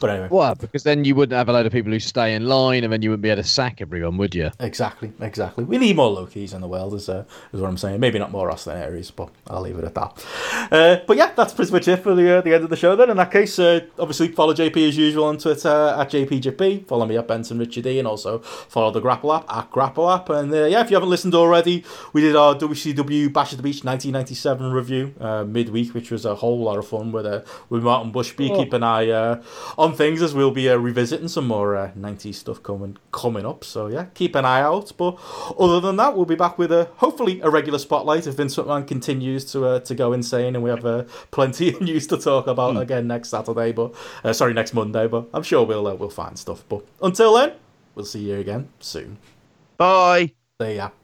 But anyway. What? Because then you wouldn't have a load of people who stay in line, and then you wouldn't be able to sack everyone, would you? Exactly, exactly. We need more Low Kis in the world, is, uh, is what I'm saying. Maybe not more Austin Aries, but I'll leave it at that. Uh, but yeah, that's pretty much it for the uh, the end of the show. Then, in that case, uh, obviously follow JP as usual on Twitter at JPJP. Follow me at Benson Richard E, and also follow the Grapple app at Grapple app. And uh, yeah, if you haven't listened already, we did our WCW Bash at the Beach 1997 review uh, midweek, which was a whole lot of fun with uh, with Martin Bushby. Oh. Keep an eye uh, on things as we'll be uh, revisiting some more uh, 90s stuff coming coming up. So yeah, keep an eye out. But other than that, we'll be back with a hopefully a regular spotlight if Vince McMahon continues to uh, to go insane, and we have uh, plenty of news to talk about again next Saturday. But uh, sorry, next Monday. But I'm sure we'll uh, we'll find stuff. But until then, we'll see you again soon. Bye. There ya.